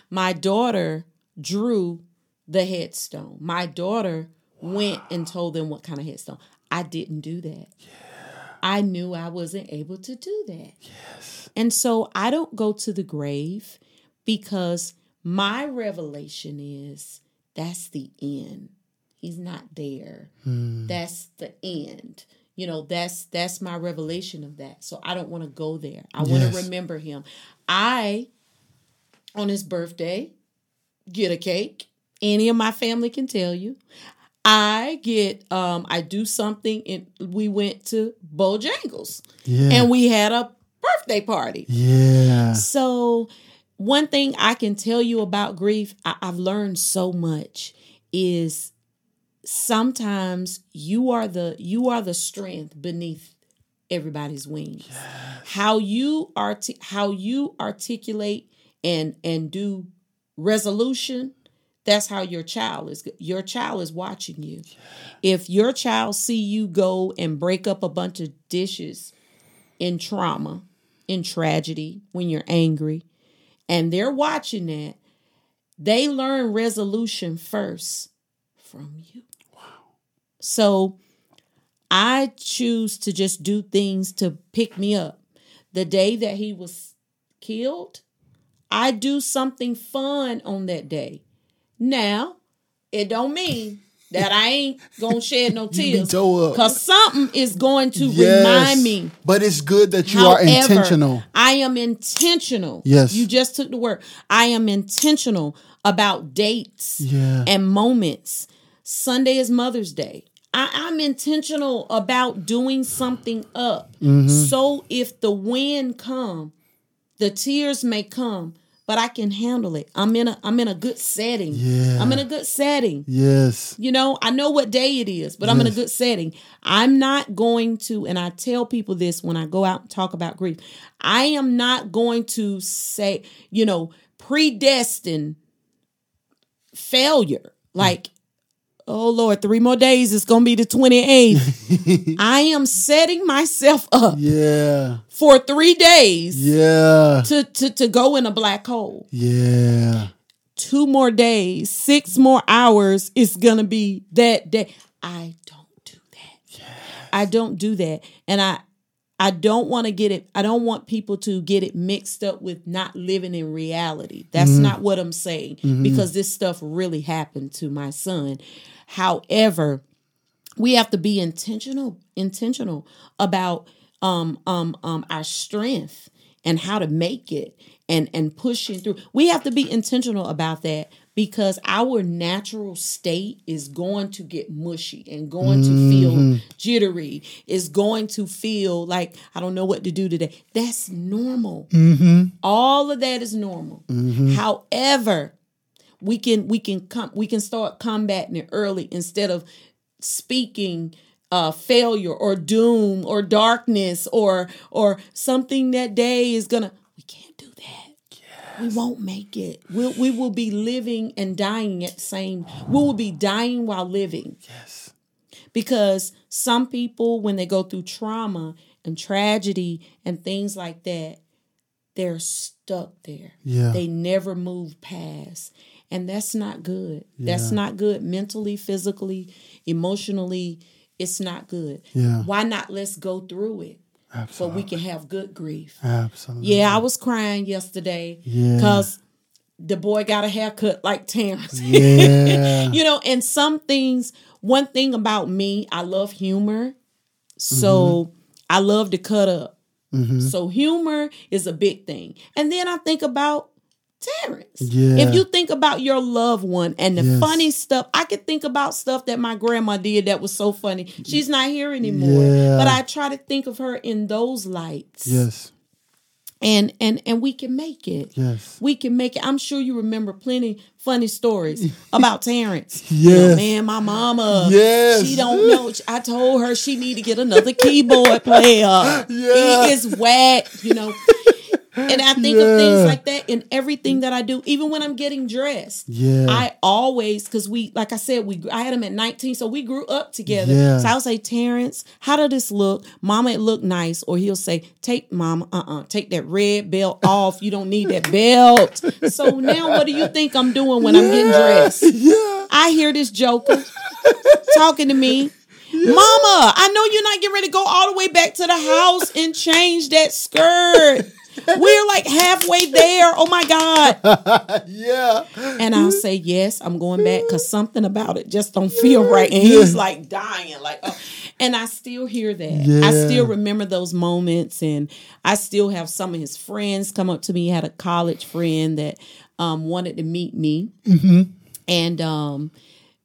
My daughter drew the headstone. My daughter went and told them what kind of headstone. I didn't do that. Yeah. I knew I wasn't able to do that. Yes. And so I don't go to the grave because my revelation is that's the end. He's not there. That's the end. You know, that's that's my revelation of that. So I don't want to go there. I want to remember him. I on his birthday get a cake. Any of my family can tell you. I get um I do something and we went to Bojangles Yeah. and we had a birthday party. yeah. So, one thing I can tell you about grief, I, I've learned so much is sometimes you are the you are the strength beneath everybody's wings. How you arti- how you articulate and and do resolution that's how your child is your child is watching you. If your child see you go and break up a bunch of dishes in trauma in tragedy when you're angry and they're watching that they learn resolution first from you. Wow. so i choose to just do things to pick me up. The day that he was killed i do something fun on that day. Now it don't mean that i ain't gonna shed no tears because something is going to Yes. remind me But it's good that you are intentional. I am intentional. Yes. You just took the word. I am intentional about dates Yeah. and moments. Sunday is Mother's Day. I, I'm intentional about doing something up. Mm-hmm. So if the wind come, the tears may come, but I can handle it. I'm in a I'm in a good setting. Yeah. I'm in a good setting. Yes. You know, I know what day it is, but I'm in a good setting. I'm not going to, and I tell people this when I go out and talk about grief, I am not going to say, you know, predestined failure. Like, oh Lord, three more days, it's to be the 28th. I am setting myself up Yeah. for three days Yeah. to, to, to go in a black hole. Yeah. two more days, six more hours, it's gonna be that day. I don't do that. I don't do that. And I I don't want to get it, I don't want people to get it mixed up with not living in reality. That's mm-hmm. not what I'm saying. Mm-hmm. Because this stuff really happened to my son. However, we have to be intentional, intentional about um um um our strength and how to make it and and pushing through. We have to be intentional about that because our natural state is going to get mushy and going to feel jittery, is going to feel like I don't know what to do today. That's normal. mm-hmm. All of that is normal. However, we can we can come we can start combating it early instead of speaking uh failure or doom or darkness or or something that day is gonna we can't do that we won't make it. We'll, we will be living and dying at the same. We will be dying while living. Yes. Because some people, when they go through trauma and tragedy and things like that, they're stuck there. Yeah. They never move past. And that's not good. That's not good mentally, physically, emotionally. It's not good. Yeah. Why not let's go through it so we can have good grief? Absolutely. Yeah, I was crying yesterday Yeah. because the boy got a haircut like Terrence. Yeah. you know, and some things, one thing about me, I love humor. So Mm-hmm. I love to cut up. So humor is a big thing. And then I think about Terrence. Yeah. If you think about your loved one and the Yes. funny stuff, I could think about stuff that my grandma did that was so funny. She's not here anymore. Yeah. But I try to think of her in those lights. Yes. And and and we can make it. Yes. We can make it. I'm sure you remember plenty funny stories about Terrence. You know, Yes. man, my mama. Yes. She don't know. I told her she need to get another keyboard player. Yeah. He is whack, you know. And I think of things like that in everything that I do, even when I'm getting dressed. Yeah. I always, because we, like I said, we I had him at 19, so we grew up together. Yeah. So I would say, Terrence, how does this look? Mama, it look nice. Or he'll say, take mama, uh-uh, take that red belt off. You don't need that belt. So now what do you think I'm doing when I'm getting dressed? Yeah. I hear this joker talking to me. Mama, I know you're not getting ready to go all the way back to the house and change that skirt. We're like halfway there. Oh my God. Yeah. And I'll say, Yes, I'm going back because something about it just don't feel right. And he's like dying. Like, oh. and I still hear that. I still remember those moments. And I still have some of his friends come up to me. He had a college friend that um, wanted to meet me. And um,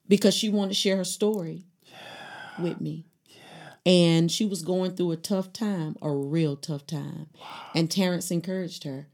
because she wanted to share her story with me. And she was going through a tough time, a real tough time. And Terrence encouraged her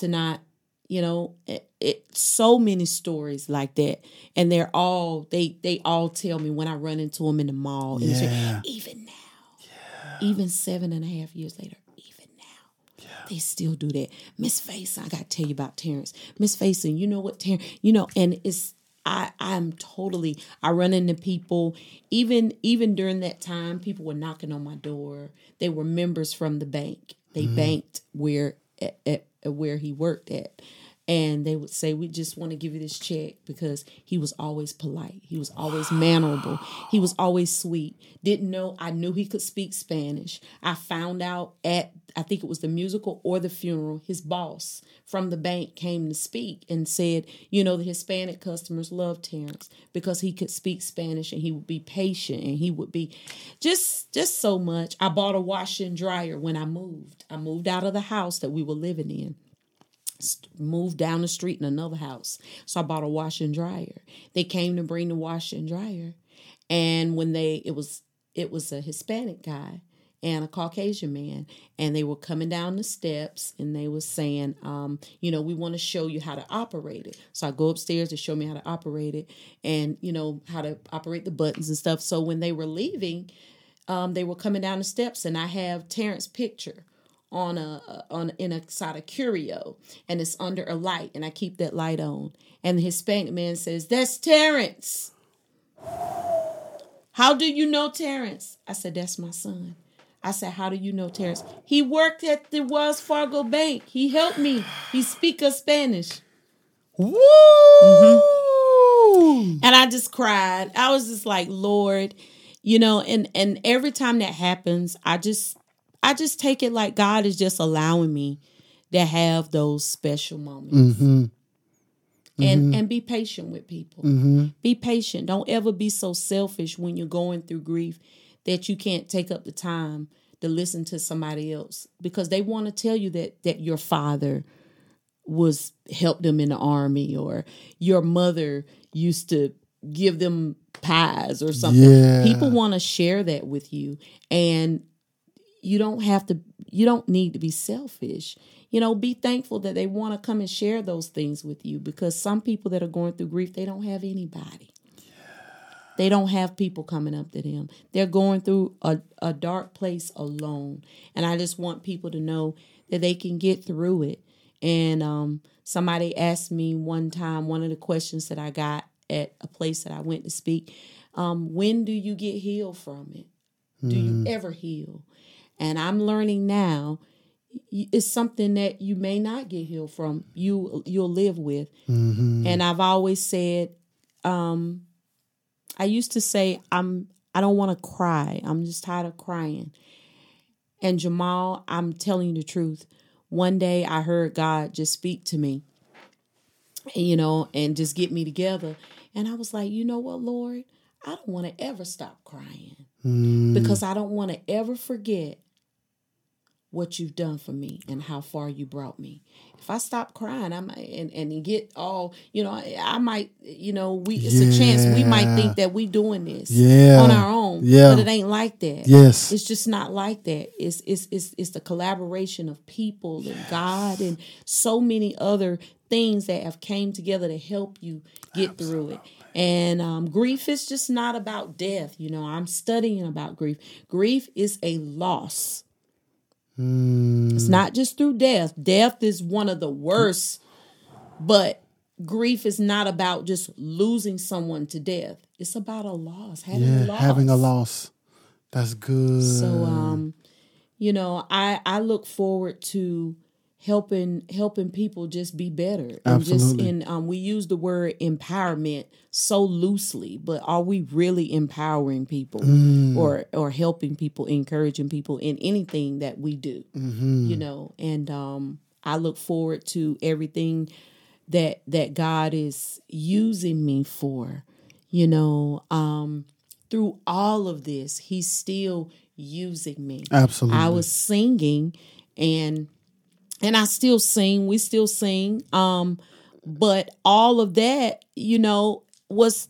to not, you know, it, it so many stories like that. And they're all they they all tell me when I run into them in the mall. And it's like, Yeah. even now, yeah. even seven and a half years later, even now. They still do that. Miss Faison, I gotta tell you about Terrence. Miss Faison, you know what Terrence, you know, and it's I I'm totally I run into people even even during that time people were knocking on my door. They were members from the bank. They mm-hmm. banked where at, at where he worked at. And they would say, We just want to give you this check because he was always polite. He was always mannerable. He was always sweet. Didn't know, I knew he could speak Spanish. I found out at, I think it was the musical or the funeral, his boss from the bank came to speak and said, You know, the Hispanic customers love Terrence because he could speak Spanish and he would be patient and he would be just, just so much. I bought a washer and dryer when I moved. I moved out of the house that we were living in moved down the street in another house. So I bought a washer and dryer. They came to bring the washer and dryer. And when they it was it was a Hispanic guy and a Caucasian man, and they were coming down the steps and they were saying, um, you know, we want to show you how to operate it. So I go upstairs to show me how to operate it and, you know, how to operate the buttons and stuff. So when they were leaving, um, they were coming down the steps and I have Terrence's picture on a on in a side of curio and it's under a light and I keep that light on. And the Hispanic man says, That's Terrence. How do you know Terrence? I said, That's my son. I said, How do you know Terrence? He worked at the Wells Fargo Bank. He helped me. He speak of Spanish. Woo! And I just cried. I was just like, Lord, you know, and and every time that happens, I just I just take it like God is just allowing me to have those special moments. Mm-hmm. And and be patient with people. Be patient. Don't ever be so selfish when you're going through grief that you can't take up the time to listen to somebody else because they want to tell you that that your father was helped them in the army or your mother used to give them pies or something. Yeah. People want to share that with you and you don't have to you don't need to be selfish. You know, be thankful that they want to come and share those things with you because some people that are going through grief, they don't have anybody. They don't have people coming up to them. They're going through a, a dark place alone. And I just want people to know that they can get through it And um, somebody asked me one time, one of the questions that I got at a place that I went to speak, um, when do you get healed from it? Do you ever heal? And I'm learning now it's something that you may not get healed from. You you'll live with. Mm-hmm. And I've always said, um, I used to say I'm I don't want to cry. I'm just tired of crying. And Jamal, I'm telling you the truth. One day I heard God just speak to me, you know, and just get me together. And I was like, you know what, Lord? I don't want to ever stop crying Mm. because I don't want to ever forget what you've done for me and how far you brought me. If I stop crying, I might and, and get all, you know, I, I might, you know, we it's a chance we might think that we doing this Yeah. on our own. Yeah. But it ain't like that. Yes. It's just not like that. It's it's it's it's the collaboration of people and God and so many other things that have came together to help you get through it. And um, grief is just not about death. You know, I'm studying about grief. Grief is a loss. Mm. It's not just through death. Death is one of the worst, but grief is not about just losing someone to death. It's about a loss, having Yeah. a loss. Having a loss. That's good. So um, you know, I I look forward to helping helping people just be better. And just Absolutely. in um we use the word empowerment so loosely, but are we really empowering people Mm. or or helping people, encouraging people in anything that we do? Mm-hmm. You know, and um I look forward to everything that that God is using me for. You know, um through all of this, he's still using me. Absolutely. I was singing and and I still sing, we still sing. Um but all of that, you know, was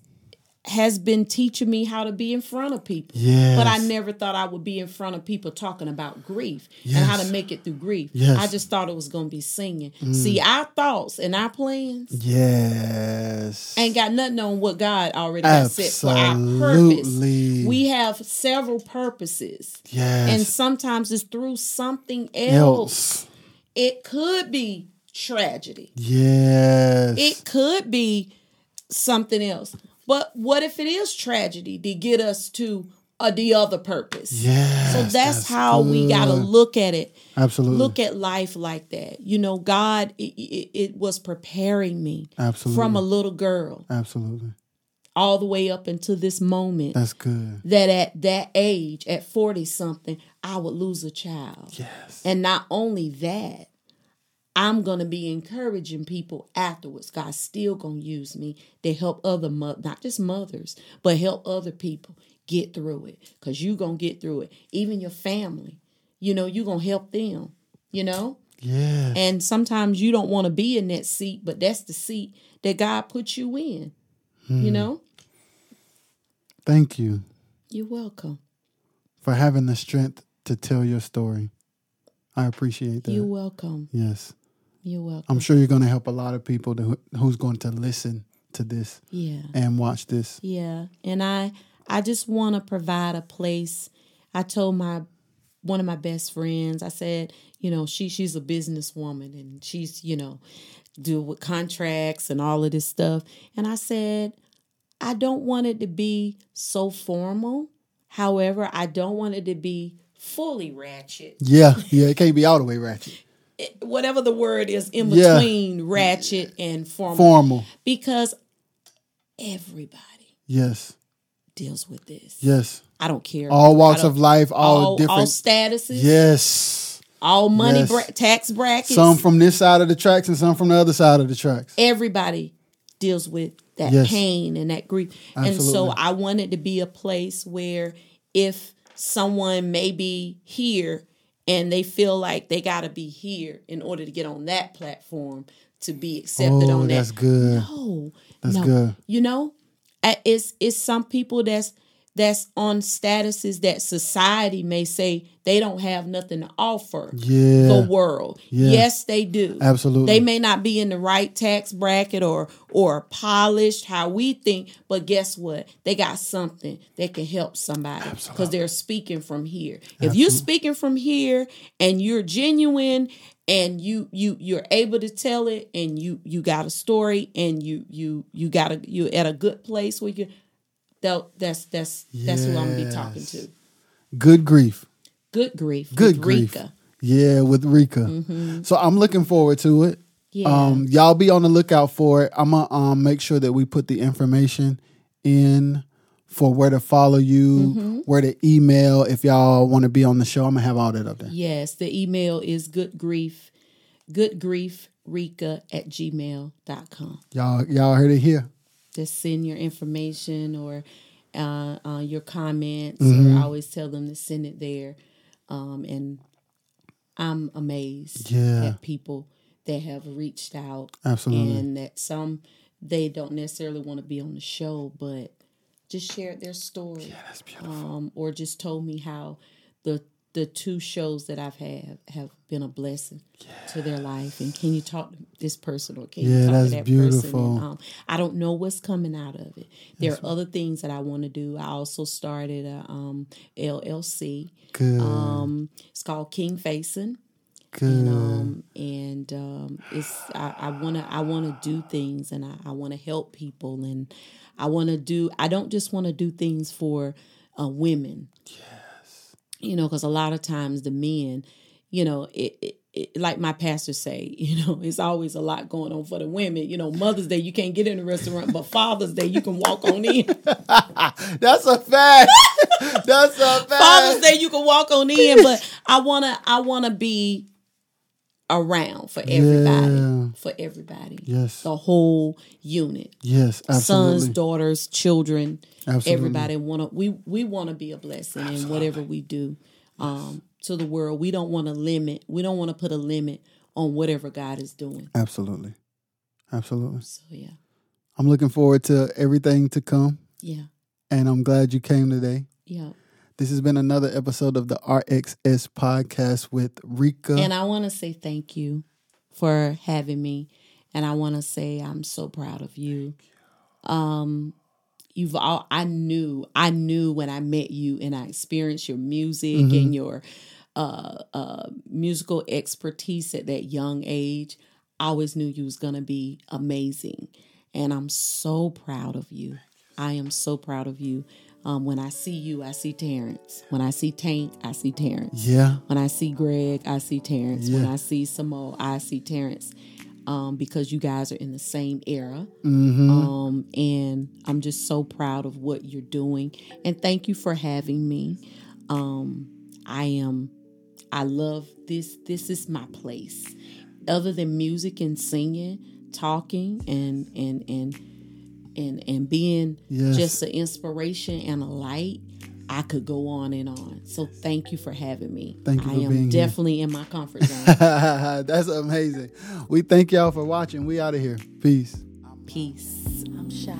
has been teaching me how to be in front of people. Yes. But I never thought I would be in front of people talking about grief and how to make it through grief. Yes. I just thought it was going to be singing. See, our thoughts and our plans yes. ain't got nothing on what God already has set for our purpose. We have several purposes. yes. And sometimes it's through something else. else. It could be tragedy. Yes. It could be something else. But what if it is tragedy to get us to uh, the other purpose? yes. So that's, how we got to look at it. Absolutely. Look at life like that. You know, God, it, it, it was preparing me Absolutely. from a little girl Absolutely. All the way up into this moment That's good. that at that age, at 40 something, I would lose a child. Yes. And not only that, I'm going to be encouraging people afterwards. God's still going to use me to help other mothers, not just mothers, but help other people get through it because you're going to get through it. Even your family, you know, you're going to help them, you know? Yeah. And sometimes you don't want to be in that seat, but that's the seat that God put you in, you mm. know? Thank you You're welcome. for having the strength to tell your story. I appreciate that. You're welcome. yes. You're welcome. I'm sure you're going to help a lot of people to, who's going to listen to this yeah. and watch this. Yeah, and I I just want to provide a place. I told my one of my best friends. I said, you know, she she's a businesswoman and she's you know do with contracts and all of this stuff. And I said, I don't want it to be so formal. However, I don't want it to be fully ratchet. Yeah. Yeah. It can't be all the way ratchet. It- whatever the word is in Yeah. between ratchet and formal. Formal. because everybody Yes. deals with this. Yes. I don't care. All walks of life, all, all, different. all statuses, yes. all money, Yes. bra- tax brackets. Some from this side of the tracks and some from the other side of the tracks. everybody deals with that Yes. pain and that grief. And so I wanted to be a place where if someone may be here and they feel like they got to be here in order to get on that platform to be accepted Oh, on that. that's good. No, That's no. good. You know, it's it's some people that's that's on statuses that society may say they don't have nothing to offer Yeah. the world. Yeah. Yes, they do. Absolutely. They may not be in the right tax bracket or or polished how we think, but guess what? They got something that can help somebody because they're speaking from here. If you're speaking from here and you're genuine and you you you're able to tell it and you you got a story and you you you got a you at a good place where you that that's that's that's who I'm gonna be talking to. Good grief. Good grief. Good grief. Reka. Yeah, with Reka. So I'm looking forward to it. Yeah. Um, y'all be on the lookout for it. I'm gonna um, make sure that we put the information in for where to follow you, where to email if y'all want to be on the show. I'm gonna have all that up there. Yes, the email is good grief, good grief Reka at gmail.com. Y'all, y'all heard it here. Just send your information or uh, uh, your comments. Mm-hmm. Or I always tell them to send it there. Um, and I'm amazed Yeah. at people that have reached out Absolutely. and that some they don't necessarily want to be on the show, but just shared their story. Yeah, that's beautiful. Um, or just told me how the the two shows that I've had have been a blessing to their life. And can you talk to this person or can Yeah, you talk that's to that beautiful. person? And, um, I don't know what's coming out of it. There are other things that I want to do. I also started a um, LLC. Good. Um, it's called King Facing Good. and um and um it's I, I wanna I wanna do things and I, I wanna help people and I wanna do I don't just wanna do things for uh, women. Yes. You know, because a lot of times the men, you know, it, it, it like my pastor say, you know, it's always a lot going on for the women. You know, Mother's Day you can't get in the restaurant, but Father's Day you can walk on in. That's a fact. That's a fact. Father's Day you can walk on in, but I wanna I wanna be around for everybody. Yeah. For everybody. Yes. The whole unit. Yes, absolutely. Sons, daughters, children, Absolutely. everybody wanna we we wanna be a blessing in whatever we do um to the world. We don't want to limit, we don't want to put a limit on whatever God is doing. Absolutely. Absolutely. So yeah. I'm looking forward to everything to come, Yeah. and I'm glad you came today. Yeah. This has been another episode of the RXS podcast with Reka. And I want to say thank you for having me. And I want to say I'm so proud of you. Um, you've all I knew I knew when I met you and I experienced your music and your uh, uh, musical expertise at that young age. I always knew you was gonna be amazing, and I'm so proud of you. I am so proud of you. Um, when I see you, I see Terrence. When I see Tank, I see Terrence. yeah, When I see Greg, I see Terrence. When I see Samo, I see Terrence. Um, because you guys are in the same era. hmm Um, and I'm just so proud of what you're doing. And thank you for having me. Um, I am I love this. This is my place. Other than music and singing, talking and and and and and being Yes. just an inspiration and a light, I could go on and on. So thank you for having me. Thank you I am being here. definitely in my comfort zone. That's amazing. We thank y'all for watching. We out of here. Peace. Peace. I'm shy.